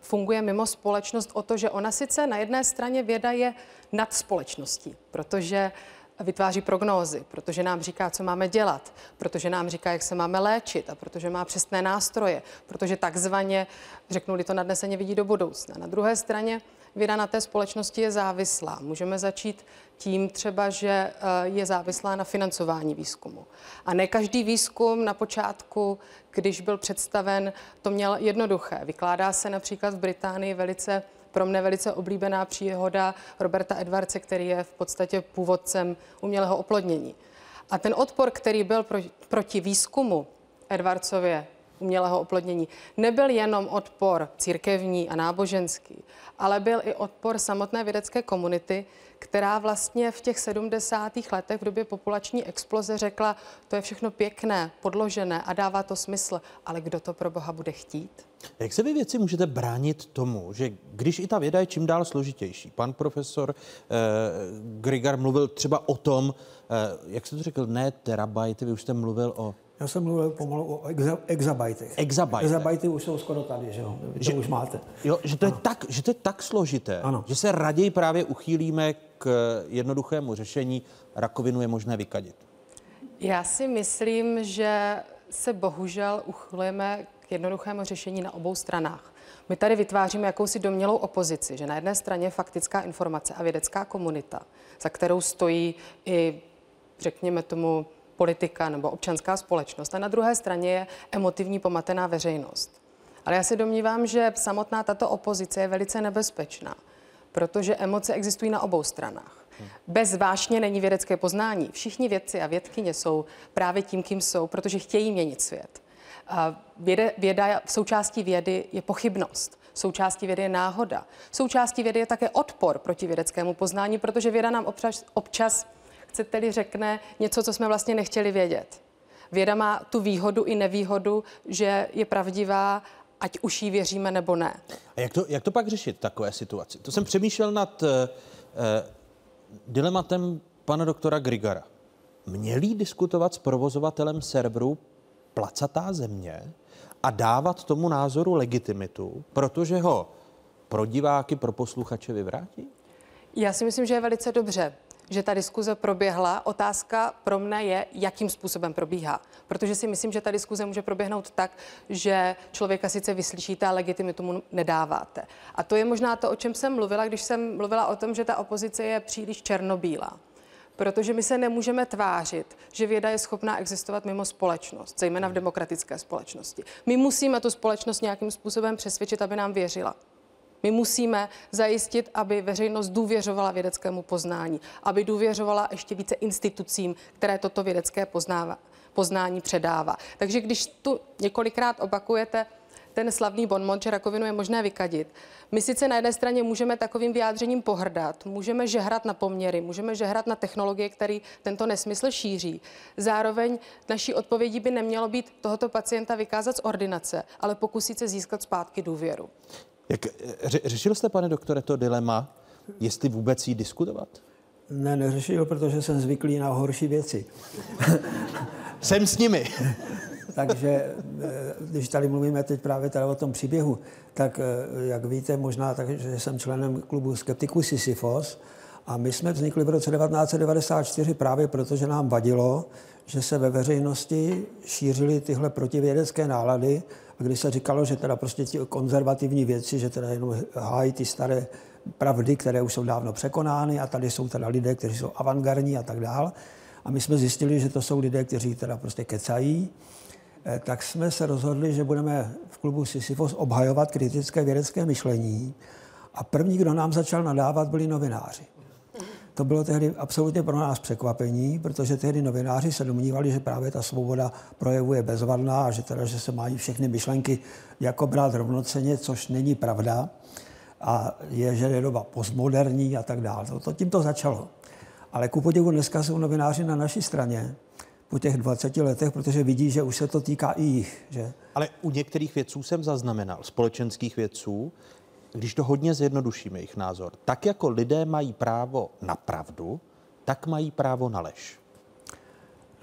funguje mimo společnost o to, že ona sice na jedné straně věda je nad společností, protože vytváří prognózy, protože nám říká, co máme dělat, protože nám říká, jak se máme léčit a protože má přesné nástroje, protože takzvaně, řeknu-li to nadneseně, vidí do budoucna. Na druhé straně věda na té společnosti je závislá. Můžeme začít tím třeba, že eh, je závislá na financování výzkumu. A ne každý výzkum na počátku, když byl představen, to měl jednoduché. Vykládá se například v Británii velice pro mne velice oblíbená příhoda Roberta Edwardse, který je v podstatě původcem umělého oplodnění. A ten odpor, který byl pro, proti výzkumu Edwardsově umělého oplodnění, nebyl jenom odpor církevní a náboženský, ale byl i odpor samotné vědecké komunity, která vlastně v těch 70. letech v době populační exploze řekla, to je všechno pěkné, podložené a dává to smysl, ale kdo to pro Boha bude chtít? Jak se vy věci můžete bránit tomu, že když i ta věda je čím dál složitější, pan profesor eh, Grigar mluvil třeba o tom, eh, jak jste to řekl, ne terabajty, vy už jste mluvil o já jsem mluvil pomalu o exa, exabajtech. Exabajty. Exabajty už jsou skoro tady, že jo? Vy že, to už máte. Jo, že to, je tak, že to je tak složité, ano. že se raději právě uchýlíme k jednoduchému řešení. Rakovinu je možné vykadit. Já si myslím, že se bohužel uchylujeme k jednoduchému řešení na obou stranách. My tady vytváříme jakousi domělou opozici, že na jedné straně je faktická informace a vědecká komunita, za kterou stojí i, řekněme tomu, politika nebo občanská společnost. A na druhé straně je emotivní pomatená veřejnost. Ale já se domnívám, že samotná tato opozice je velice nebezpečná, protože emoce existují na obou stranách. Bez vášně není vědecké poznání. Všichni vědci a vědkyně jsou právě tím, kým jsou, protože chtějí měnit svět. Věda, věda, součástí vědy je pochybnost. Součástí vědy je náhoda. Součástí vědy je také odpor proti vědeckému poznání, protože věda nám občas, občas chcete-li řekne něco, co jsme vlastně nechtěli vědět. Věda má tu výhodu i nevýhodu, že je pravdivá, ať už jí věříme nebo ne. A jak to, jak to pak řešit, takové situaci? To jsem přemýšlel nad uh, dilematem pana doktora Grigara. Měli diskutovat s provozovatelem serveru Placatá země a dávat tomu názoru legitimitu, protože ho pro diváky, pro posluchače vyvrátí? Já si myslím, že je velice dobře, že ta diskuze proběhla. Otázka pro mne je, jakým způsobem probíhá. Protože si myslím, že ta diskuze může proběhnout tak, že člověka sice vyslyšíte, a legitimitu mu nedáváte. A to je možná to, o čem jsem mluvila, když jsem mluvila o tom, že ta opozice je příliš černobílá. Protože my se nemůžeme tvářit, že věda je schopná existovat mimo společnost, zejména v demokratické společnosti. My musíme tu společnost nějakým způsobem přesvědčit, aby nám věřila. My musíme zajistit, aby veřejnost důvěřovala vědeckému poznání, aby důvěřovala ještě více institucím, které toto vědecké poznává, poznání předává. Takže když tu několikrát opakujete ten slavný bonmot, že rakovinu je možné vykadit. My sice na jedné straně můžeme takovým vyjádřením pohrdat, můžeme žehrat na poměry, můžeme žehrat na technologie, který tento nesmysl šíří. Zároveň naší odpovědí by nemělo být tohoto pacienta vykázat z ordinace, ale pokusit se získat zpátky důvěru. Jak, ře, řešil jste, pane doktore, to dilema, jestli vůbec jí diskutovat? Ne, neřešil, protože jsem zvyklý na horší věci. jsem s nimi. Takže eh, když tady mluvíme teď právě tady o tom příběhu, tak eh, jak víte možná, tak, že jsem členem klubu skeptiků Sisyphos a my jsme vznikli v roce 1994 právě proto, že nám vadilo, že se ve veřejnosti šířily tyhle protivědecké nálady, kdy se říkalo, že teda prostě ti konzervativní věci, že teda jenom hájí ty staré pravdy, které už jsou dávno překonány a tady jsou teda lidé, kteří jsou avantgardní a tak dál. A my jsme zjistili, že to jsou lidé, kteří teda prostě kecají. Eh, tak jsme se rozhodli, že budeme v klubu Sisyphos obhajovat kritické vědecké myšlení. A první, kdo nám začal nadávat, byli novináři. To bylo tehdy absolutně pro nás překvapení, protože tehdy novináři se domnívali, že právě ta svoboda projevu je bezvadná a že, teda, že se mají všechny myšlenky jako brát rovnoceně, což není pravda. A je, že je doba postmoderní a tak dále. To, to tím to začalo. Ale ku podivu dneska jsou novináři na naší straně po těch 20 letech, protože vidí, že už se to týká i jich. Že? Ale u některých vědců jsem zaznamenal, společenských vědců, když to hodně zjednodušíme jejich názor, tak jako lidé mají právo na pravdu, tak mají právo na lež.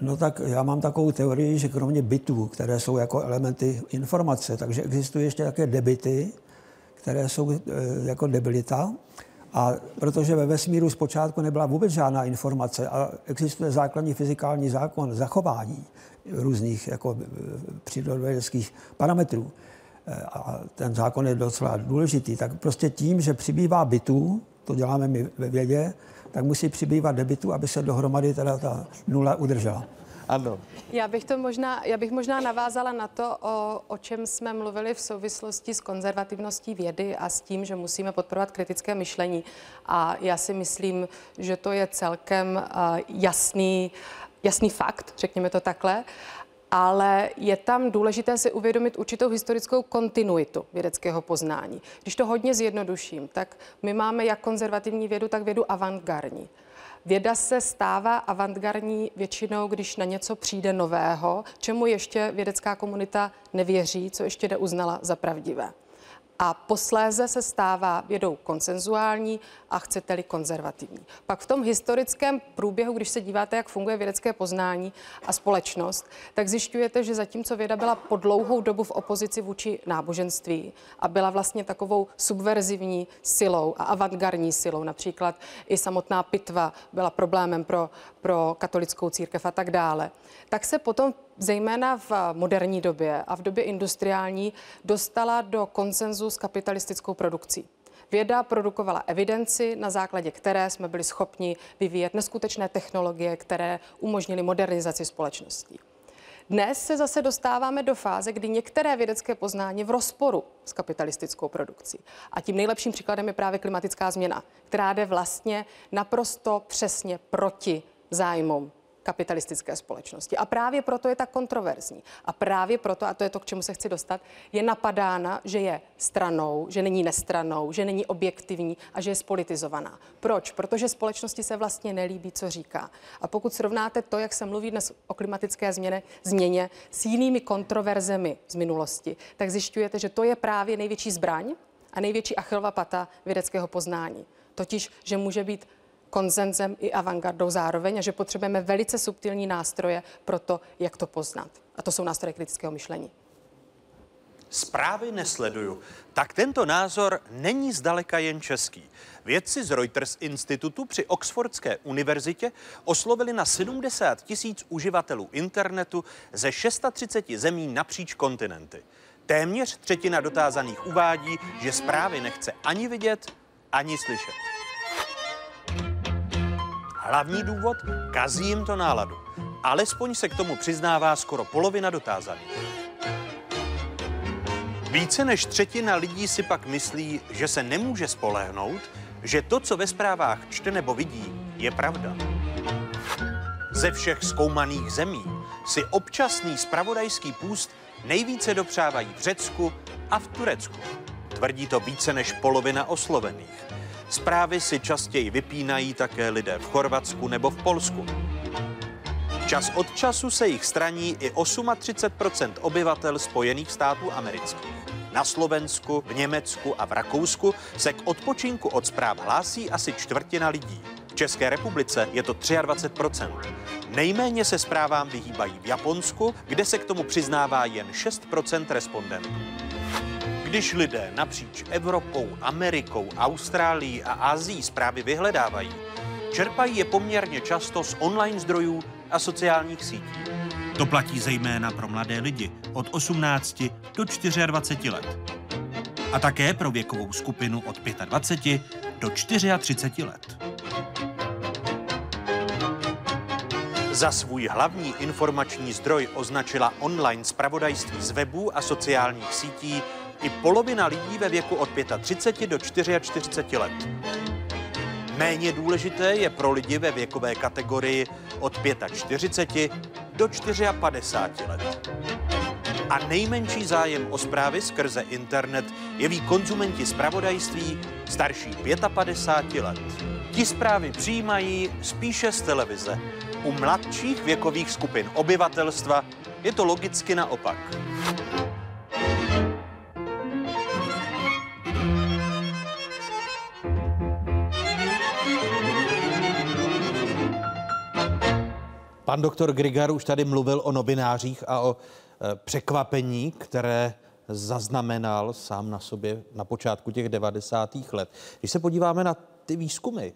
No tak já mám takovou teorii, že kromě bytů, které jsou jako elementy informace, takže existují ještě také debity, které jsou eh, jako debilita. A protože ve vesmíru zpočátku nebyla vůbec žádná informace a existuje základní fyzikální zákon zachování různých jako eh, přírodovědeckých parametrů, a ten zákon je docela důležitý, tak prostě tím, že přibývá bytů, to děláme my ve vědě, tak musí přibývat debitů, aby se dohromady teda ta nula udržela. Ano. Já bych to možná, já bych možná navázala na to, o, o čem jsme mluvili v souvislosti s konzervativností vědy a s tím, že musíme podporovat kritické myšlení. A já si myslím, že to je celkem uh, jasný, jasný fakt, řekněme to takhle ale je tam důležité si uvědomit určitou historickou kontinuitu vědeckého poznání. Když to hodně zjednoduším, tak my máme jak konzervativní vědu, tak vědu avantgardní. Věda se stává avantgardní většinou, když na něco přijde nového, čemu ještě vědecká komunita nevěří, co ještě neuznala za pravdivé a posléze se stává vědou konsenzuální a chcete-li konzervativní. Pak v tom historickém průběhu, když se díváte, jak funguje vědecké poznání a společnost, tak zjišťujete, že zatímco věda byla po dlouhou dobu v opozici vůči náboženství a byla vlastně takovou subverzivní silou a avantgardní silou, například i samotná pitva byla problémem pro, pro katolickou církev a tak dále, tak se potom zejména v moderní době a v době industriální dostala do konsenzu s kapitalistickou produkcí. Věda produkovala evidenci, na základě které jsme byli schopni vyvíjet neskutečné technologie, které umožnily modernizaci společností. Dnes se zase dostáváme do fáze, kdy některé vědecké poznání v rozporu s kapitalistickou produkcí. A tím nejlepším příkladem je právě klimatická změna, která jde vlastně naprosto přesně proti zájmům kapitalistické společnosti. A právě proto je tak kontroverzní. A právě proto, a to je to, k čemu se chci dostat, je napadána, že je stranou, že není nestranou, že není objektivní a že je spolitizovaná. Proč? Protože společnosti se vlastně nelíbí, co říká. A pokud srovnáte to, jak se mluví dnes o klimatické změně, změně s jinými kontroverzemi z minulosti, tak zjišťujete, že to je právě největší zbraň a největší achilova pata vědeckého poznání. Totiž, že může být konsenzem i avantgardou zároveň a že potřebujeme velice subtilní nástroje pro to, jak to poznat. A to jsou nástroje kritického myšlení. Zprávy nesleduju. Tak tento názor není zdaleka jen český. Vědci z Reuters institutu při Oxfordské univerzitě oslovili na 70 tisíc uživatelů internetu ze 630 zemí napříč kontinenty. Téměř třetina dotázaných uvádí, že zprávy nechce ani vidět, ani slyšet. Hlavní důvod? Kazí jim to náladu. Alespoň se k tomu přiznává skoro polovina dotázaných. Více než třetina lidí si pak myslí, že se nemůže spolehnout, že to, co ve zprávách čte nebo vidí, je pravda. Ze všech zkoumaných zemí si občasný spravodajský půst nejvíce dopřávají v Řecku a v Turecku. Tvrdí to více než polovina oslovených. Zprávy si častěji vypínají také lidé v Chorvatsku nebo v Polsku. Čas od času se jich straní i 38% obyvatel Spojených států amerických. Na Slovensku, v Německu a v Rakousku se k odpočinku od zpráv hlásí asi čtvrtina lidí. V České republice je to 23% Nejméně se zprávám vyhýbají v Japonsku, kde se k tomu přiznává jen 6% respondentů. Když lidé napříč Evropou, Amerikou, Austrálií a Ázií zprávy vyhledávají, čerpají je poměrně často z online zdrojů a sociálních sítí. To platí zejména pro mladé lidi od 18 do 24 let. A také pro věkovou skupinu od 25 do 34 let. Za svůj hlavní informační zdroj označila online zpravodajství z webů a sociálních sítí i polovina lidí ve věku od 35 do 44 let. Méně důležité je pro lidi ve věkové kategorii od 45 do 54 let. A nejmenší zájem o zprávy skrze internet jeví konzumenti zpravodajství starší 55 let. Ti zprávy přijímají spíše z televize. U mladších věkových skupin obyvatelstva je to logicky naopak. Pan doktor Grigar už tady mluvil o novinářích a o e, překvapení, které zaznamenal sám na sobě na počátku těch 90. let. Když se podíváme na ty výzkumy,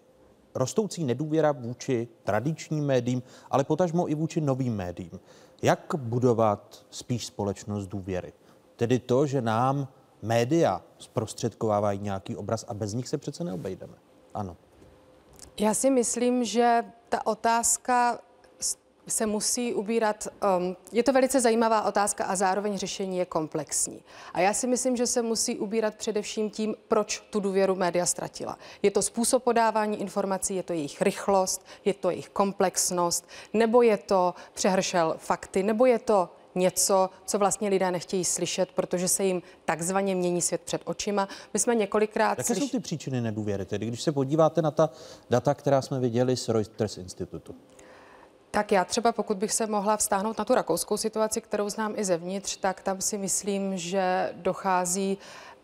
rostoucí nedůvěra vůči tradičním médiím, ale potažmo i vůči novým médiím. Jak budovat spíš společnost důvěry? Tedy to, že nám média zprostředkovávají nějaký obraz a bez nich se přece neobejdeme. Ano. Já si myslím, že ta otázka se musí ubírat. Um, je to velice zajímavá otázka a zároveň řešení je komplexní. A já si myslím, že se musí ubírat především tím, proč tu důvěru média ztratila. Je to způsob podávání informací, je to jejich rychlost, je to jejich komplexnost, nebo je to přehršel fakty, nebo je to něco, co vlastně lidé nechtějí slyšet, protože se jim takzvaně mění svět před očima. My jsme několikrát... Jaké slyš... jsou ty příčiny nedůvěry? Tedy když se podíváte na ta data, která jsme viděli z Reuters institutu. Tak já třeba, pokud bych se mohla vztáhnout na tu rakouskou situaci, kterou znám i zevnitř, tak tam si myslím, že dochází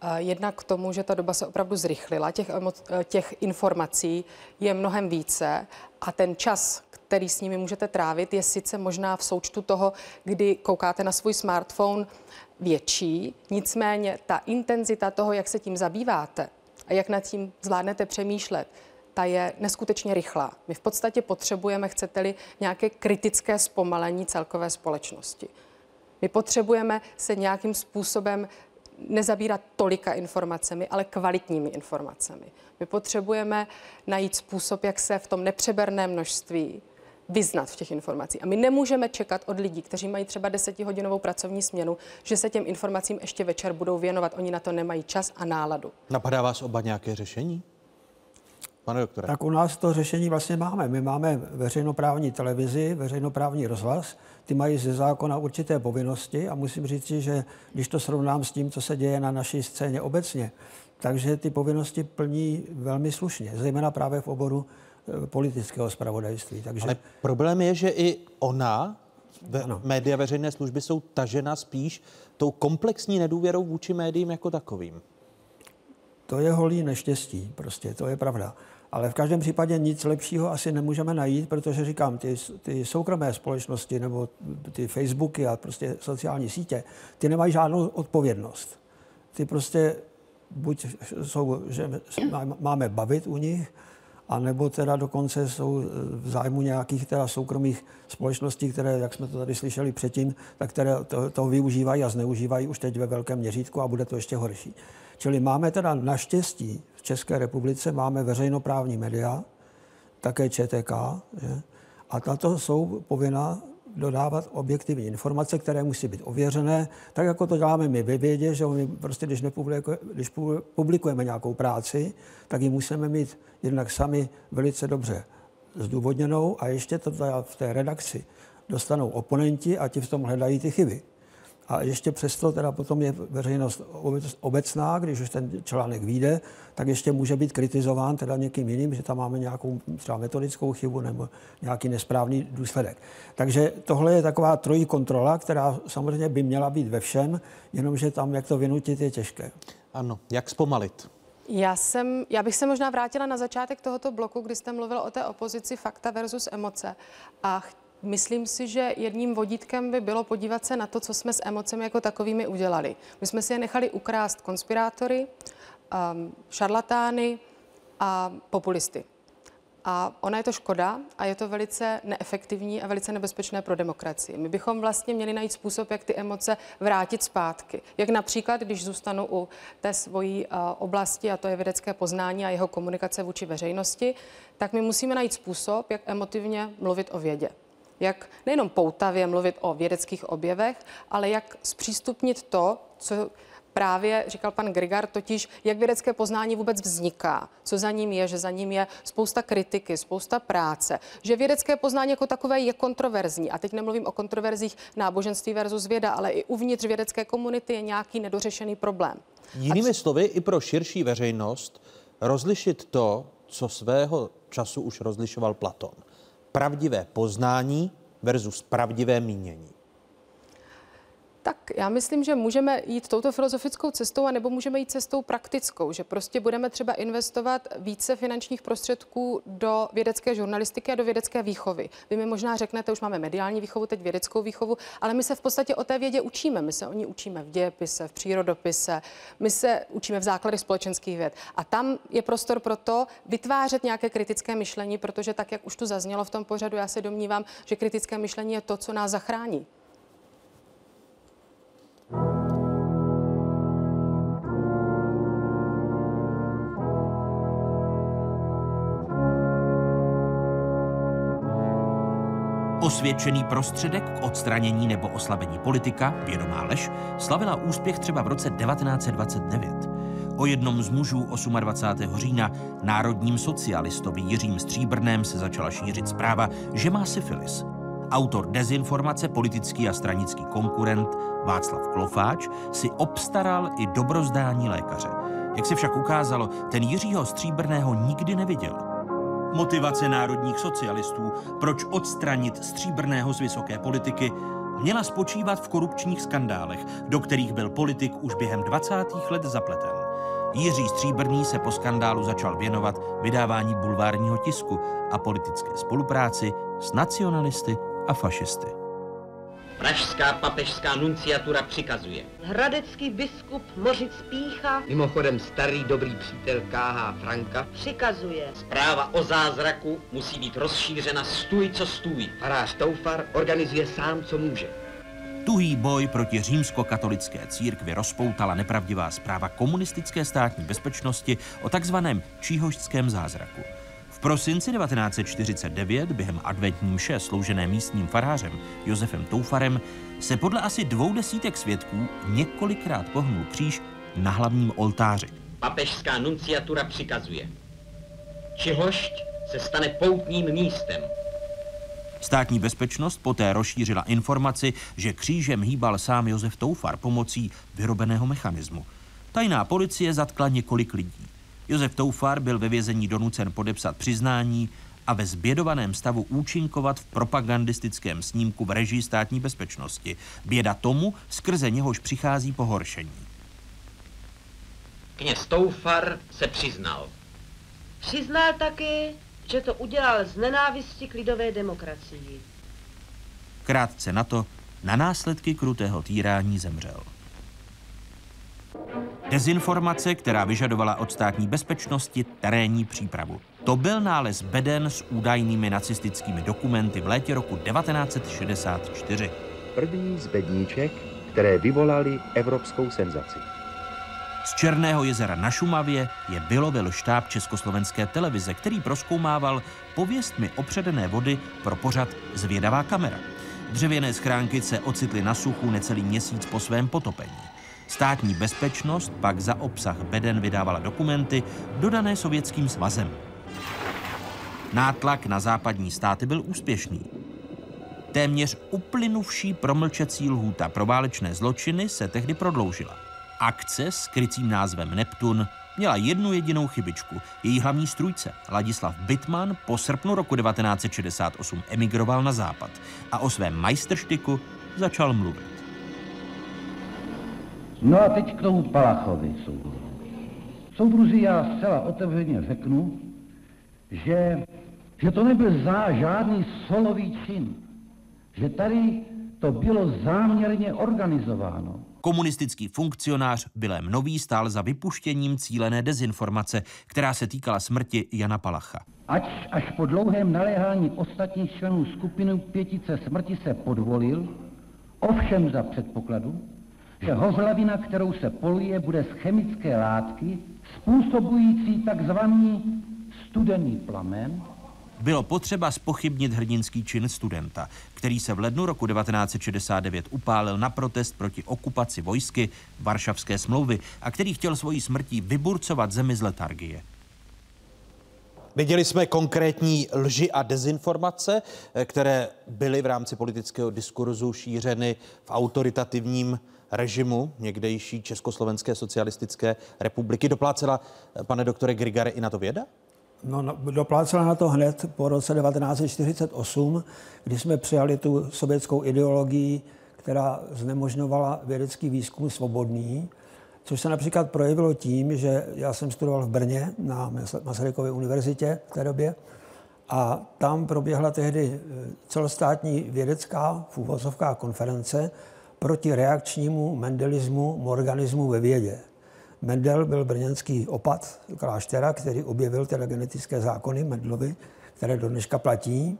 uh, jednak k tomu, že ta doba se opravdu zrychlila, těch, uh, těch informací je mnohem více a ten čas, který s nimi můžete trávit, je sice možná v součtu toho, kdy koukáte na svůj smartphone větší, nicméně ta intenzita toho, jak se tím zabýváte a jak nad tím zvládnete přemýšlet, ta je neskutečně rychlá. My v podstatě potřebujeme, chcete-li, nějaké kritické zpomalení celkové společnosti. My potřebujeme se nějakým způsobem nezabírat tolika informacemi, ale kvalitními informacemi. My potřebujeme najít způsob, jak se v tom nepřeberném množství vyznat v těch informacích. A my nemůžeme čekat od lidí, kteří mají třeba desetihodinovou pracovní směnu, že se těm informacím ještě večer budou věnovat. Oni na to nemají čas a náladu. Napadá vás oba nějaké řešení? Pane doktore. Tak u nás to řešení vlastně máme. My máme veřejnoprávní televizi, veřejnoprávní rozhlas, ty mají ze zákona určité povinnosti a musím říct, že když to srovnám s tím, co se děje na naší scéně obecně, takže ty povinnosti plní velmi slušně, zejména právě v oboru eh, politického zpravodajství. Takže... Ale problém je, že i ona, ve, média veřejné služby, jsou tažena spíš tou komplexní nedůvěrou vůči médiím jako takovým. To je holý neštěstí, prostě, to je pravda. Ale v každém případě nic lepšího asi nemůžeme najít, protože říkám, ty, ty soukromé společnosti nebo ty Facebooky a prostě sociální sítě, ty nemají žádnou odpovědnost. Ty prostě buď jsou, že máme bavit u nich, a nebo teda dokonce jsou v zájmu nějakých teda soukromých společností, které, jak jsme to tady slyšeli předtím, tak které to, to využívají a zneužívají už teď ve velkém měřítku a bude to ještě horší. Čili máme teda naštěstí v České republice máme veřejnoprávní média, také ČTK, že? a tato jsou povinna dodávat objektivní informace, které musí být ověřené, tak jako to děláme my ve vědě, že my prostě, když, když publikujeme nějakou práci, tak ji musíme mít jednak sami velice dobře zdůvodněnou a ještě to v té redakci dostanou oponenti a ti v tom hledají ty chyby. A ještě přesto teda potom je veřejnost obecná, když už ten článek vyjde, tak ještě může být kritizován teda někým jiným, že tam máme nějakou třeba metodickou chybu nebo nějaký nesprávný důsledek. Takže tohle je taková trojí kontrola, která samozřejmě by měla být ve všem, jenomže tam, jak to vynutit, je těžké. Ano, jak zpomalit? Já, jsem, já bych se možná vrátila na začátek tohoto bloku, kdy jste mluvil o té opozici fakta versus emoce. A Myslím si, že jedním vodítkem by bylo podívat se na to, co jsme s emocemi jako takovými udělali. My jsme si je nechali ukrást konspirátory, um, šarlatány a populisty. A ona je to škoda a je to velice neefektivní a velice nebezpečné pro demokracii. My bychom vlastně měli najít způsob, jak ty emoce vrátit zpátky. Jak například, když zůstanu u té svojí uh, oblasti, a to je vědecké poznání a jeho komunikace vůči veřejnosti, tak my musíme najít způsob, jak emotivně mluvit o vědě jak nejenom poutavě mluvit o vědeckých objevech, ale jak zpřístupnit to, co právě říkal pan Grigar, totiž jak vědecké poznání vůbec vzniká, co za ním je, že za ním je spousta kritiky, spousta práce, že vědecké poznání jako takové je kontroverzní. A teď nemluvím o kontroverzích náboženství versus věda, ale i uvnitř vědecké komunity je nějaký nedořešený problém. Jinými slovy, i pro širší veřejnost rozlišit to, co svého času už rozlišoval Platon pravdivé poznání versus pravdivé mínění. Tak já myslím, že můžeme jít touto filozofickou cestou, a nebo můžeme jít cestou praktickou, že prostě budeme třeba investovat více finančních prostředků do vědecké žurnalistiky a do vědecké výchovy. Vy mi možná řeknete, už máme mediální výchovu, teď vědeckou výchovu, ale my se v podstatě o té vědě učíme. My se o ní učíme v dějepise, v přírodopise, my se učíme v základech společenských věd. A tam je prostor pro to vytvářet nějaké kritické myšlení, protože tak, jak už tu zaznělo v tom pořadu, já se domnívám, že kritické myšlení je to, co nás zachrání. Osvědčený prostředek k odstranění nebo oslabení politika, vědomá lež, slavila úspěch třeba v roce 1929. O jednom z mužů 28. října národním socialistovi Jiřím Stříbrném se začala šířit zpráva, že má syfilis. Autor dezinformace, politický a stranický konkurent Václav Klofáč si obstaral i dobrozdání lékaře. Jak se však ukázalo, ten Jiřího Stříbrného nikdy neviděl. Motivace národních socialistů, proč odstranit Stříbrného z vysoké politiky, měla spočívat v korupčních skandálech, do kterých byl politik už během 20. let zapleten. Jiří Stříbrný se po skandálu začal věnovat vydávání bulvárního tisku a politické spolupráci s nacionalisty a fašisty. Pražská papežská nunciatura přikazuje. Hradecký biskup Mořic Pícha Mimochodem starý dobrý přítel K.H. Franka přikazuje. Zpráva o zázraku musí být rozšířena stůj co stůj. Farář Toufar organizuje sám, co může. Tuhý boj proti římskokatolické církvi rozpoutala nepravdivá zpráva komunistické státní bezpečnosti o takzvaném číhožském zázraku. V prosinci 1949 během adventní mše sloužené místním farářem Josefem Toufarem se podle asi dvou desítek svědků několikrát pohnul kříž na hlavním oltáři. Papežská nunciatura přikazuje. Čihošť se stane poutním místem. Státní bezpečnost poté rozšířila informaci, že křížem hýbal sám Josef Toufar pomocí vyrobeného mechanismu. Tajná policie zatkla několik lidí. Josef Toufar byl ve vězení donucen podepsat přiznání a ve zbědovaném stavu účinkovat v propagandistickém snímku v režii státní bezpečnosti. Běda tomu, skrze něhož přichází pohoršení. Kněz Toufar se přiznal. Přiznal taky, že to udělal z nenávisti k lidové demokracii. Krátce na to na následky krutého týrání zemřel. Dezinformace, která vyžadovala od státní bezpečnosti terénní přípravu. To byl nález beden s údajnými nacistickými dokumenty v létě roku 1964. První z bedníček, které vyvolali evropskou senzaci. Z Černého jezera na Šumavě je vylovil štáb Československé televize, který proskoumával pověstmi opředené vody pro pořad Zvědavá kamera. Dřevěné schránky se ocitly na suchu necelý měsíc po svém potopení. Státní bezpečnost pak za obsah beden vydávala dokumenty dodané sovětským svazem. Nátlak na západní státy byl úspěšný. Téměř uplynuvší promlčecí lhůta pro válečné zločiny se tehdy prodloužila. Akce s krycím názvem Neptun měla jednu jedinou chybičku. Její hlavní strůjce, Ladislav Bitman, po srpnu roku 1968 emigroval na západ a o svém majstrštiku začal mluvit. No a teď k tomu Palachovi, soudruzi. Soudruzi, já zcela otevřeně řeknu, že, že to nebyl zá, žádný solový čin. Že tady to bylo záměrně organizováno. Komunistický funkcionář Vilém Nový stál za vypuštěním cílené dezinformace, která se týkala smrti Jana Palacha. Ať až po dlouhém naléhání ostatních členů skupiny pětice smrti se podvolil, ovšem za předpokladu, že hozlavina, kterou se poluje, bude z chemické látky způsobující takzvaný studený plamen, bylo potřeba spochybnit hrdinský čin studenta, který se v lednu roku 1969 upálil na protest proti okupaci vojsky Varšavské smlouvy a který chtěl svojí smrtí vyburcovat zemi z letargie. Viděli jsme konkrétní lži a dezinformace, které byly v rámci politického diskurzu šířeny v autoritativním režimu někdejší Československé socialistické republiky. Doplácela, pane doktore Grigare, i na to věda? No, no, doplácela na to hned po roce 1948, kdy jsme přijali tu sovětskou ideologii, která znemožňovala vědecký výzkum svobodný, což se například projevilo tím, že já jsem studoval v Brně na Masarykově univerzitě v té době a tam proběhla tehdy eh, celostátní vědecká v konference proti reakčnímu mendelismu, morganismu ve vědě. Mendel byl brněnský opat kláštera, který objevil teda genetické zákony Mendelovi, které do dneška platí.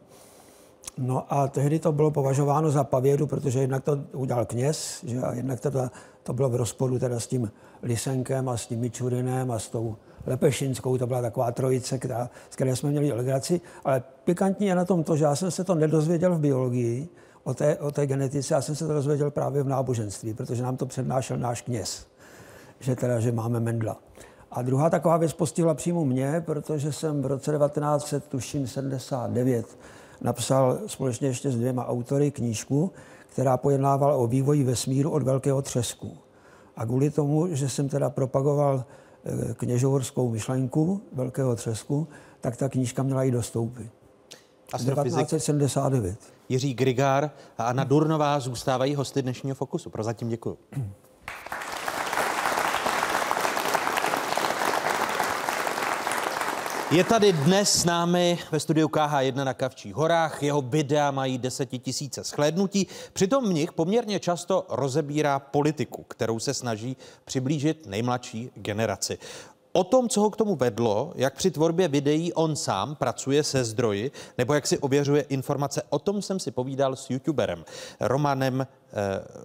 No a tehdy to bylo považováno za pavědu, protože jednak to udělal kněz, že a jednak teda to bylo v rozporu teda s tím Lisenkem a s tím Mičurinem a s tou Lepešinskou, to byla taková trojice, která, z které jsme měli legraci. Ale pikantní je na tom to, že já jsem se to nedozvěděl v biologii, o té, o té genetice, já jsem se to dozvěděl právě v náboženství, protože nám to přednášel náš kněz, že teda, že máme Mendla. A druhá taková věc postihla přímo mě, protože jsem v roce 1979 napsal společně ještě s dvěma autory knížku, která pojednávala o vývoji vesmíru od velkého třesku. A kvůli tomu, že jsem teda propagoval eh, kněžovorskou myšlenku velkého třesku, tak ta knížka měla i dostoupit. Astrofyzik 1979. Jiří Grigár a Anna Durnová zůstávají hosty dnešního Fokusu. Prozatím děkuji. Je tady dnes s námi ve studiu KH1 na Kavčích horách. Jeho videa mají desetitisíce shlédnutí. Přitom v nich poměrně často rozebírá politiku, kterou se snaží přiblížit nejmladší generaci. O tom, co ho k tomu vedlo, jak při tvorbě videí on sám pracuje se zdroji, nebo jak si ověřuje informace, o tom jsem si povídal s youtuberem Romanem eh,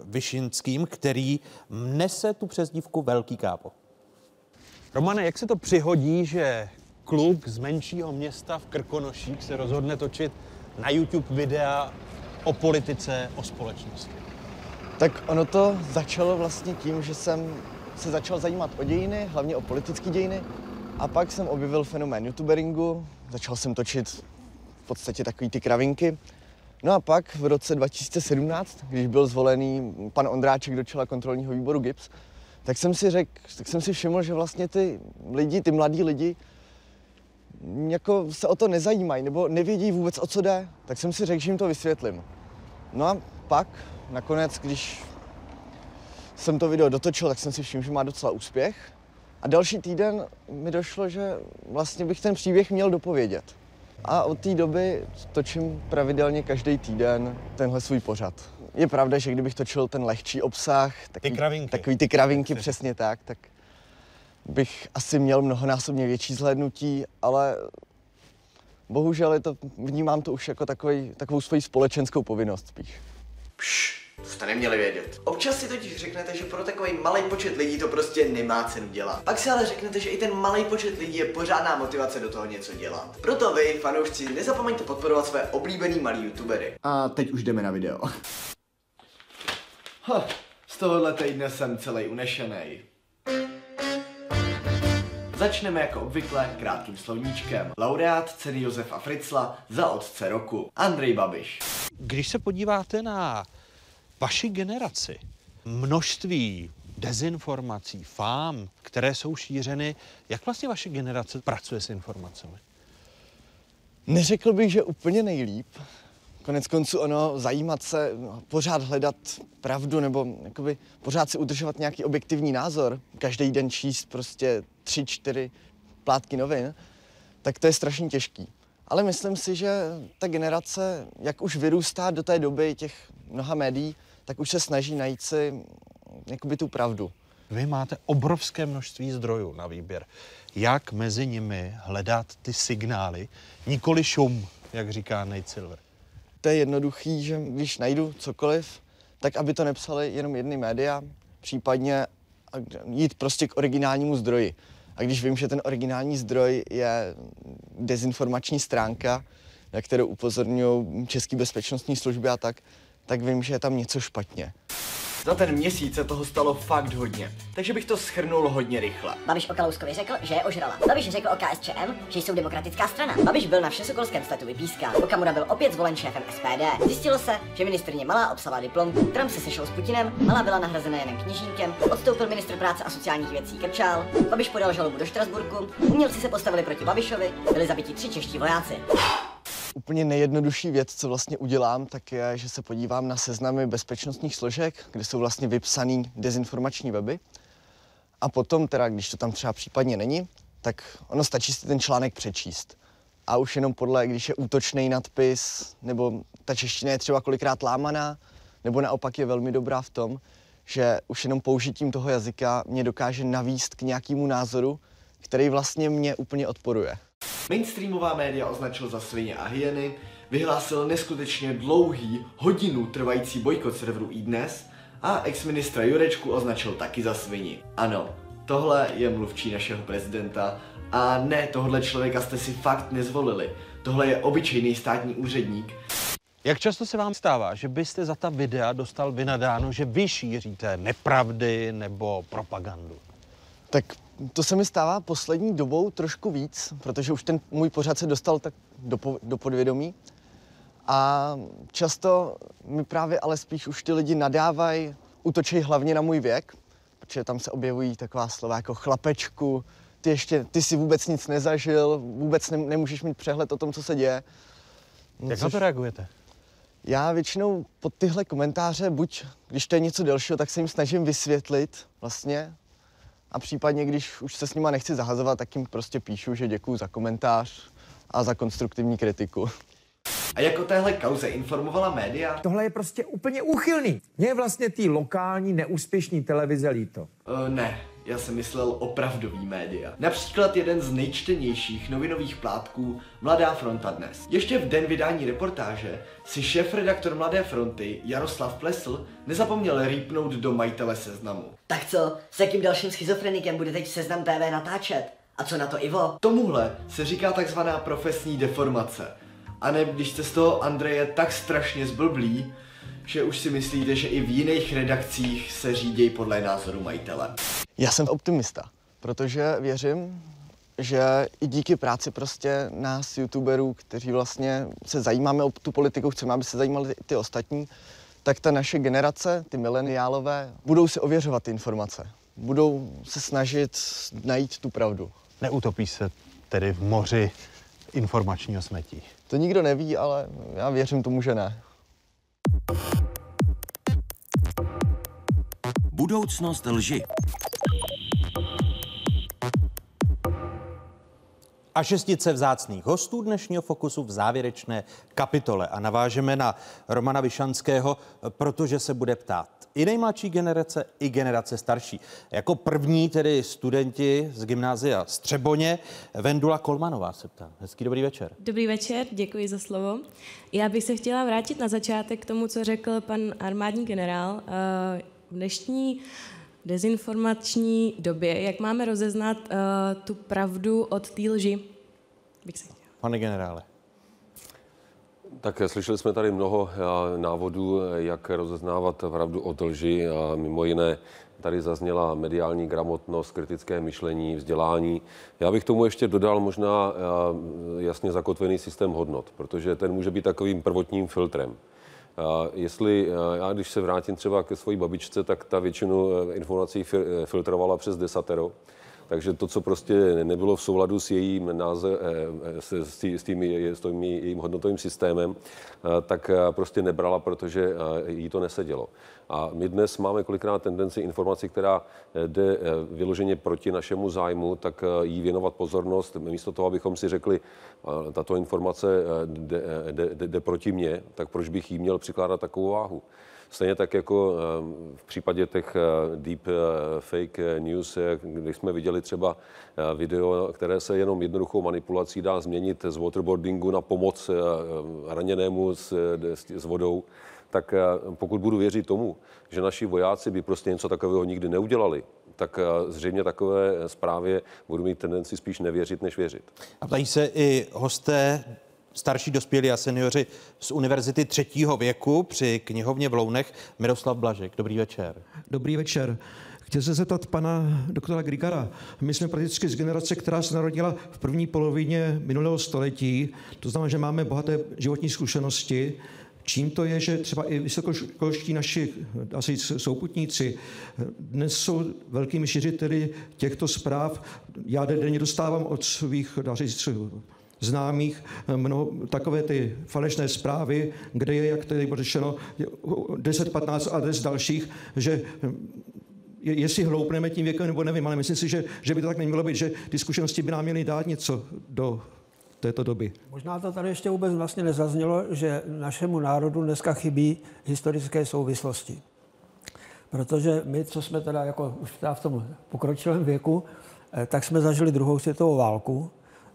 Vyšinským, který nese tu přezdívku Velký kápo. Romane, jak se to přihodí, že kluk z menšího města v Krkonoších se rozhodne točit na YouTube videa o politice, o společnosti? Tak ono to začalo vlastně tím, že jsem se začal zajímat o dějiny, hlavně o politické dějiny. A pak jsem objevil fenomén youtuberingu, začal jsem točit v podstatě takový ty kravinky. No a pak v roce 2017, když byl zvolený pan Ondráček do čela kontrolního výboru GIPS, tak jsem si řekl, tak jsem si všiml, že vlastně ty lidi, ty mladí lidi, jako se o to nezajímají nebo nevědí vůbec, o co jde, tak jsem si řekl, že jim to vysvětlím. No a pak nakonec, když jsem to video dotočil, tak jsem si všiml, že má docela úspěch. A další týden mi došlo, že vlastně bych ten příběh měl dopovědět. A od té doby točím pravidelně každý týden tenhle svůj pořad. Je pravda, že kdybych točil ten lehčí obsah, takový ty kravinky, takový ty kravinky přesně tak, tak bych asi měl mnohonásobně větší zhlédnutí, ale bohužel je to, vnímám to už jako takový, takovou svoji společenskou povinnost spíš. Pš, to jste neměli vědět. Občas si totiž řeknete, že pro takový malý počet lidí to prostě nemá cenu dělat. Pak si ale řeknete, že i ten malý počet lidí je pořádná motivace do toho něco dělat. Proto vy, fanoušci, nezapomeňte podporovat své oblíbený malý youtubery. A teď už jdeme na video. Ha, z tohohle týdne jsem celý unešený. Začneme jako obvykle krátkým slovníčkem. Laureát ceny Josefa Fritzla za otce roku. Andrej Babiš. Když se podíváte na vaši generaci, množství dezinformací, fám, které jsou šířeny, jak vlastně vaše generace pracuje s informacemi? Neřekl bych, že úplně nejlíp. Konec konců ono, zajímat se, no, pořád hledat pravdu nebo jakoby pořád si udržovat nějaký objektivní názor, každý den číst prostě tři, čtyři plátky novin, tak to je strašně těžký. Ale myslím si, že ta generace, jak už vyrůstá do té doby těch mnoha médií, tak už se snaží najít si jakoby tu pravdu. Vy máte obrovské množství zdrojů na výběr. Jak mezi nimi hledat ty signály, nikoli šum, jak říká Nate Silver? To je jednoduchý, že když najdu cokoliv, tak aby to nepsali jenom jedny média, případně jít prostě k originálnímu zdroji. A když vím, že ten originální zdroj je dezinformační stránka, na kterou upozorňují české bezpečnostní služby a tak, tak vím, že je tam něco špatně. Za ten měsíc se toho stalo fakt hodně, takže bych to schrnul hodně rychle. Babiš o Kalouskovi řekl, že je ožrala. Babiš řekl o KSČM, že jsou demokratická strana. Babiš byl na Všesokolském statu vypískán. Okamura byl opět zvolen šéfem SPD. Zjistilo se, že ministrně Malá obsala diplomku. Trump se sešel s Putinem, Malá byla nahrazena jenom kněžínkem. Odstoupil ministr práce a sociálních věcí Krčál. Babiš podal žalobu do Štrasburku. Umělci se postavili proti Babišovi, byli zabiti tři čeští vojáci. Úplně nejjednodušší věc, co vlastně udělám, tak je, že se podívám na seznamy bezpečnostních složek, kde jsou vlastně vypsané dezinformační weby. A potom teda, když to tam třeba případně není, tak ono stačí si ten článek přečíst. A už jenom podle, když je útočný nadpis, nebo ta čeština je třeba kolikrát lámaná, nebo naopak je velmi dobrá v tom, že už jenom použitím toho jazyka mě dokáže navíst k nějakému názoru, který vlastně mě úplně odporuje. Mainstreamová média označil za svině a hyeny, vyhlásil neskutečně dlouhý, hodinu trvající bojkot serveru iDnes a ex-ministra Jurečku označil taky za svini. Ano, tohle je mluvčí našeho prezidenta a ne, tohle člověka jste si fakt nezvolili. Tohle je obyčejný státní úředník, Jak často se vám stává, že byste za ta videa dostal vynadáno, že vy šíříte nepravdy nebo propagandu? Tak to se mi stává poslední dobou trošku víc, protože už ten můj pořad se dostal tak do, po, do podvědomí. A často mi právě ale spíš už ty lidi nadávají, útočí hlavně na můj věk, protože tam se objevují taková slova jako chlapečku, ty ještě, ty si vůbec nic nezažil, vůbec ne, nemůžeš mít přehled o tom, co se děje. Jak na to reagujete? Já většinou pod tyhle komentáře, buď když to je něco delšího, tak se jim snažím vysvětlit vlastně. A případně, když už se s nima nechci zahazovat, tak jim prostě píšu, že děkuju za komentář a za konstruktivní kritiku. A jako téhle kauze informovala média? Tohle je prostě úplně úchylný. Mně je vlastně ty lokální neúspěšní televize líto. Uh, ne, já jsem myslel opravdový média. Například jeden z nejčtenějších novinových plátků Mladá fronta dnes. Ještě v den vydání reportáže si šéf-redaktor Mladé fronty Jaroslav Plesl nezapomněl rýpnout do majitele seznamu. Tak co, s jakým dalším schizofrenikem bude teď Seznam TV natáčet? A co na to Ivo? Tomuhle se říká takzvaná profesní deformace. A ne, když jste z toho Andreje tak strašně zblblí, že už si myslíte, že i v jiných redakcích se řídějí podle názoru majitele. Já jsem optimista, protože věřím, že i díky práci prostě nás, youtuberů, kteří vlastně se zajímáme o tu politiku, chceme, aby se zajímali i ty ostatní, tak ta naše generace, ty mileniálové, budou si ověřovat ty informace. Budou se snažit najít tu pravdu. Neutopí se tedy v moři informačního smetí. To nikdo neví, ale já věřím tomu, že ne. Budoucnost lži. A šestice vzácných hostů dnešního Fokusu v závěrečné kapitole. A navážeme na Romana Vyšanského, protože se bude ptát i nejmladší generace, i generace starší. Jako první tedy studenti z gymnázia Střeboně, Vendula Kolmanová se ptá. Hezký dobrý večer. Dobrý večer, děkuji za slovo. Já bych se chtěla vrátit na začátek k tomu, co řekl pan armádní generál. Eh, v dnešní dezinformační době, jak máme rozeznat uh, tu pravdu od té lži? Bych se chtěla. Pane generále. Tak slyšeli jsme tady mnoho návodů, jak rozeznávat pravdu od lži a mimo jiné tady zazněla mediální gramotnost, kritické myšlení, vzdělání. Já bych tomu ještě dodal možná jasně zakotvený systém hodnot, protože ten může být takovým prvotním filtrem. Jestli já, když se vrátím třeba ke své babičce, tak ta většinu informací filtrovala přes desatero. Takže to, co prostě nebylo v souladu s jejím název, e, s, s, tím, s tím jejím hodnotovým systémem, tak prostě nebrala, protože jí to nesedělo. A my dnes máme kolikrát tendenci informaci, která jde vyloženě proti našemu zájmu, tak jí věnovat pozornost, místo toho, abychom si řekli, tato informace jde, jde, jde proti mně, tak proč bych jí měl přikládat takovou váhu? Stejně tak jako v případě těch deep fake news, když jsme viděli třeba video, které se jenom jednoduchou manipulací dá změnit z waterboardingu na pomoc raněnému s, s vodou, tak pokud budu věřit tomu, že naši vojáci by prostě něco takového nikdy neudělali, tak zřejmě takové zprávě budu mít tendenci spíš nevěřit, než věřit. A ptají se i hosté starší dospělí a seniori z Univerzity třetího věku při knihovně v Lounech. Miroslav Blažek, dobrý večer. Dobrý večer. Chtěl se zeptat pana doktora Grigara. My jsme prakticky z generace, která se narodila v první polovině minulého století. To znamená, že máme bohaté životní zkušenosti. Čím to je, že třeba i vysokoškolští naši asi souputníci dnes jsou velkými šiřiteli těchto zpráv. Já denně dostávám od svých, říct, známých mnoho takové ty falešné zprávy, kde je, jak tady bylo řešeno, 10-15 adres dalších, že jestli hloupneme tím věkem, nebo nevím, ale myslím si, že, že by to tak nemělo být, že ty zkušenosti by nám měly dát něco do této doby. Možná to tady ještě vůbec vlastně nezaznělo, že našemu národu dneska chybí historické souvislosti. Protože my, co jsme teda jako už teda v tom pokročilém věku, eh, tak jsme zažili druhou světovou válku,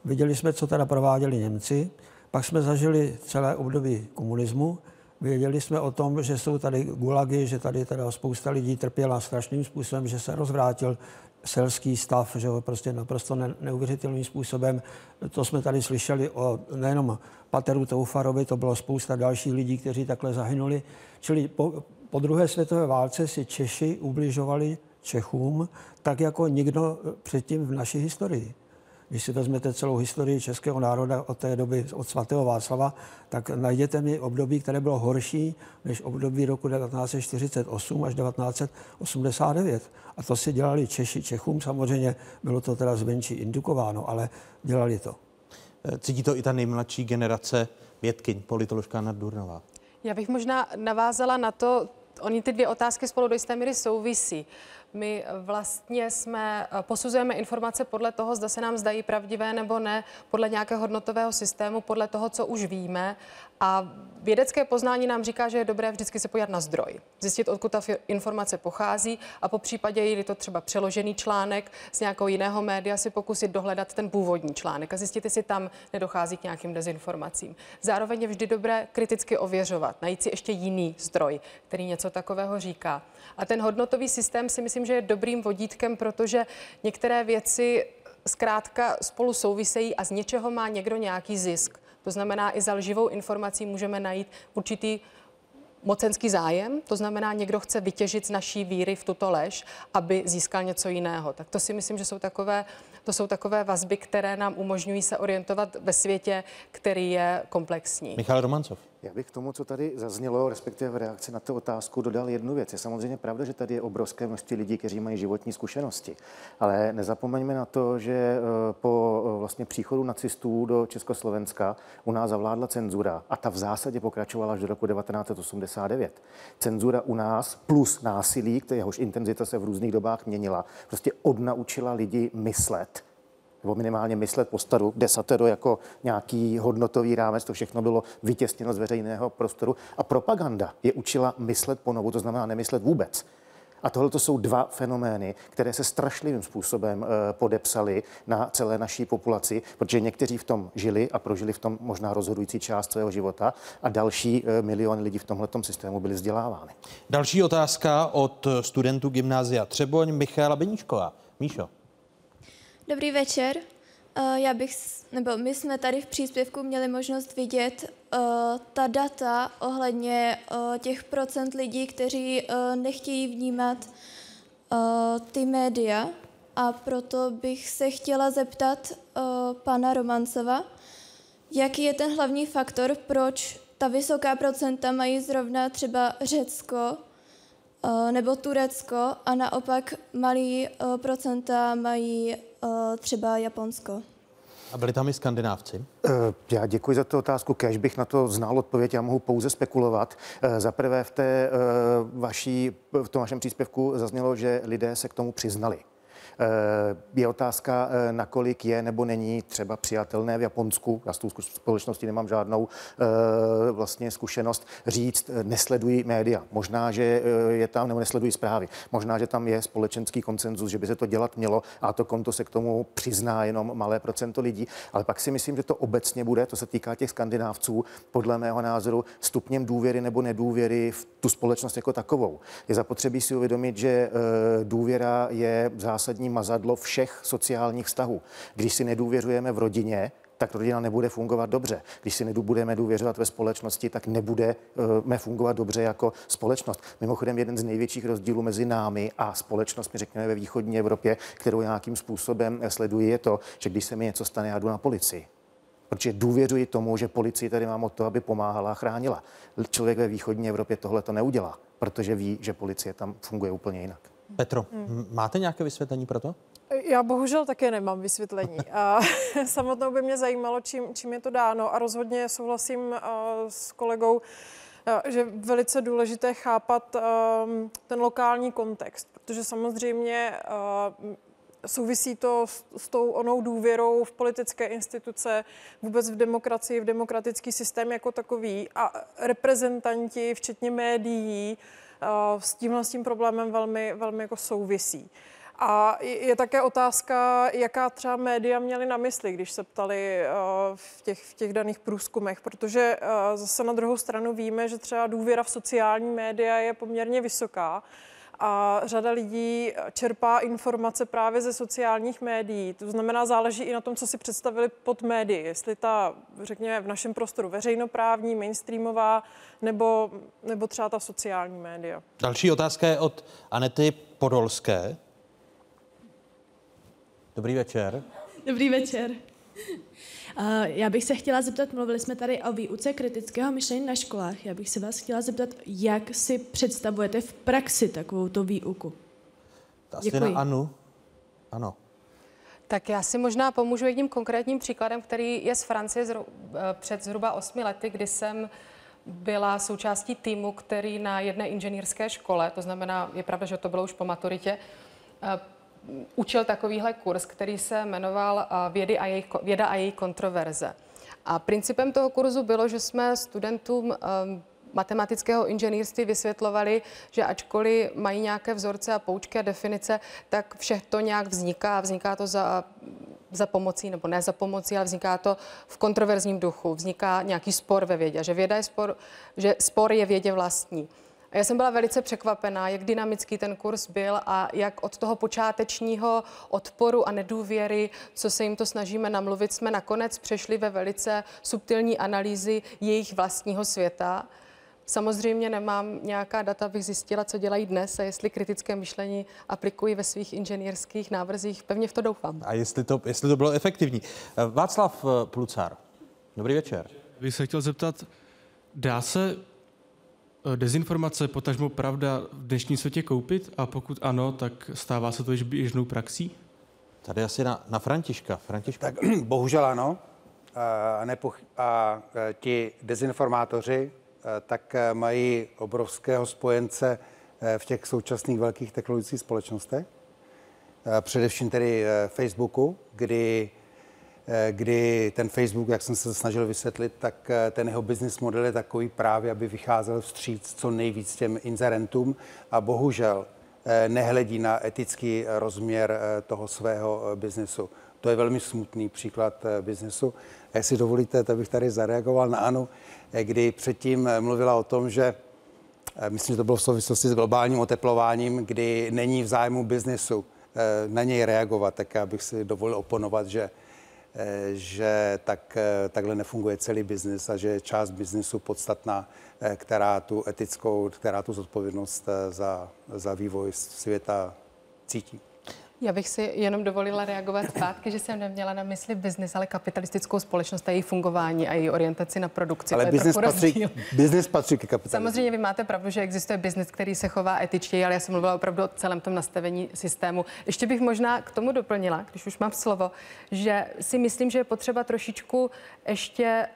viděli jsme, co teda prováděli Němci, pak jsme zažili celé období komunismu, Věděli jsme o tom, že jsou tady gulagy, že tady teda spousta lidí trpěla strašným způsobem, že se rozvrátil selský stav, že ho prostě naprosto ne, neuvěřitelným způsobem. To jsme tady slyšeli o nejenom Pateru Toufarovi, to bylo spousta dalších lidí, kteří takhle zahynuli. Čili po, po druhé světové válce si Češi ubližovali Čechům tak jako nikdo předtím v naší historii. Když si vezmete celou historii českého národa od té doby, od svatého Václava, tak najděte mi období, které bylo horší než období roku 1948 až 1989. A to si dělali Češi Čechům, samozřejmě bylo to teda zvenčí indukováno, ale dělali to. Cítí to i ta nejmladší generace vědkyň, politoložka Anna Durnová. Já bych možná navázala na to, oni ty dvě otázky spolu do jisté míry souvisí. My vlastně jsme, eh, posuzujeme informace podle toho, zda se nám zdají pravdivé nebo ne, podle nějakého hodnotového systému, podle toho, co už víme. A vědecké poznání nám říká, že je dobré vždycky se podívat na zdroj, zjistit, odkud ta informace pochází a po případě, je to třeba přeložený článek z nějakého jiného média, si pokusit dohledat ten původní článek a zjistit, jestli tam nedochází k nějakým dezinformacím. Zároveň je vždy dobré kriticky ověřovat, najít si ještě jiný zdroj, který něco takového říká. A ten hodnotový systém si myslím, že je dobrým vodítkem, protože některé věci zkrátka spolu souvisejí a z něčeho má někdo nějaký zisk. To znamená, i za lživou informací můžeme najít určitý mocenský zájem, to znamená, někdo chce vytěžit z naší víry v tuto lež, aby získal něco jiného. Tak to si myslím, že jsou takové, to jsou takové vazby, které nám umožňují se orientovat ve světě, který je komplexní. Michal Romancov. Já bych k tomu, co tady zaznělo, respektive v reakci na tu otázku, dodal jednu věc. Je samozřejmě pravda, že tady je obrovské množství lidí, kteří mají životní zkušenosti. Ale nezapomeňme na to, že eh, po eh, vlastně příchodu nacistů do Československa u nás zavládla cenzura a ta v zásadě pokračovala až do roku 1989. Cenzura u nás plus násilí, jehož intenzita se v různých dobách měnila, prostě odnaučila lidi myslet nebo minimálně myslet postaru desatero jako nějaký hodnotový rámec, to všechno bylo vytěsněno z veřejného prostoru. A propaganda je učila myslet ponovu, to znamená nemyslet vůbec. A tohle to jsou dva fenomény, které se strašlivým způsobem e, podepsaly na celé naší populaci, protože někteří v tom žili a prožili v tom možná rozhodující část svého života a další e, miliony lidí v tomhle systému byli vzdělávány. Další otázka od studentů gymnázia Třeboň, Michála Beníčková. Míšo. Dobrý večer. Eh, já bych, nebo my jsme tady v příspěvku měli možnost vidět uh, ta data ohledně uh, těch procent lidí, kteří uh, nechtějí vnímat ty média. A proto bych se chtěla zeptat pana Romancova, jaký je ten hlavní faktor, proč ta vysoká procenta mají zrovna třeba Řecko nebo Turecko a naopak malý procenta mají třeba Japonsko. A byli tam i skandinávci? Eh, já děkuji za tu otázku. Kež bych na to znal odpověď, já mohu pouze spekulovat. Eh, za prvé v, té vaší, v tom vašem příspěvku zaznělo, že lidé se k tomu přiznali. Eh, je otázka, eh, nakolik je nebo není třeba přijatelné v Japonsku, já s tou společností nemám žádnou eh, vlastně zkušenost, říct, nesledují média. Možná, že je tam, nebo nesledují zprávy. Možná, že tam je společenský konsenzus, že by se to dělat mělo a to konto se k tomu přizná jenom malé procento lidí. Ale pak si myslím, že to obecně bude, to se týká těch skandinávců, podle mého názoru, stupněm důvěry nebo nedůvěry v tu společnost jako takovou. Je zapotřebí si uvědomit, že důvěra je zásadní základní mazadlo všech sociálních vztahů. Když si nedůvěřujeme v rodině, tak rodina nebude fungovat dobře. Když si nebudeme důvěřovat ve společnosti, tak nebudeme fungovat dobře jako společnost. Mimochodem, jeden z největších rozdílů mezi námi a společnostmi, řekněme ve východní Evropě, kterou nějakým způsobem sleduji, je to, že když se mi něco stane, já jdu na policii. Protože důvěřuji tomu, že policii tady mám o to, aby pomáhala a chránila. Člověk ve východní Evropě tohle to neudělá, protože ví, že policie tam funguje úplně jinak. Petro, hmm. máte nějaké vysvětlení pro to? Já bohužel také nemám vysvětlení. A samotnou by mě zajímalo, čím, čím je to dáno a rozhodně souhlasím uh, s kolegou, uh, že velice důležité chápat um, ten lokální kontext, protože samozřejmě uh, souvisí to s, s tou onou důvěrou v politické instituce, vůbec v demokracii, v demokratický systém jako takový a reprezentanti, včetně médií, s tímhle s tím problémem velmi, velmi jako souvisí. A je také otázka, jaká třeba média měly na mysli, když se ptali v těch, v těch daných průzkumech, protože zase na druhou stranu víme, že třeba důvěra v sociální média je poměrně vysoká a řada lidí čerpá informace právě ze sociálních médií. To znamená, záleží i na tom, co si představili pod médii. Jestli ta, řekněme, v našem prostoru veřejnoprávní, mainstreamová, nebo, nebo třeba ta sociální média. Další otázka je od Anety Podolské. Dobrý večer. Dobrý večer. Já bych se chtěla zeptat, mluvili jsme tady o výuce kritického myšlení na školách. Já bych se vás chtěla zeptat, jak si představujete v praxi takovou to výuku? Asi Děkuji. na Anu. Ano. Tak já si možná pomůžu jedním konkrétním příkladem, který je z Francie zru, eh, před zhruba osmi lety, kdy jsem byla součástí týmu, který na jedné inženýrské škole, to znamená, je pravda, že to bylo už po maturitě, eh, učil takovýhle kurz, který se jmenoval eh, Vědy a její, Věda a její kontroverze. A principem toho kurzu bylo, že jsme studentům um, matematického inženýrství vysvětlovali, že ačkoliv mají nějaké vzorce a poučky a definice, tak vše to nějak vzniká. Vzniká to za, za pomocí, nebo ne za pomocí, ale vzniká to v kontroverzním duchu. Vzniká nějaký spor ve vědě, že věda je spor, že spor je vědě vlastní. A já jsem byla velice překvapená, jak dynamický ten kurz byl a jak od toho počátečního odporu a nedůvěry, co se jim to snažíme namluvit, jsme nakonec přešli ve velice subtilní analýzy jejich vlastního světa. Samozřejmě nemám nějaká data, abych zjistila, co dělají dnes a jestli kritické myšlení aplikují ve svých inženýrských návrzích. Pevně v to doufám. A jestli to, jestli to bylo efektivní. Václav eh, Plucar, dobrý večer. Bych se chtěl zeptat, dá se dezinformace, potažmo pravda v dnešním světě koupit? A pokud ano, tak stává se to již běžnou praxí? Tady asi na, na Františka. Františka. Tak bohužel ano. A, nepoch- a ti dezinformátoři Eh, tak eh, mají obrovského spojence eh, v těch současných velkých technologických společnostech. Především tedy Facebooku, kdy, kdy ten Facebook, jak jsem se snažil vysvětlit, tak ten jeho business model je takový právě, aby vycházel vstříc co nejvíc těm inzerentům a bohužel nehledí na etický rozměr toho svého biznesu. To je velmi smutný příklad biznesu. A jestli dovolíte, tak bych tady zareagoval na Anu. Eh, kdy předtím eh, mluvila o tom, že eh, myslím, že to bylo v souvislosti s globálním oteplováním, kdy není v zájmu biznesu na něj reagovat, tak já bych si dovolil oponovat, že že tak, takhle nefunguje celý biznis a že je část biznisu podstatná, která tu etickou, která tu zodpovědnost za, za vývoj světa cítí. Já bych si jenom dovolila reagovat zpátky, že jsem neměla na mysli biznis, ale kapitalistickou společnost a její fungování a její orientaci na produkci. Ale biznis patří, business patří ke kapitalismu. Samozřejmě vy máte pravdu, že existuje biznis, který se chová etičtěji, ale já jsem mluvila opravdu o celém tom nastavení systému. Ještě bych možná k tomu doplnila, když už mám slovo, že si myslím, že je potřeba trošičku ještě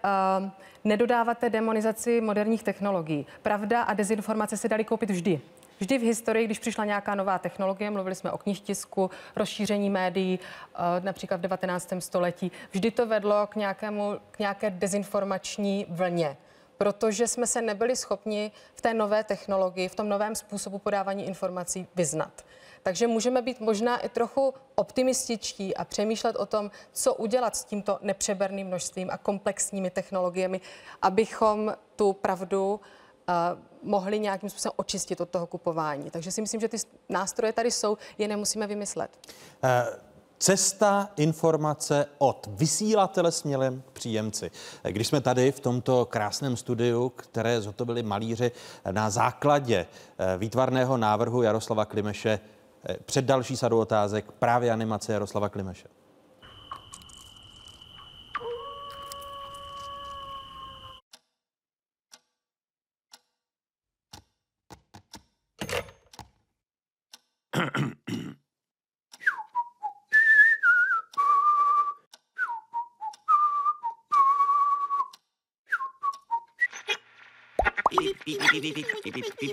uh, nedodávat té demonizaci moderních technologií. Pravda a dezinformace se dali koupit vždy. Vždy v historii, když přišla nějaká nová technologie, mluvili jsme o knihtisku, rozšíření médií, eh, například v 19. století, vždy to vedlo k, nějakému, k nějaké dezinformační vlně protože jsme se nebyli schopni v té nové technologii, v tom novém způsobu podávání informací vyznat. Takže můžeme být možná i trochu optimističtí a přemýšlet o tom, co udělat s tímto nepřeberným množstvím a komplexními technologiemi, abychom tu pravdu mohli nějakým způsobem očistit od toho kupování. Takže si myslím, že ty nástroje tady jsou, je nemusíme vymyslet. Eh, cesta informace od vysílatele směrem k příjemci. Eh, když jsme tady v tomto krásném studiu, které zhotovili malíři na základě eh, výtvarného návrhu Jaroslava Klimeše, před další sadu otázek právě animace Jaroslava Klimeše.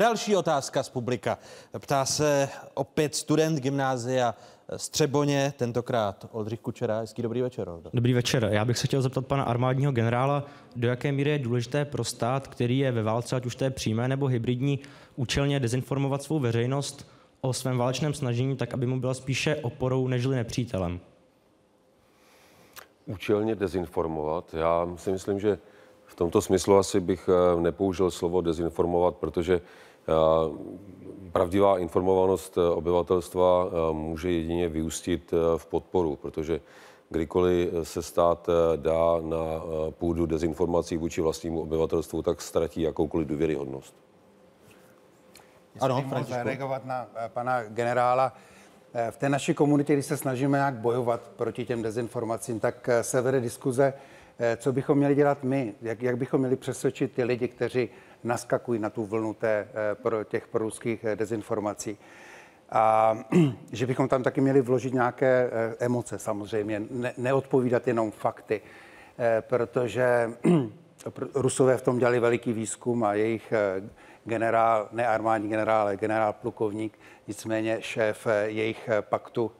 další otázka z publika. Ptá se opět student gymnázia Střeboně, tentokrát Oldřich Kučera. Hezký dobrý večer. Oldo. Dobrý večer. Já bych se chtěl zeptat pana armádního generála, do jaké míry je důležité pro stát, který je ve válce, ať už to je přímé nebo hybridní, účelně dezinformovat svou veřejnost o svém válečném snažení, tak aby mu byla spíše oporou nežli nepřítelem. Účelně dezinformovat. Já si myslím, že v tomto smyslu asi bych eh, nepoužil slovo dezinformovat, protože pravdivá informovanost eh, obyvatelstva může jedině vyústit v podporu, protože kdykoliv se stát dá na půdu dezinformací vůči vlastnímu obyvatelstvu, tak ztratí jakoukoliv důvěryhodnost. Ano, Františku. reagovat na pana generála. V té naší komunitě, když se snažíme nějak bojovat proti těm dezinformacím, tak se vede diskuze, Eh, co bychom měli dělat my, jak, jak bychom měli přesvědčit ty lidi, kteří naskakují na tu vlnu té, eh, pro těch proruských eh, dezinformací. A že bychom tam taky měli vložit nějaké emoce samozřejmě, ne, neodpovídat jenom fakty, protože Rusové v tom dělali veliký výzkum a jejich generál, ne armádní generál, ale generál plukovník, nicméně šéf jejich paktu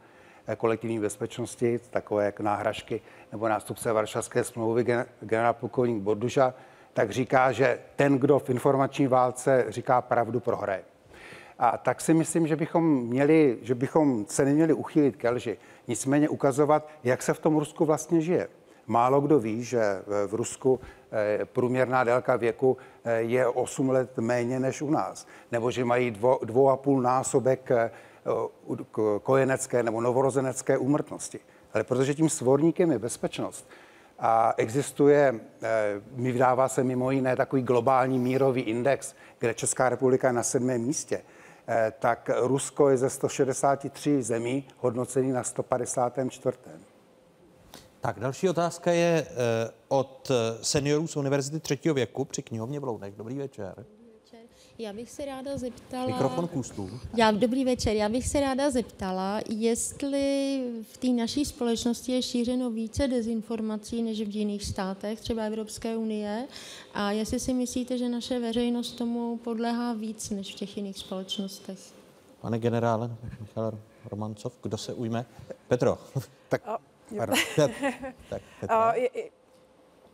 kolektivní bezpečnosti, takové jak náhražky, nebo nástupce Varšavské smlouvy, generál plukovník Borduša, tak říká, že ten, kdo v informační válce říká pravdu, prohraje. A tak si myslím, že bychom, měli, že bychom se neměli uchýlit ke lži, nicméně ukazovat, jak se v tom Rusku vlastně žije. Málo kdo ví, že v Rusku eh, průměrná délka věku eh, je 8 let méně než u nás, nebo že mají dvo, dvou a půl násobek eh, kojenecké nebo novorozenecké úmrtnosti. Ale protože tím svorníkem je bezpečnost a existuje, mi vydává se mimo jiné takový globální mírový index, kde Česká republika je na sedmém místě, tak Rusko je ze 163 zemí hodnocený na 154. Tak další otázka je od seniorů z Univerzity třetího věku při knihovně v Lounech. Dobrý večer. Já bych se ráda zeptala... Mikrofon k ústů. Já, dobrý večer. Já bych se ráda zeptala, jestli v té naší společnosti je šířeno více dezinformací než v jiných státech, třeba Evropské unie, a jestli si myslíte, že naše veřejnost tomu podléhá víc než v těch jiných společnostech. Pane generále, Michal Romancov, kdo se ujme? Petro. tak, pardon. tak, Petro.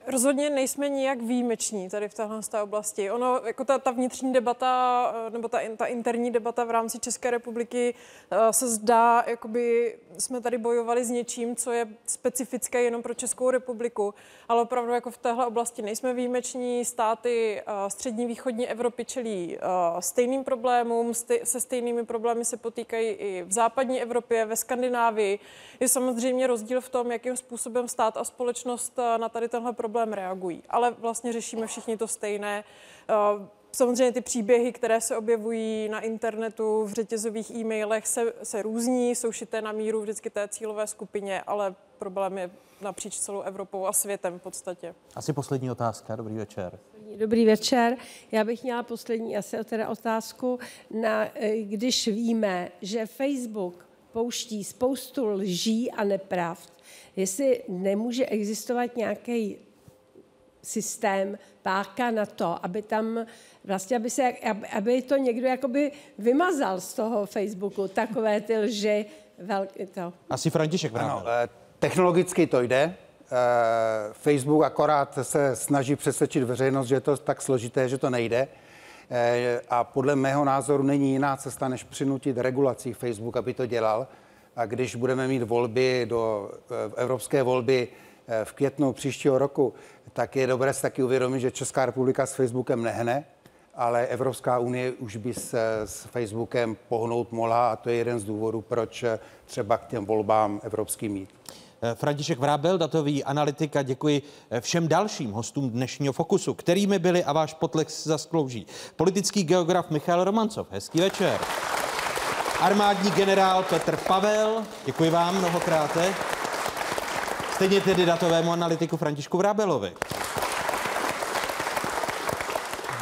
Rozhodně nejsme nijak výjimeční tady v téhle té oblasti. Ono, jako ta, ta vnitřní debata, eh, nebo ta, ta interní debata v rámci České republiky eh, se zdá, jakoby jsme tady bojovali s něčím, co je specifické jenom pro Českou republiku, ale opravdu jako v téhle oblasti nejsme výjimeční. Státy eh, střední východní Evropy čelí stejným problémům, se stejnými problémy se potýkají i v západní Evropě, ve Skandinávii. Je samozřejmě rozdíl v tom, jakým způsobem stát a společnost na tady tenhle problém problém reagují. Ale vlastně řešíme všichni to stejné. Eh, samozřejmě ty příběhy, které se objevují na internetu, v řetězových e-mailech, se, se různí, jsou šité na míru vždycky té cílové skupině, ale problém je napříč celou Evropou a světem v podstatě. Asi poslední otázka. Dobrý večer. Dobrý večer. Já bych měla poslední asi teda otázku, na, eh, když víme, že Facebook pouští spoustu lží a nepravd, jestli nemůže existovat nějaký systém, páka na to, aby tam vlastně, aby, se, aby to někdo jakoby vymazal z toho Facebooku, takové ty lži, velký to. Asi František. Ano, eh, technologicky to jde. Eh, Facebook akorát se snaží přesvědčit veřejnost, že je to tak složité, že to nejde. Eh, A podle mého názoru není jiná cesta, než přinutit regulací Facebook, aby to dělal. A když budeme mít volby do evropské volby v květnu příštího roku, tak je dobré si taky uvědomit, že Česká republika s Facebookem nehne, ale Evropská unie už by se s Facebookem pohnout mohla a to je jeden z důvodů, proč eh, třeba k těm volbám evropským jít. Eh, František Vrábel, datový analytik a děkuji eh, všem dalším hostům dnešního Fokusu, kterými byli a váš potlech si zasklouží. Politický geograf Michal Romancov, hezký večer. Armádní generál Petr Pavel, děkuji vám mnohokrát. Stejně tedy datovému analytiku Františku Vrábelovi.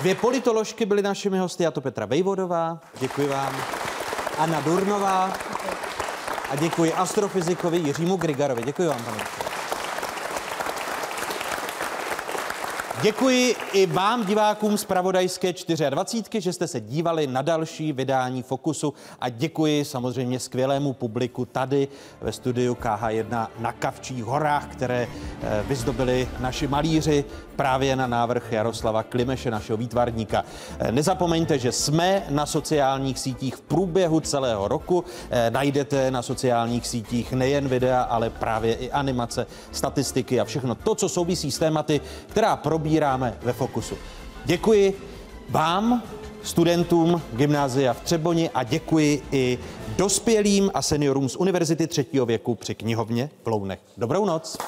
Dvě politoložky byly našimi hosty, a to Petra Vejvodová, děkuji vám, Anna Durnová a děkuji astrofyzikovi Jiřímu Grigarovi. Děkuji vám, pane. Děkuji i vám, divákům z Pravodajské 24, že jste se dívali na další vydání Fokusu a děkuji samozřejmě skvělému publiku tady ve studiu KH1 na Kavčích horách, které eh, vyzdobili naši malíři právě na návrh Jaroslava Klimeše, našeho výtvarníka. Eh, Nezapomeňte, že jsme na sociálních sítích v průběhu celého roku. Eh, Najdete na sociálních sítích nejen videa, ale právě i animace, statistiky a všechno to, co souvisí s tématy, která probíráme ve Fokusu. Děkuji vám, studentům gymnázia v Třeboni a děkuji i dospělým a seniorům z Univerzity třetího věku při knihovně v Lounech. Dobrou noc.